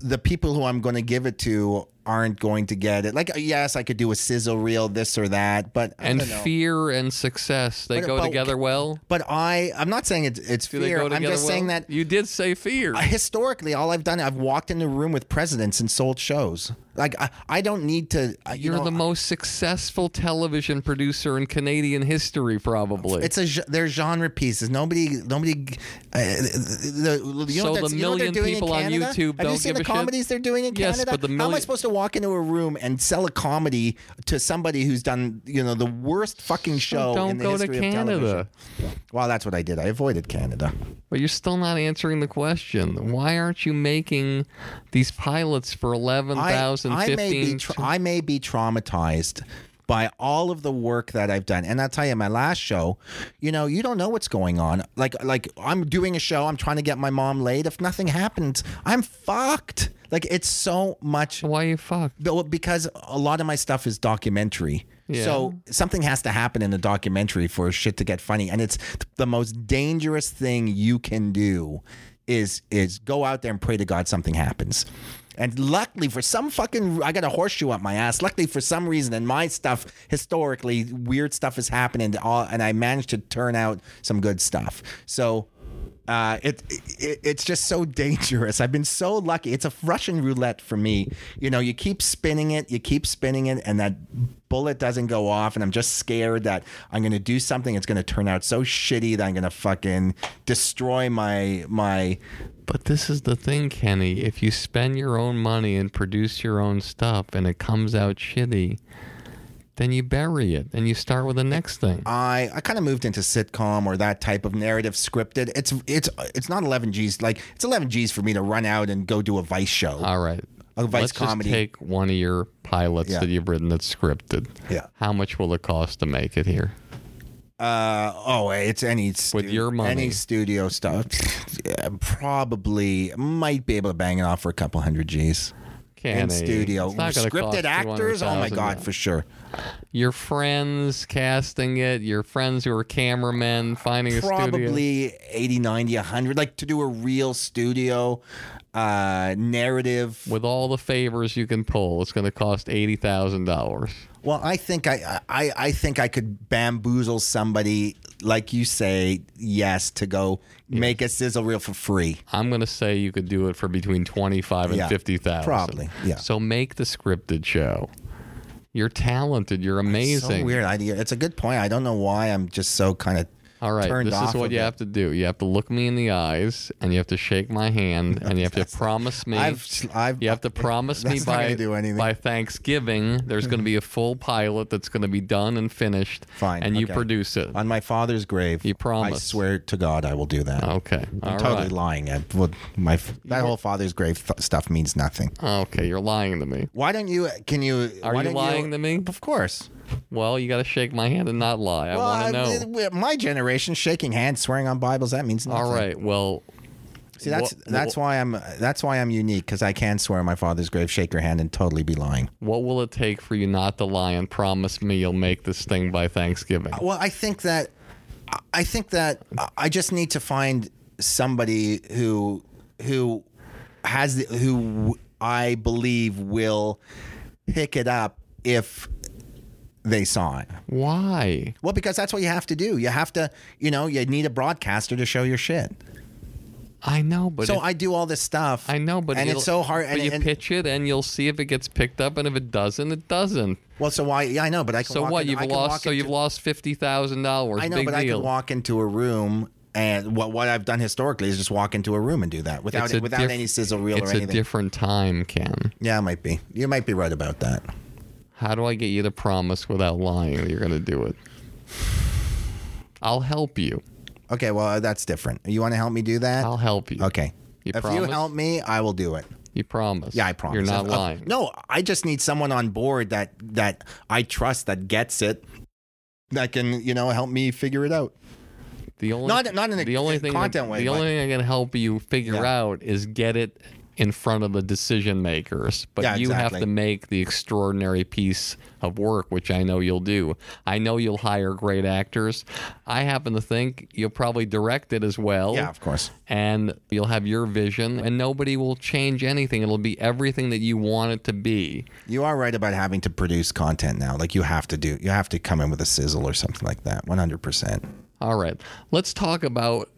the people who I'm going to give it to aren't going to get it. Like, yes, I could do a sizzle reel, this or that, but I And don't know. fear and success, they But- go but- together well? But I, I'm not saying it's it's Do fear. I'm just well? saying that You did say fear. historically, all I've done, I've walked in the room with presidents and sold shows. Like I, I don't need to. uh, You You're know, the most successful television producer in Canadian history, probably. It's a they're genre pieces. Nobody, nobody. Uh, the, the, you So know what the you million people on YouTube Have you don't seen give the a shit? comedies they're doing in Yes, Canada? but the How am I million- supposed to walk into a room and sell a comedy to somebody who's done you know the worst fucking show don't in the go to history of Canada. television? Well, that's what I did. I avoided Canada. But you're still not answering the question. Why aren't you making these pilots for 11,000, I, I may be 15? tra- I may be traumatized by all of the work that I've done. And I'll tell you, my last show, you know, you don't know what's going on. Like, like I'm doing a show. I'm trying to get my mom laid. If nothing happens, I'm fucked. Like, it's so much. Why you fucked? Well, because a lot of my stuff is documentary. Yeah. So something has to happen in a documentary for shit to get funny, and it's the most dangerous thing you can do is is go out there and pray to God something happens. And luckily, for some fucking, I got a horseshoe up my ass. Luckily, for some reason, in my stuff, historically, weird stuff is happening, all, and I managed to turn out some good stuff. So, uh, it, it it's just so dangerous. I've been so lucky. It's a Russian roulette for me. You know, you keep spinning it, you keep spinning it, and that bullet doesn't go off. And I'm just scared that I'm going to do something. It's going to turn out so shitty that I'm going to fucking destroy my my. But this is the thing, Kenny. If you spend your own money and produce your own stuff and it comes out shitty, then you bury it and you start with the next thing. I, I kind of moved into sitcom or that type of narrative scripted. It's it's it's not 11 G's like it's 11 G's for me to run out and go do a Vice show. All right. A Vice Let's comedy. just take one of your pilots Yeah. that you've written that's scripted. Yeah. How much will it cost to make it here? Uh oh, it's any stu- With your money. any studio stuff. Yeah, probably might be able to bang it off for a couple hundred G's Kenny, in studio. It's not gonna cost Scripted actors, oh my god, $200,000. for sure. your friends casting it, your friends who are cameramen finding a studio. Probably 80, 90, 100 like to do a real studio uh narrative. With all the favors you can pull, it's going to cost eighty thousand dollars. Well, I think I, I I think I could bamboozle somebody like you say, yes, to go make a sizzle reel for free. I'm going to say you could do it for between twenty five and Yeah, fifty thousand. probably, yeah. So make the scripted show. You're talented. You're amazing. So weird idea. It's a good point. I don't know why I'm just so kind of All right, turned this off is what of you it. have to do. You have to look me in the eyes, and you have to shake my hand, and you have to promise me. I've- I've- you have to promise me That's not by gonna do anything. by Thanksgiving. There's going to be a full pilot that's going to be done and finished. Fine, and you okay. produce it. on my father's grave. You promise. I promise. swear to God, I will do that. Okay, I'm all totally lying. I, well, my that whole father's grave th- stuff means nothing. Okay, you're lying to me. Why don't you? Can you? Are why you don't lying to me? Of course. Well, you got to shake my hand and not lie. I want to know. my generation, shaking hands, swearing on Bibles, that means nothing. All right. Well, See, that's What- that's what- why I'm that's why I'm unique because I can swear on my father's grave, shake your hand, and totally be lying. what will it take for you not to lie and promise me you'll make this thing by Thanksgiving? Uh, well, I think that I think that I just need to find somebody who who has the, who I believe will pick it up if they saw it. Why? Well, because that's what you have to do. You have to, you know, you need a broadcaster to show your shit. I know, but so if- I do all this stuff. I know, but and it's so hard. But And, you and- pitch it, and you'll see if it gets picked up, and if it doesn't, it doesn't. well, so why? Yeah, I know, but I can. So walk what? into- You've I lost. So you've lost fifty thousand dollars. I know, but I deal. can walk into a room, and what what I've done historically is just walk into a room and do that without without diff- any sizzle reel It's or a different time, Ken. yeah, it might be. You might be right about that. How do I get you to promise without lying that you're going to do it? I'll help you. Okay, well uh, that's different. You want to help me do that? I'll help you. Okay. You if promise? you help me, I will do it. You promise. Yeah, I promise. You're not If- if- lying. no, I just need someone on board that that I trust that gets it, that can you know help me figure it out. The only Not- not in a the only uh, thing content that, way, The but- only thing I can help you figure Yeah. out is get it in front of the decision makers. But Yeah, you have to make the extraordinary piece of work, which I know you'll do. I know you'll hire great actors. I happen to think you'll probably direct it as well. Yeah, of course. And you'll have your vision, and nobody will change anything. It'll be everything that you want it to be. You are right about having to produce content now. Like you have to do. You have to come in with a sizzle or something like that. One hundred percent. All right. Let's talk about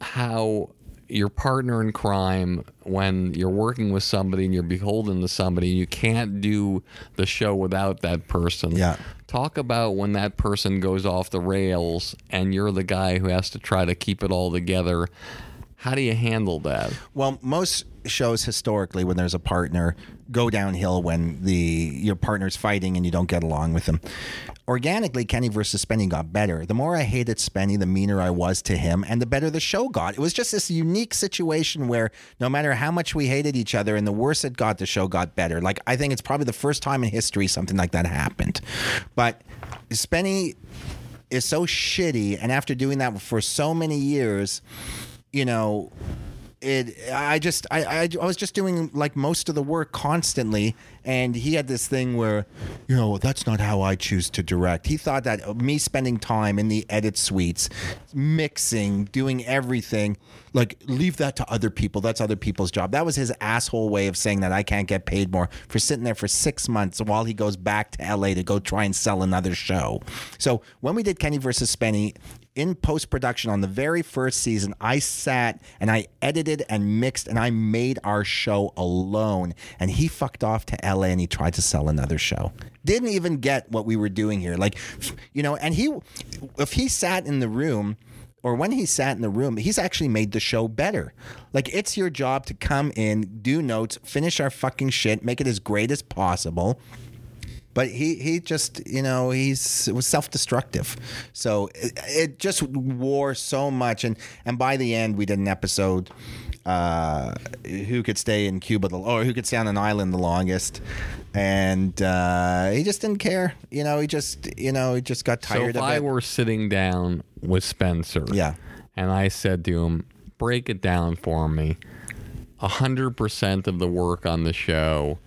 how your partner in crime, when you're working with somebody and you're beholden to somebody, you can't do the show without that person. Yeah. Talk about when that person goes off the rails and you're the guy who has to try to keep it all together. How do you handle that? Well, most shows historically, when there's a partner, go downhill when the your partner's fighting and you don't get along with them. Organically, Kenny versus Spenny got better. The more I hated Spenny, the meaner I was to him, and the better the show got. It was just this unique situation where no matter how much we hated each other and the worse it got, the show got better. Like I think it's probably the first time in history something like that happened. But Spenny is so shitty, and after doing that for so many years, you know, it I just I, I I was just doing like most of the work constantly and he had this thing where you know that's not how I choose to direct. He thought that uh, me spending time in the edit suites, mixing, doing everything, like leave that to other people. That's other people's job. That was his asshole way of saying that I can't get paid more for sitting there for 6 months while he goes back to LA to go try and sell another show. So, when we did Kenny versus Spenny, in post production on the very first season, I sat and I edited and mixed and I made our show alone. And he fucked off to LA and he tried to sell another show. Didn't even get what we were doing here. Like, you know, and he, if he sat in the room, or when he sat in the room, he's actually made the show better. Like, it's your job to come in, do notes, finish our fucking shit, make it as great as possible but he he just you know he's it was self-destructive. So it, it just wore so much. And and by the end we did an episode uh who could stay in cuba the or who could stay on an island the longest? And uh he just didn't care. You know he just you know he just got tired So if of I it. were sitting down with Spencer, Yeah. and I said to him, "Break it down for me." A hundred percent of the work on the show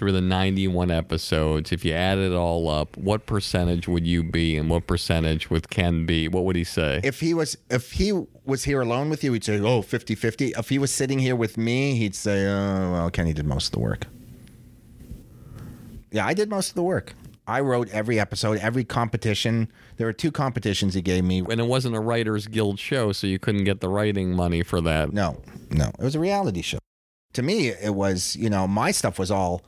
through the ninety-one episodes, if you add it all up, what percentage would you be, and what percentage would Ken be? What would he say? if he was if he was here alone with you he'd say oh 50-50 if he was sitting here with me he'd say oh well kenny did most of the work. Yeah i did most of the work. I wrote every episode every competition. There were two competitions he gave me. And it wasn't a Writers Guild show, so you couldn't get the writing money for that. no no. It was a reality show to me it was you know my stuff was all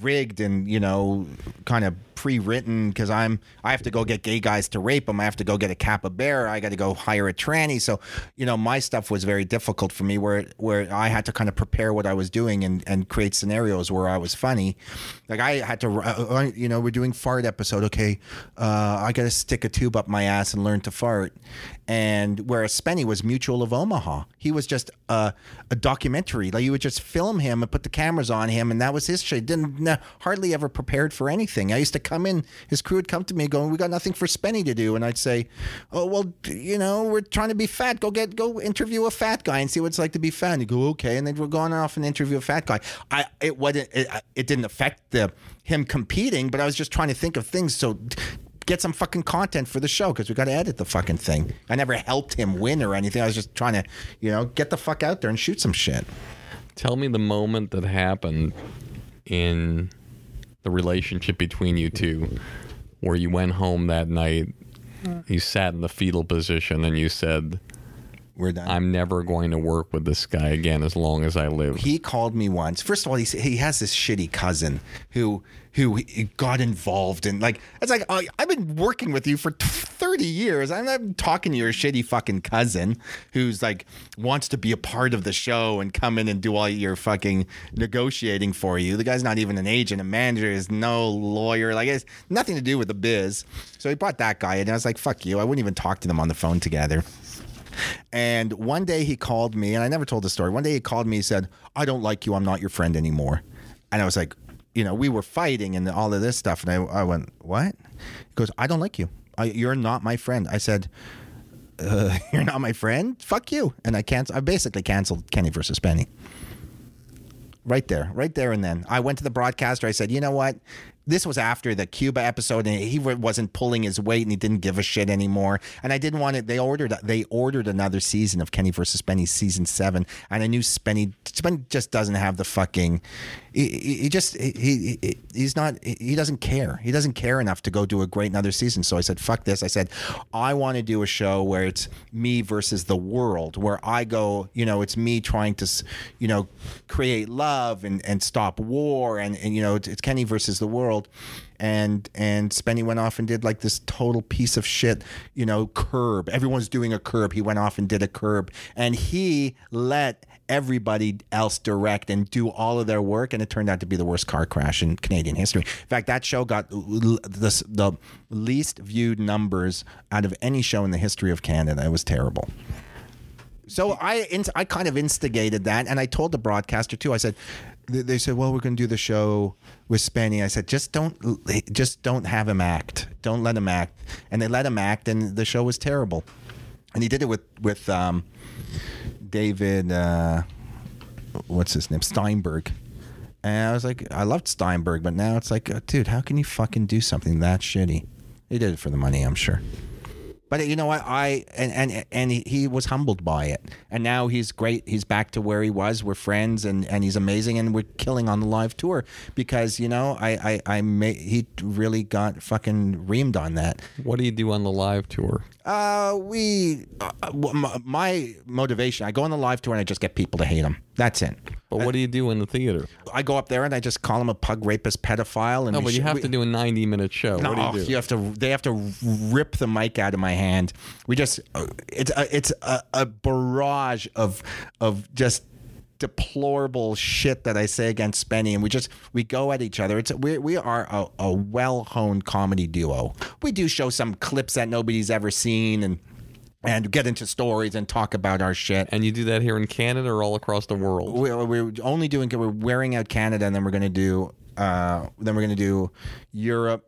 rigged and you know kind of pre-written because i'm i have to go get gay guys to rape them i have to go get a bear i got to go hire a tranny. So you know my stuff was very difficult for me where where i had to kind of prepare what i was doing and and create scenarios where i was funny. Like i had to uh, you know we're doing fart episode. Okay uh, i got to stick a tube up my ass and learn to fart. And whereas Spenny was Mutual of Omaha, he was just a, a documentary. Like you would just film him and put the cameras on him, and that was his shit. Didn't hardly ever prepared for anything. I used to come in, his crew would come to me going, "We got nothing for Spenny to do," and I'd say, "Oh well, you know, we're trying to be fat. Go get go interview a fat guy and see what it's like to be fat." And you go, "Okay," and then we're going off and interview a fat guy. I it wasn't it, it didn't affect the him competing, but I was just trying to think of things so get some fucking content for the show because we got to edit the fucking thing. I never helped him win or anything. I was just trying to, you know, get the fuck out there and shoot some shit. Tell me the moment that happened in the relationship between you two where you went home that night, you sat in the fetal position and you said, We're done. I'm never going to work with this guy again as long as I live. he called me once. First of all, he he has this shitty cousin who who got involved in like it's like oh, I've been working with you for thirty years. I'm not talking to your shitty fucking cousin who's like wants to be a part of the show and come in and do all your fucking negotiating for you. The guy's not even an agent, a manager, is no lawyer. Like it's nothing to do with the biz. So he brought that guy in. And I was like, fuck you. I wouldn't even talk to them on the phone together. And one day he called me, and I never told the story. One day he called me, he said, I don't like you. I'm not your friend anymore. And I was like, you know, we were fighting and all of this stuff. And I, I went, what? He goes, I don't like you. I, you're not my friend. I said, uh, you're not my friend? Fuck you. And I canceled, I basically canceled Kenny versus Spenny. Right there, right there and then. I went to the broadcaster. I said, you know what? This was after the Cuba episode, and he wasn't pulling his weight, and he didn't give a shit anymore. And I didn't want it. They ordered they ordered another season of Kenny versus Spenny, season seven, and I knew Spenny Spenny just doesn't have the fucking. He, he just he, he he's not he doesn't care. He doesn't care enough to go do a great another season. So I said, fuck this. I said, I want to do a show where it's me versus the world, where I go, you know, it's me trying to, you know, create love and, and stop war, and, and you know, it's Kenny versus the world. And and Spenny went off and did like this total piece of shit, you know, curb. Everyone's doing a curb. He went off and did a curb, and he let everybody else direct and do all of their work, and it turned out to be the worst car crash in Canadian history. In fact, that show got the, the least viewed numbers out of any show in the history of Canada. It was terrible. So I I kind of instigated that, and I told the broadcaster too. I said, they said, "Well, we're going to do the show with Spenny." I said, "Just don't, just don't have him act. Don't let him act." And they let him act, and the show was terrible. And he did it with with um, David, uh, what's his name, Steinberg. And I was like, I loved Steinberg, but now it's like, uh, dude, how can you fucking do something that shitty? He did it for the money, I'm sure. But you know what? I and and and he, was humbled by it, and now he's great. He's back to where he was. We're friends, and and he's amazing, and we're killing on the live tour because you know I I, I may, he really got fucking reamed on that. What do you do on the live tour? Uh, we uh, my motivation. I go on the live tour and I just get people to hate him. That's it. But what do you do in the theater? I go up there and I just call him a pug rapist, pedophile, and No, but you sh- have we- to do a 90 minute show. No, what do you do? have to. They have to rip the mic out of my hand. We just. It's a, it's a, a barrage of of just deplorable shit that I say against Spenny, and we just we go at each other. It's we we are a, a well honed comedy duo. We do show some clips that nobody's ever seen, and and get into stories and talk about our shit. And you do that here in Canada or all across the world? We're, we're only doing we're wearing out Canada, and then we're going to do. Uh, then we're going to do Europe,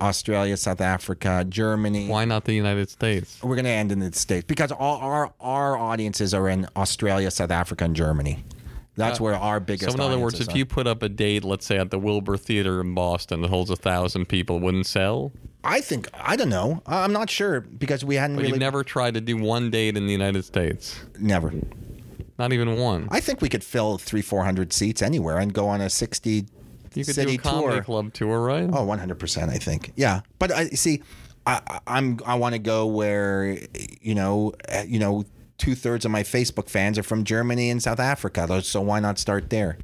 Australia, South Africa, Germany. Why not the United States? We're going to end in the states because all our our audiences are in Australia, South Africa, and Germany. That's where our biggest. So, in other words, if are. you put up a date, let's say at the Wilbur Theater in Boston that holds a thousand people, wouldn't sell? I think I don't know. I'm not sure because we hadn't But really you've never tried to do one date in the United States? never. Not even one. I think we could fill three, four hundred seats anywhere and go on a sixty you could city do a comedy tour. club tour, right? Oh, 100%, I think. Yeah. But I see I I'm I want to go where you know, uh, you know, two-thirds of my Facebook fans are from Germany and South Africa. So why not start there?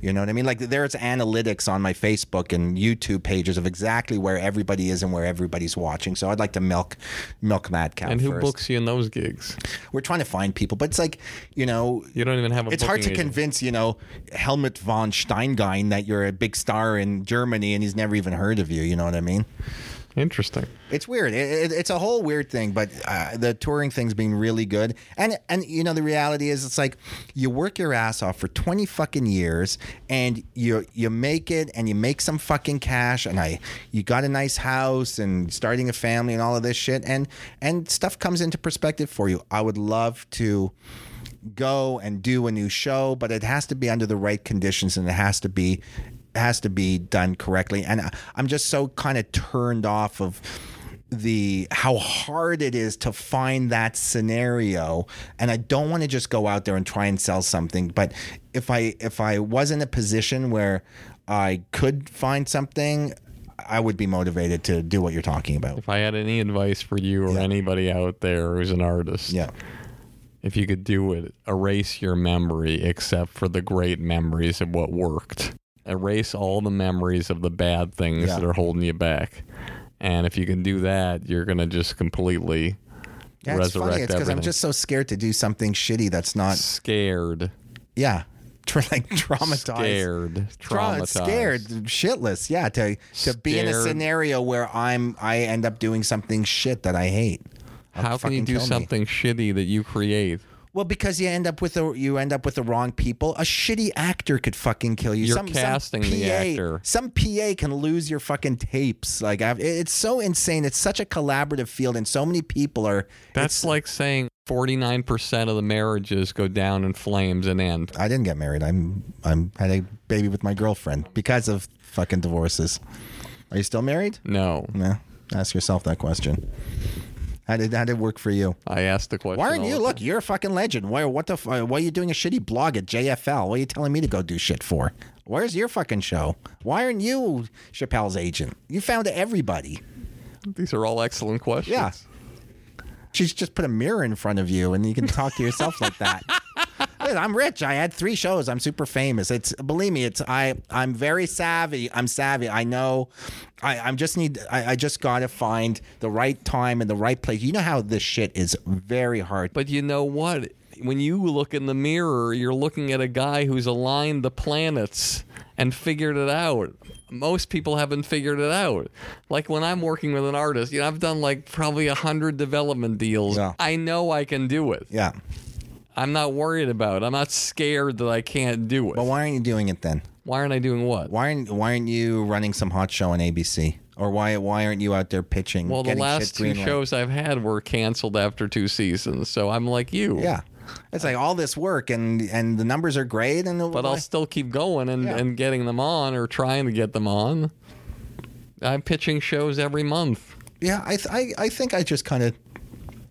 You know what I mean? Like there's analytics on my Facebook and YouTube pages of exactly where everybody is and where everybody's watching. So I'd like to milk milk that cow and who first. books you in those gigs? We're trying to find people, but it's like, you know, You don't even have a it's hard to agent. convince, you know, Helmut von Steingein that you're a big star in Germany and he's never even heard of you. You know what I mean? Interesting. It's weird. It, it, it's a whole weird thing, but uh, the touring thing's been really good. And and you know the reality is, it's like you work your ass off for twenty fucking years, and you you make it, and you make some fucking cash, and I you got a nice house, and starting a family, and all of this shit, and and stuff comes into perspective for you. I would love to go and do a new show, but it has to be under the right conditions, and it has to be has to be done correctly. And I'm just so kind of turned off of the how hard it is to find that scenario and I don't want to just go out there and try and sell something but if I if I was in a position where I could find something I would be motivated to do what you're talking about. If I had any advice for you or anybody out there who's an artist, Yeah. if you could do it, erase your memory except for the great memories of what worked. Erase all the memories of the bad things Yeah. that are holding you back. And if you can do that, you're going to just completely Yeah, it's resurrect funny. It's because I'm just so scared to do something shitty that's not scared, yeah, tra- like traumatized. scared, Tra- traumatized. scared, shitless. Yeah, to to be in a scenario where I'm I end up doing something shit that I hate. How can you do kill me. something shitty that you create? Well, because you end up with the you end up with the wrong people. A shitty actor could fucking kill you. You're some, casting some the actor. Some PA can lose your fucking tapes. Like I've, it's so insane. It's such a collaborative field, and so many people are. That's like saying 49% of the marriages go down in flames and end. I didn't get married. I'm I'm had a baby with my girlfriend because of fucking divorces. Are you still married? No. No. Ask yourself that question. How did how did it work for you? I asked the question. Why aren't you? Look, time. you're a fucking legend. Why? What the? uh, Why are you doing a shitty blog at JFL? What are you telling me to go do shit for? Where's your fucking show? Why aren't you Chappelle's agent? You found everybody. These are all excellent questions. Yeah. She's just put a mirror in front of you, and you can talk to yourself like that. I'm rich. I had three shows. I'm super famous. It's believe me. It's I. I'm very savvy. I'm savvy. I know. I. I'm just need. I, I just got to find the right time and the right place. You know how this shit is very hard. But you know what? When you look in the mirror, you're looking at a guy who's aligned the planets and figured it out. Most people haven't figured it out. Like when I'm working with an artist, you know, I've done like probably a hundred development deals. Yeah. I know I can do it. yeah. I'm not worried about it. I'm not scared that I can't do it. But why aren't you doing it then? Why aren't I doing what? Why aren't Why aren't you running some hot show on ABC? Or why Why aren't you out there pitching? Well, the last two shows I've had were canceled after two seasons, so I'm like you. Yeah. It's like all this work and and the numbers are great and but I'll still keep going and, and getting them on or trying to get them on. I'm pitching shows every month. yeah, I th- I I think I just kind of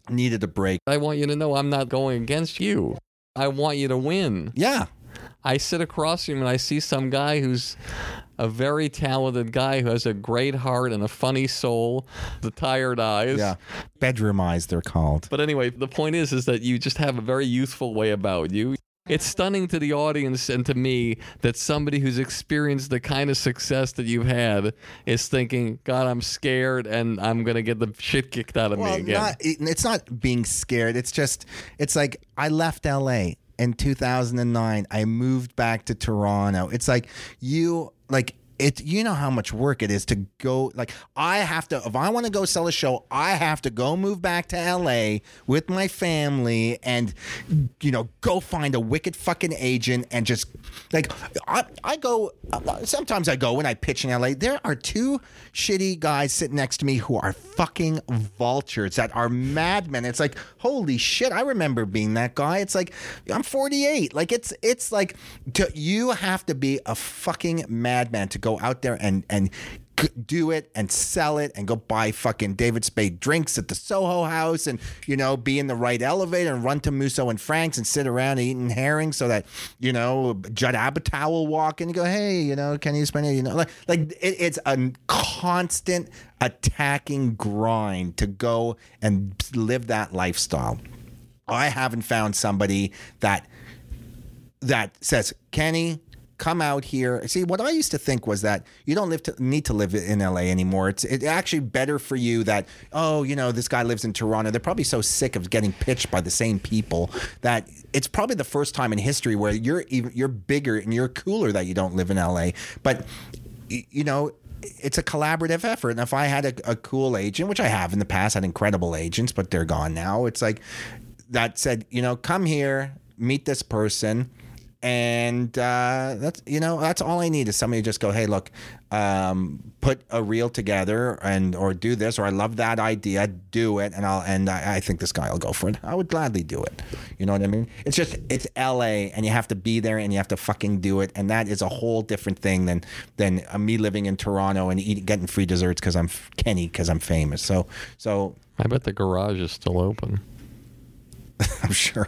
needed a break. I want you to know I'm not going against you. I want you to win. Yeah. I sit across from you and I see some guy who's a very talented guy who has a great heart and a funny soul, the tired eyes. Yeah. Bedroom eyes they're called. But anyway, the point is is that you just have a very youthful way about you. It's stunning to the audience and to me that somebody who's experienced the kind of success that you've had is thinking, God, I'm scared and I'm going to get the shit kicked out of Well, me again. not, it's not being scared. It's just, it's like I left LA in 2009. I moved back to Toronto. It's like you, like, it, you know how much work it is to go. Like, I have to, if I want to go sell a show, I have to go move back to LA with my family and, you know, go find a wicked fucking agent and just, like, I, I go, sometimes I go when I pitch in LA. There are two shitty guys sitting next to me who are fucking vultures that are madmen. It's like, holy shit, I remember being that guy. It's like, I'm 48. Like, it's, it's like, to, you have to be a fucking madman to go out there and, and, do it and sell it and go buy fucking David Spade drinks at the Soho House and you know be in the right elevator and run to Musso and Frank's and sit around eating herring so that you know Judd Apatow will walk and go hey you know can you spend it you know like like it, it's a constant attacking grind to go and live that lifestyle. I haven't found somebody that that says, Kenny, come out here. See, what I used to think was that you don't live to, need to live in LA anymore. It's it actually better for you that oh, you know, this guy lives in Toronto. They're probably so sick of getting pitched by the same people that it's probably the first time in history where you're even you're bigger and you're cooler that you don't live in LA. But you know. It's a collaborative effort, and if I had a, a cool agent, which I have in the past, had incredible agents, but they're gone now. It's like that said, you know, come here, meet this person, and uh, that's you know that's all I need is somebody to just go, hey, look, um, put a reel together and or do this or I love that idea, do it, and I'll and I, I think this guy will go for it. I would gladly do it. You know what I mean? It's just it's L.A. and you have to be there and you have to fucking do it, and that is a whole different thing than than uh, me living in Toronto and eating getting free desserts because I'm Kenny because I'm famous. So so I bet the garage is still open. I'm sure.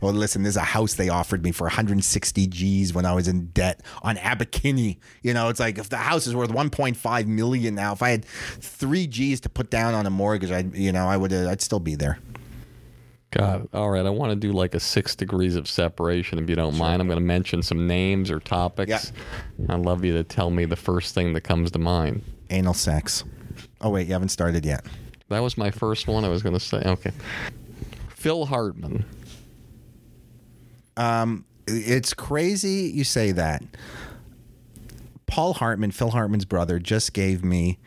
Well, listen, there's a house they offered me for 160 G's when I was in debt on Abercrombie. You know, it's like if the house is worth 1.5 million now, if I had three G's to put down on a mortgage, I, would you know, I would, uh, I'd still be there. God, all right. I want to do like a six degrees of separation, if you don't mind. I'm going to mention some names or topics. Yeah. I'd love you to tell me the first thing that comes to mind. Anal sex. Oh wait, you haven't started yet. That was my first one. I was going to say, okay. Phil Hartman. It's crazy you say that. Paul Hartman, Phil Hartman's brother, just gave me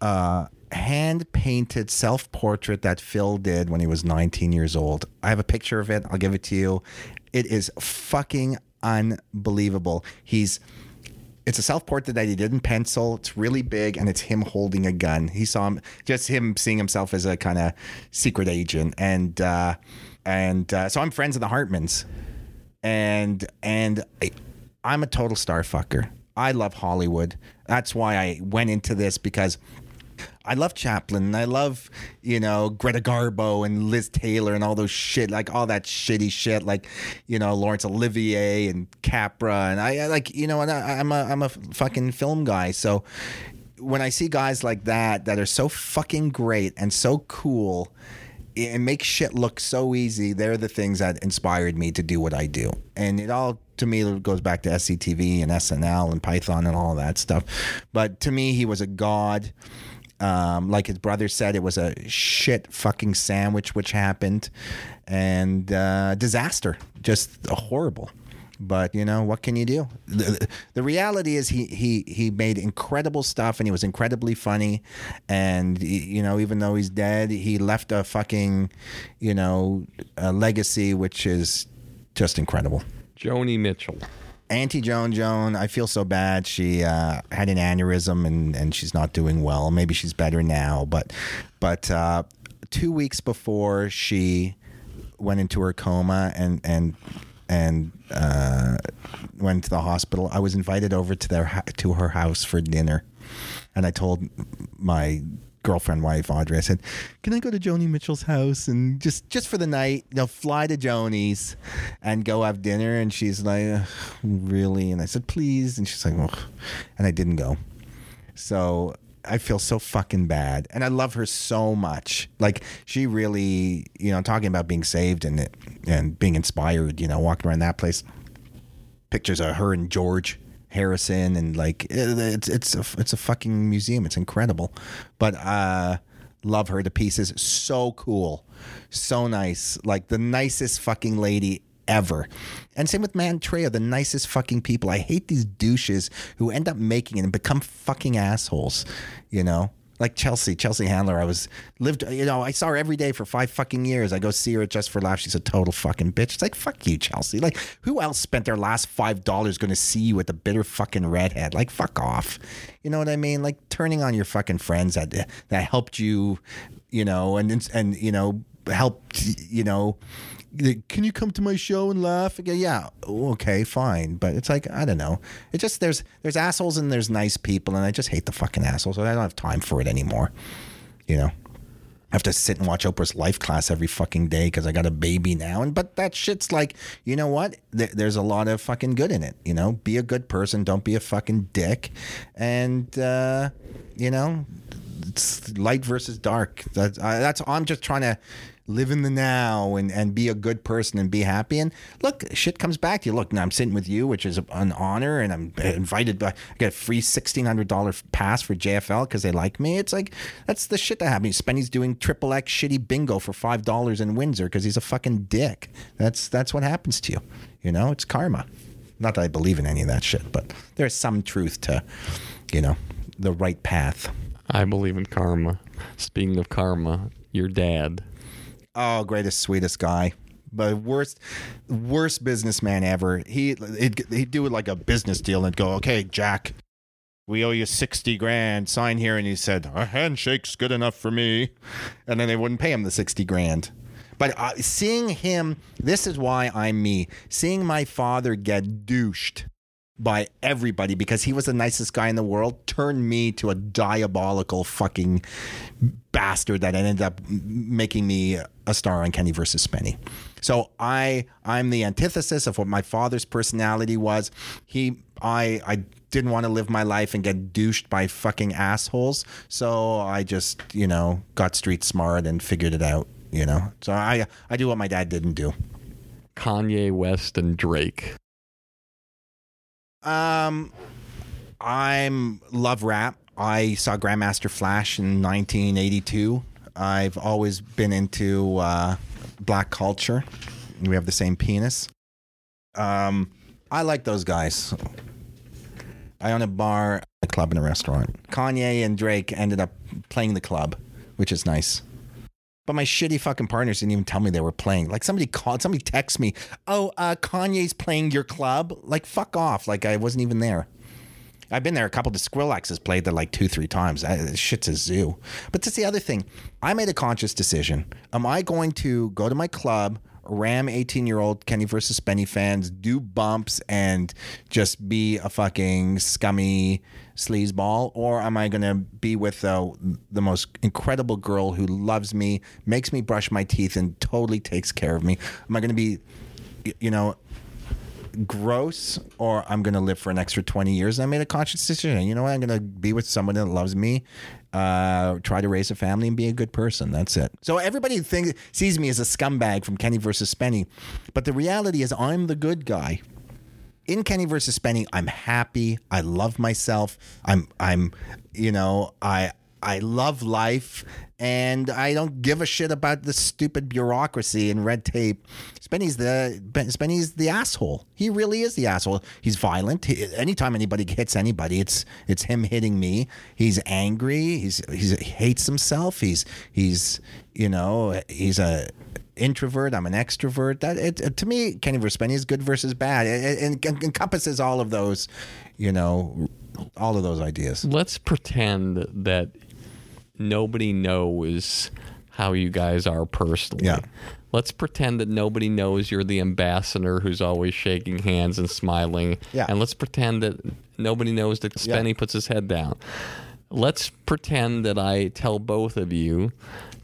a hand painted self portrait that Phil did when he was 19 years old. I have a picture of it. I'll give it to you. It is fucking unbelievable. He's it's a self portrait that he did in pencil. It's really big, and it's him holding a gun. He saw him, just him seeing himself as a kind of secret agent, and uh, and uh, so I'm friends with the Hartmans, and and I, I'm a total star fucker. I love Hollywood. That's why I went into this because I love Chaplin. and I love, you know, Greta Garbo and Liz Taylor and all those shit, like all that shitty shit, like, you know, Laurence Olivier and Capra. And I, I like, you know, and I, I'm a, I'm a fucking film guy. So when I see guys like that, that are so fucking great and so cool and make shit look so easy, they're the things that inspired me to do what I do. And it all, to me, goes back to SCTV and SNL and Python and all that stuff. But to me, he was a god. Um, like his brother said, it was a shit fucking sandwich which happened, and uh, disaster, just horrible. But you know what can you do? The, the reality is he he he made incredible stuff and he was incredibly funny, and you know even though he's dead, he left a fucking you know a legacy which is just incredible. Joni Mitchell. Auntie Joan Joan, I feel so bad. She uh, had an aneurysm and, and she's not doing well. Maybe she's better now, but but uh, two weeks before she went into her coma and and and uh, went to the hospital. I was invited over to their to her house for dinner, and I told my girlfriend wife Audrey I said can I go to Joni Mitchell's house and just just for the night you know fly to Joni's and go have dinner and she's like really and I said please and she's like Ugh. and I didn't go so I feel so fucking bad. And I love her so much. Like she really, you know, talking about being saved and and being inspired, you know, walking around that place. Pictures of her and George Harrison and like it's it's a, it's a fucking museum. It's incredible. But uh love her to pieces. So cool. So nice. Like the nicest fucking lady ever. And same with Mantrea, the nicest fucking people. I hate these douches who end up making it and become fucking assholes, you know? Like Chelsea, Chelsea Handler. I was lived, you know, I saw her every day for five fucking years. I go see her Just for Laughs. She's a total fucking bitch. It's like, fuck you, Chelsea. Like, who else spent their last five dollars going to see you with a bitter fucking redhead? Like, fuck off. You know what I mean? Like, turning on your fucking friends that that helped you, you know, and and you know, helped, you know, can you come to my show and laugh? Yeah, okay, fine. But it's like I don't know. It just there's there's assholes and there's nice people, and I just hate the fucking assholes. I don't have time for it anymore. You know, I have to sit and watch Oprah's life class every fucking day because I got a baby now. And but that shit's like, you know what? There, there's a lot of fucking good in it. You know, be a good person. Don't be a fucking dick. And uh, you know, it's light versus dark. That's I, that's I'm just trying to live in the now and, and be a good person and be happy. And look, shit comes back to you. Look, now I'm sitting with you, which is an honor, and I'm invited. By, I get a free sixteen hundred dollar pass for JFL because they like me. It's like that's the shit that happens. Spenny's doing triple X shitty bingo for five dollars in Windsor because he's a fucking dick. That's that's what happens to you. You know, it's karma. Not that I believe in any of that shit, but there's some truth to, you know, the right path. I believe in karma. Speaking of karma, your dad. Oh, greatest, sweetest guy. But worst, worst businessman ever. He he'd, he'd do it like a business deal and go, "Okay, Jack, we owe you sixty grand. Sign here." And he said, "A handshake's good enough for me." And then they wouldn't pay him the sixty grand. But uh, seeing him, this is why I'm me. Seeing my father get douched by everybody because he was the nicest guy in the world turned me to a diabolical fucking bastard that ended up making me a star on Kenny versus Spenny. So I I'm the antithesis of what my father's personality was. He I I didn't want to live my life and get douched by fucking assholes. So I just, you know, got street smart and figured it out, you know. So I I do what my dad didn't do. Kanye West and Drake. Um, I'm love rap. I saw Grandmaster Flash in 1982. I've always been into uh, black culture. We have the same penis. Um, I like those guys. I own a bar, a club, and a restaurant. Kanye and Drake ended up playing the club, which is nice. But my shitty fucking partners didn't even tell me they were playing. Like somebody called, somebody texted me, "Oh, uh, Kanye's playing your club." Like fuck off. Like I wasn't even there. I've been there a couple. The Skrillex has played there like two, three times. I, shit's a zoo. But that's the other thing. I made a conscious decision. Am I going to go to my club, ram 18 year old Kenny versus Spenny fans, do bumps, and just be a fucking scummy sleazeball? Or am I going to be with uh, the most incredible girl who loves me, makes me brush my teeth, and totally takes care of me? Am I going to be, you know, gross or I'm going to live for an extra 20 years. And I made a conscious decision. You know what? I'm going to be with someone that loves me, uh, try to raise a family and be a good person. That's it. So everybody thinks, sees me as a scumbag from Kenny versus Spenny. But the reality is I'm the good guy. In Kenny versus Spenny, I'm happy. I love myself. I'm, I'm, you know, I, I love life and I don't give a shit about the stupid bureaucracy and red tape. Spenny's the Spenny's the asshole. He really is the asshole. He's violent. He, anytime anybody hits anybody, it's it's him hitting me. He's angry. He's, he's he hates himself. He's he's you know he's a introvert. I'm an extrovert. That it, to me, Kenny versus Spenny is good versus bad. It, it, it encompasses all of those, you know, all of those ideas. Let's pretend that nobody knows how you guys are personally. Yeah. Let's pretend that nobody knows you're the ambassador who's always shaking hands and smiling. Yeah. And let's pretend that nobody knows that Spenny puts his head down. Let's pretend that I tell both of you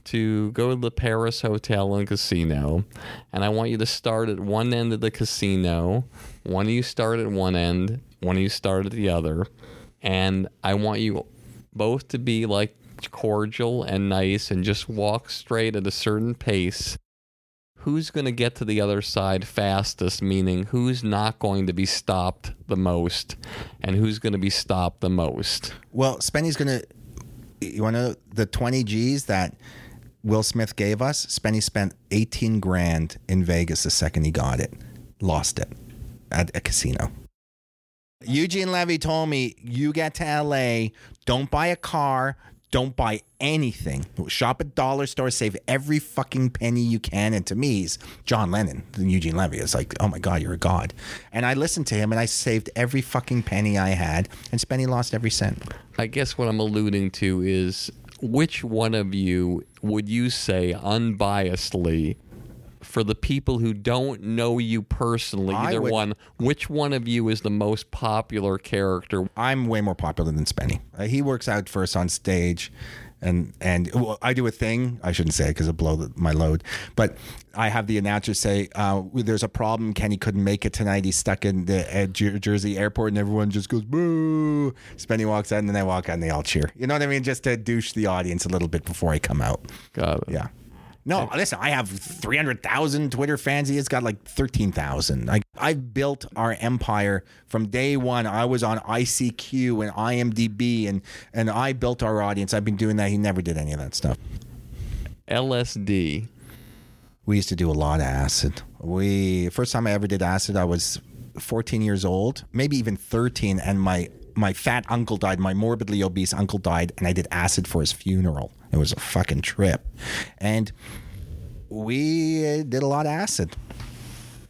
to go to the Paris Hotel and Casino, and I want you to start at one end of the casino. One of you start at one end, one of you start at the other, and I want you both to be like cordial and nice and just walk straight at a certain pace. Who's going to get to the other side fastest, meaning who's not going to be stopped the most, and who's going to be stopped the most? Well, Spenny's gonna. You want to know the twenty G's that Will Smith gave us? Spenny spent eighteen grand in Vegas the second he got it, lost it at a casino. Eugene Levy told me, "You get to LA, don't buy a car." Don't buy anything. Shop at dollar store, save every fucking penny you can. And to me, he's John Lennon. Eugene Levy is like, oh my God, you're a god. And I listened to him and I saved every fucking penny I had. And Spenny lost every cent. I guess what I'm alluding to is which one of you would you say unbiasedly for the people who don't know you personally, either would- one, which one of you is the most popular character? I'm way more popular than Spenny. Uh, he works out first on stage, and and well, I do a thing. I shouldn't say it because it blow the, my load. But I have the announcer say, uh, "There's a problem. Kenny couldn't make it tonight. He's stuck in the Jer- Jersey airport." And everyone just goes boo. Spenny walks out, and then I walk out, and they all cheer. You know what I mean? Just to douche the audience a little bit before I come out. Got it. Yeah. No, listen, I have 300,000 Twitter fans. He has got like 13,000. I, I've built our empire from day one. I was on ICQ and IMDb, and, and I built our audience. I've been doing that. He never did any of that stuff. LSD. We used to do a lot of acid. We first time I ever did acid, I was 14 years old, maybe even 13, and my my fat uncle died. My morbidly obese uncle died, and I did acid for his funeral. It was a fucking trip, and we did a lot of acid.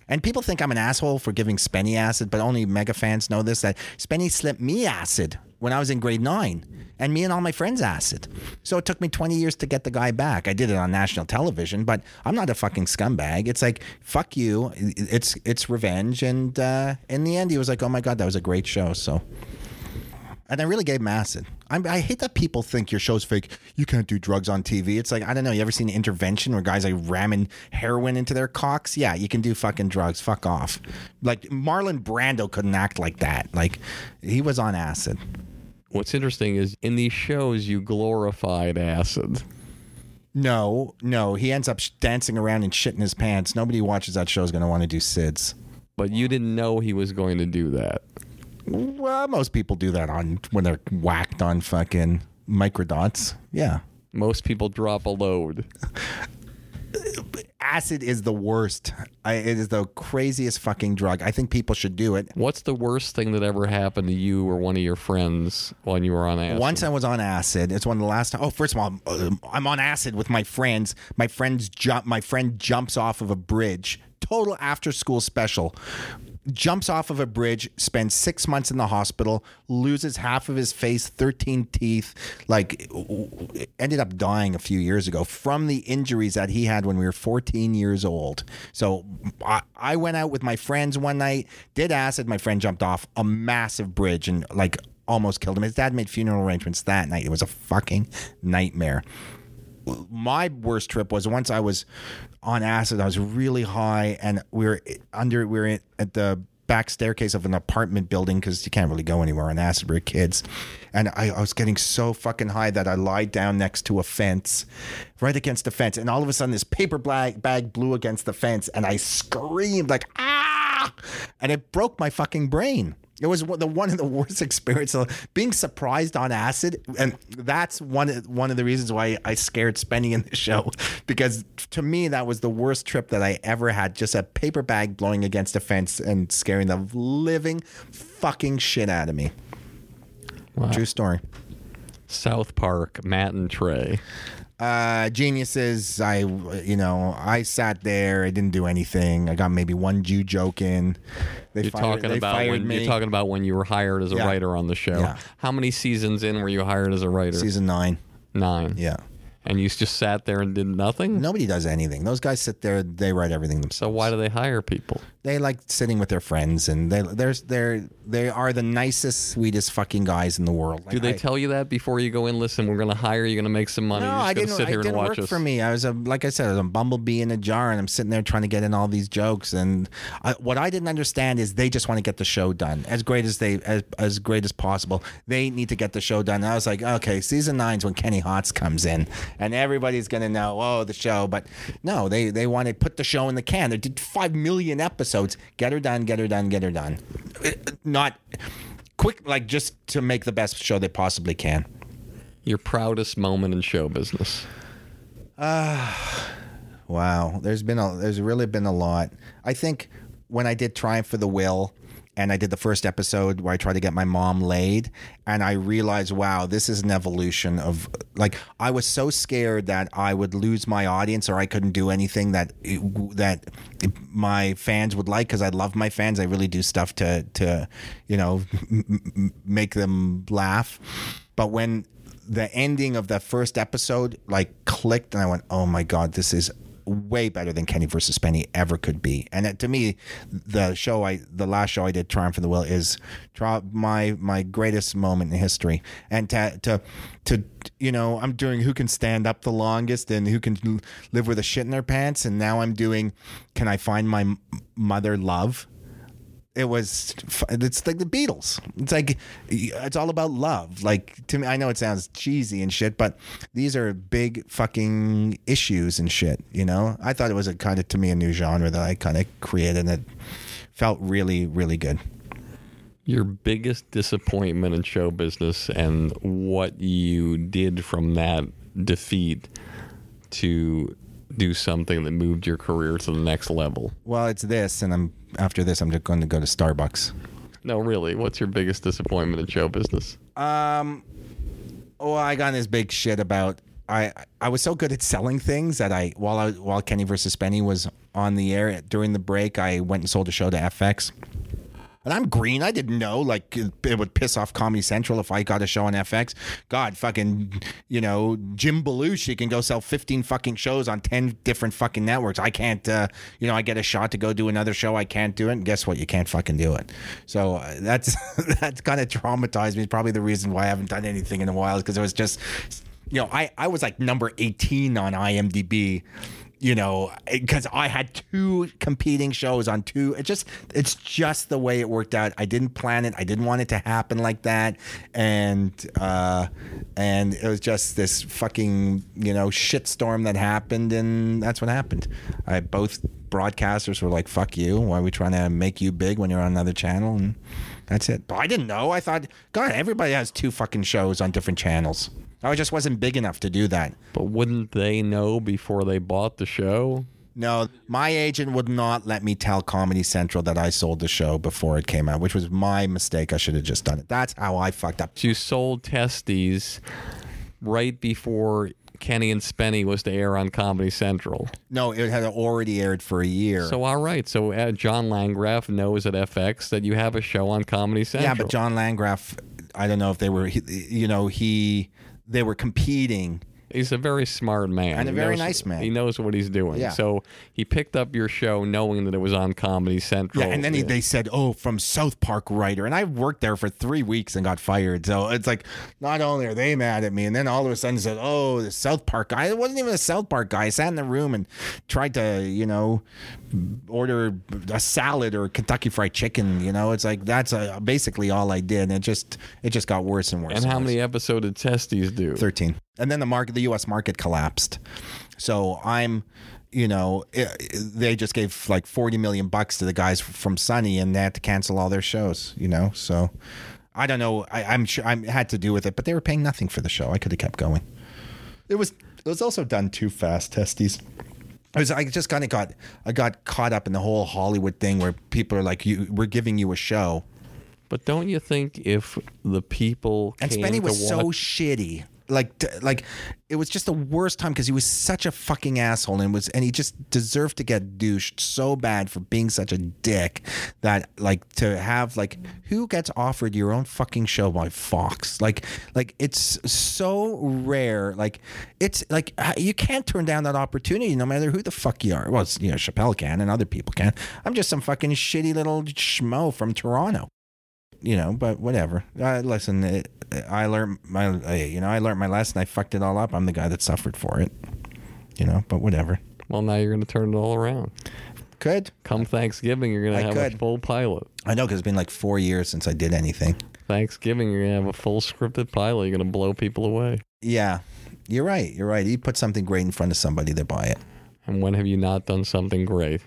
And people think I'm an asshole for giving Spenny acid, but only mega fans know this that Spenny slipped me acid when I was in grade nine, and me and all my friends acid. So it took me 20 years to get the guy back. I did it on national television, but I'm not a fucking scumbag. It's like fuck you. It's it's revenge, and uh, in the end, he was like, "Oh my god, that was a great show." So. And I really gave him acid. I'm, I hate that people think your show's fake. You can't do drugs on TV. It's like I don't know. You ever seen Intervention where guys like ramming heroin into their cocks? Yeah, you can do fucking drugs. Fuck off. Like Marlon Brando couldn't act like that. Like he was on acid. What's interesting is in these shows you glorified acid. No, no. He ends up sh- dancing around and shitting his pants. Nobody watches that show is going to want to do SIDS. But you didn't know he was going to do that. Well, most people do that on when they're whacked on fucking microdots. Yeah. Most people drop a load. acid is the worst. I, it is the craziest fucking drug. I think people should do it. What's the worst thing that ever happened to you or one of your friends when you were on acid? Once I was on acid. It's one of the last time. Oh, first of all, uh, I'm on acid with my friends. My friends jump. My friend jumps off of a bridge. Total after school special. Jumps off of a bridge, spends six months in the hospital, loses half of his face, 13 teeth, like ended up dying a few years ago from the injuries that he had when we were 14 years old. So I, I went out with my friends one night, did acid. My friend jumped off a massive bridge and like almost killed him. His dad made funeral arrangements that night. It was a fucking nightmare my worst trip was once I was on acid. I was really high, and we were under. We were at the back staircase of an apartment building because you can't really go anywhere on acid. We are kids, and I, I was getting so fucking high that I lied down next to a fence, right against the fence, and all of a sudden this paper bag bag blew against the fence, and I screamed like ah, and it broke my fucking brain. It was one- the one of the worst experiences being surprised on acid, and that's one one of the reasons why I scared Spenny in the show because to me that was the worst trip that I ever had. Just a paper bag blowing against a fence and scaring the living fucking shit out of me. True story. South Park, Matt and Trey. Uh, geniuses. I, you know, I sat there. I didn't do anything. I got maybe one Jew joke in. They You're fired, talking about when me. you're talking about when you were hired as a Yeah. writer on the show. Yeah. How many seasons in were you hired as a writer? season nine. nine. Yeah. And you just sat there and did nothing? Nobody does anything. Those guys sit there. They write everything themselves. So why do they hire people? They like sitting with their friends, and they they're they're they are the nicest, sweetest fucking guys in the world. Do they I- tell you that before you go in? Listen, we're going to hire you. Going to make some money. No, I gonna didn't. sit here it didn't and watch work us. for me. I was a like I said, I was a bumblebee in a jar, and I'm sitting there trying to get in all these jokes. And I, what I didn't understand is they just want to get the show done as great as they as, as great as possible. They need to get the show done. And I was like, okay, season nine's when Kenny Hotz comes in, and everybody's gonna know, oh, the show. But no, they they want to put the show in the can. They did five million episodes. Get her done. Get her done. Get her done. Uh, Not quick, like just to make the best show they possibly can. Your proudest moment in show business. Wow, there's been a there's really been a lot. I think when I did Triumph of the Will and I did the first episode where I tried to get my mom laid and I realized wow, this is an evolution of like I was so scared that I would lose my audience or I couldn't do anything that that my fans would like cuz I love my fans. I really do stuff to to you know make them laugh. But when the ending of the first episode like clicked and I went, "Oh my god, this is way better than Kenny versus Spenny ever could be." And it, to me, the show I the last show I did Triumph of the Will is my my greatest moment in history. And to to to you know, I'm doing who can stand up the longest and who can live with a shit in their pants and now I'm doing can I find my mother love? It was it's like the beatles. It's like it's all about love. Like to me i know it sounds cheesy and shit but these are big fucking issues and shit you know? I thought it was a kind of to me a new genre that i kind of created and it felt really really good. Your biggest disappointment in show business and what you did from that defeat to do something that moved your career to the next level. well it's this and i'm after this i'm just going to go to starbucks No, really. What's your biggest disappointment in show business? Um, oh, I got this big shit about I I was so good at selling things that I while I while Kenny versus Spenny was on the air during the break, I went and sold a show to FX. And I'm green. I didn't know. Like it would piss off Comedy Central if I got a show on FX. God, fucking, you know, Jim Belushi can go sell 15 fucking shows on 10 different fucking networks. I can't. Uh, you know, I get a shot to go do another show. I can't do it. And guess what? You can't fucking do it. So uh, that's that's kind of traumatized me. Probably the reason why I haven't done anything in a while because it was just, you know, I I was like number 18 on IMDb you know, because I had two competing shows on two. It just, it's just the way it worked out. I didn't plan it. I didn't want it to happen like that, and uh, and it was just this fucking, you know, shitstorm that happened, and that's what happened. I both broadcasters were like, "Fuck you! Why are we trying to make you big when you're on another channel?" And that's it. But I didn't know. I thought, God, everybody has two fucking shows on different channels. I just wasn't big enough to do that. But wouldn't they know before they bought the show? No, my agent would not let me tell Comedy Central that I sold the show before it came out, which was my mistake. I should have just done it. That's how I fucked up. You sold Testees right before Kenny and Spenny was to air on Comedy Central. No, it had already aired for a year. So all right, so uh, John Landgraf knows at FX that you have a show on Comedy Central. yeah, but John Landgraf, I don't know if they were, he- you know, he they were competing. He's a very smart man And a very knows- nice man. He knows what he's doing. Yeah. So he picked up your show knowing that it was on Comedy Central. Yeah, and then he, they said, "Oh, from South Park writer," and I worked there for three weeks and got fired. So it's like, not only are they mad at me, and then all of a sudden said, "Oh, the South Park guy." It wasn't even a South Park guy. I sat in the room and tried to, you know, order a salad or Kentucky Fried Chicken. You know, it's like that's uh basically all I did. And it just it just got worse and worse. and how worse. many episodes did Testees do? 13 and then the market the us market collapsed. So i'm you know i they just gave like 40 million bucks to the guys from sunny and they had to cancel all their shows you know? So i don't know. I, i'm sure i had to do with it but they were paying nothing for the show. I could have kept going. It was it was also done too fast Testees I was I just kind of got I got caught up in the whole Hollywood thing where people are like you we're giving you a show. But don't you think if the people and Spenny was so shitty like t- like it was just the worst time because he was such a fucking asshole and was and he just deserved to get douched so bad for being such a dick that like to have like who gets offered your own fucking show by Fox? Like like it's so rare. Like it's like uh, you can't turn down that opportunity no matter who the fuck you are. Well you know Chappelle can and other people can. I'm just some fucking shitty little schmo from Toronto you know, but whatever. Uh, listen, it, I learned my, you know, I learned my lesson. I fucked it all up. I'm the guy that suffered for it. You know, but whatever. Well, now you're going to turn it all around. Could Come Thanksgiving, you're going to have a full pilot. I know because it's been like four years since I did anything. Thanksgiving, you're going to have a full scripted pilot. You're going to blow people away. Yeah, you're right. You're right. You put something great in front of somebody, they buy it. And when have you not done something great?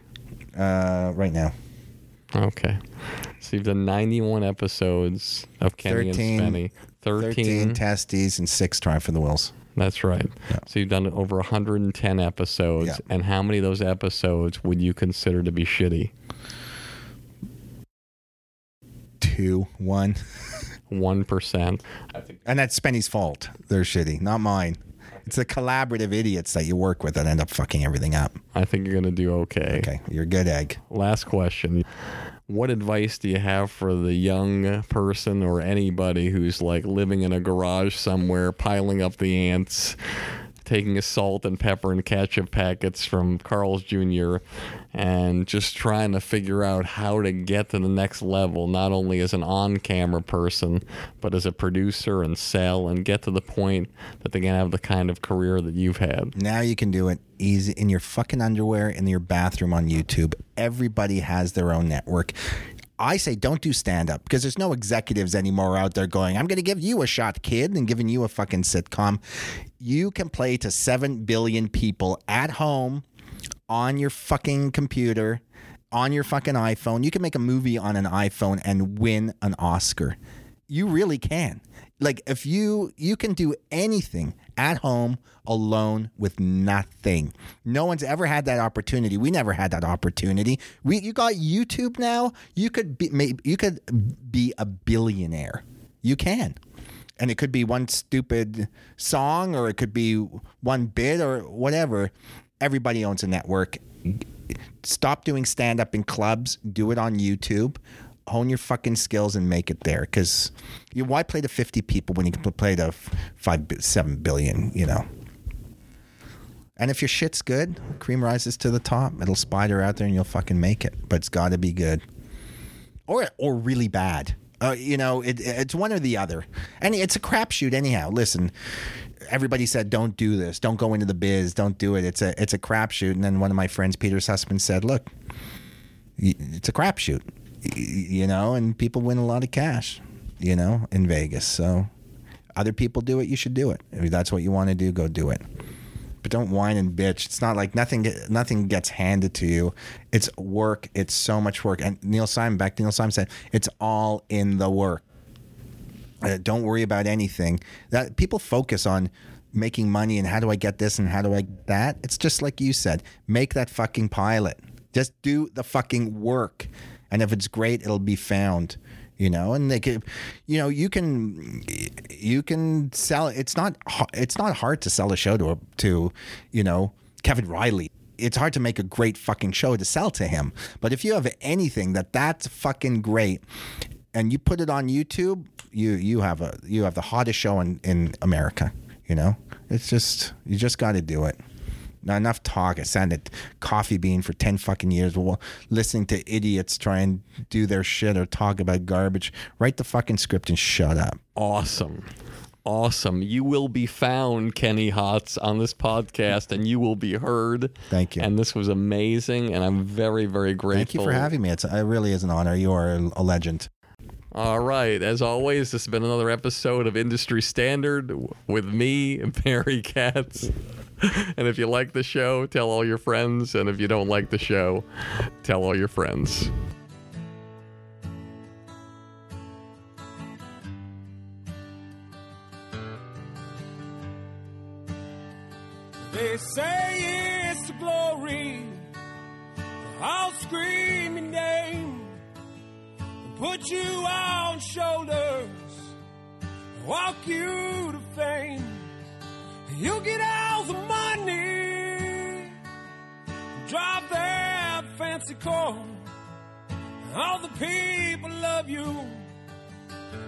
Uh, right now, Okay. So you've done 91 episodes of Kenny 13 and Spenny. 13. thirteen Testees and six try for the wills. That's right. So you've done over 110 episodes. Yeah. And how many of those episodes would you consider to be shitty? Two, one, 1%. and that's Spenny's fault. They're shitty, not mine. It's the collaborative idiots that you work with that end up fucking everything up. I think you're going to do okay. Okay, you're a good egg. Last question. What advice do you have for the young person or anybody who's like living in a garage somewhere, piling up the ants, taking a salt and pepper and ketchup packets from Carl's Jr., and just trying to figure out how to get to the next level, not only as an on camera person, but as a producer and sell and get to the point that they can have the kind of career that you've had? Now you can do it easy in your fucking underwear in your bathroom on YouTube. Everybody has their own network. I say don't do stand up because there's no executives anymore out there going, I'm going to give you a shot, kid, and giving you a fucking sitcom. You can play to 7 billion people at home on your fucking computer, on your fucking iPhone. You can make a movie on an iPhone and win an Oscar. You really can. Like if you you can do anything at home alone with nothing. No one's ever had that opportunity. We never had that opportunity. We you got YouTube now. You could be maybe you could be a billionaire. You can. And it could be one stupid song or it could be one bit or whatever. Everybody owns a network. Stop doing stand up in clubs. Do it on YouTube. Hone your fucking skills and make it there. Because you, why play to 50 people when you can play to 5, 7 billion, you know? And if your shit's good, cream rises to the top. It'll spider out there and you'll fucking make it. But it's got to be good or or really bad. Uh, you know, it, it's one or the other, and it's a crapshoot anyhow. Listen, everybody said don't do this, don't go into the biz, don't do it. It's a it's a crapshoot. And then one of my friends, Peter's husband, said, "Look, it's a crapshoot, you know, and people win a lot of cash, you know, in Vegas. So other people do it, you should do it. If that's what you want to do, go do it." but don't whine and bitch. It's not like nothing nothing gets handed to you. It's work. It's so much work. And Neil Simon, back to Neil Simon said, it's all in the work. Uh, don't worry about anything. That people focus on making money and how do I get this and how do I get that. It's just like you said, make that fucking pilot. Just do the fucking work, and if it's great, it'll be found. You know, and they could, you know, you can, you can sell. It's not, it's not hard to sell a show to, to, you know, Kevin Reilly it's hard to make a great fucking show to sell to him. But if you have anything that that's fucking great, and you put it on YouTube, you you have a you have the hottest show in in America. You know, it's just you just got to do it. Not enough talk. I at Coffee Bean for ten fucking years, while listening to idiots try and do their shit or talk about garbage. Write the fucking script and shut up. Awesome. Awesome. You will be found, Kenny Hotz, on this podcast and you will be heard. Thank you. And this was amazing. And I'm very, very grateful. Thank you for having me. It's it really is an honor. You are a legend. All right. As always, this has been another episode of Industry Standard with me, Barry Katz. And if you like the show, tell all your friends. And if you don't like the show, tell all your friends. They say it's the glory. I'll scream your name put you on shoulders, walk you to fame. You get all the money, drive that fancy car. All the people love you,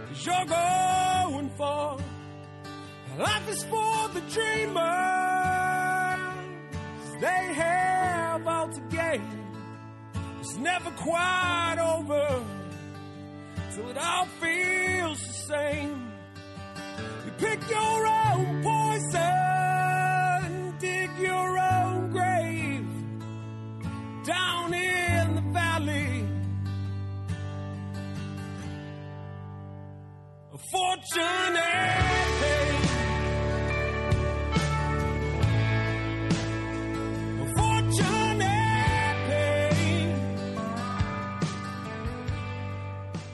cause you're going far. Life is for the dreamers, they have all to gain. It's never quite over till it all feels the same. Pick your own poison, dig your own grave down in the valley. A fortunate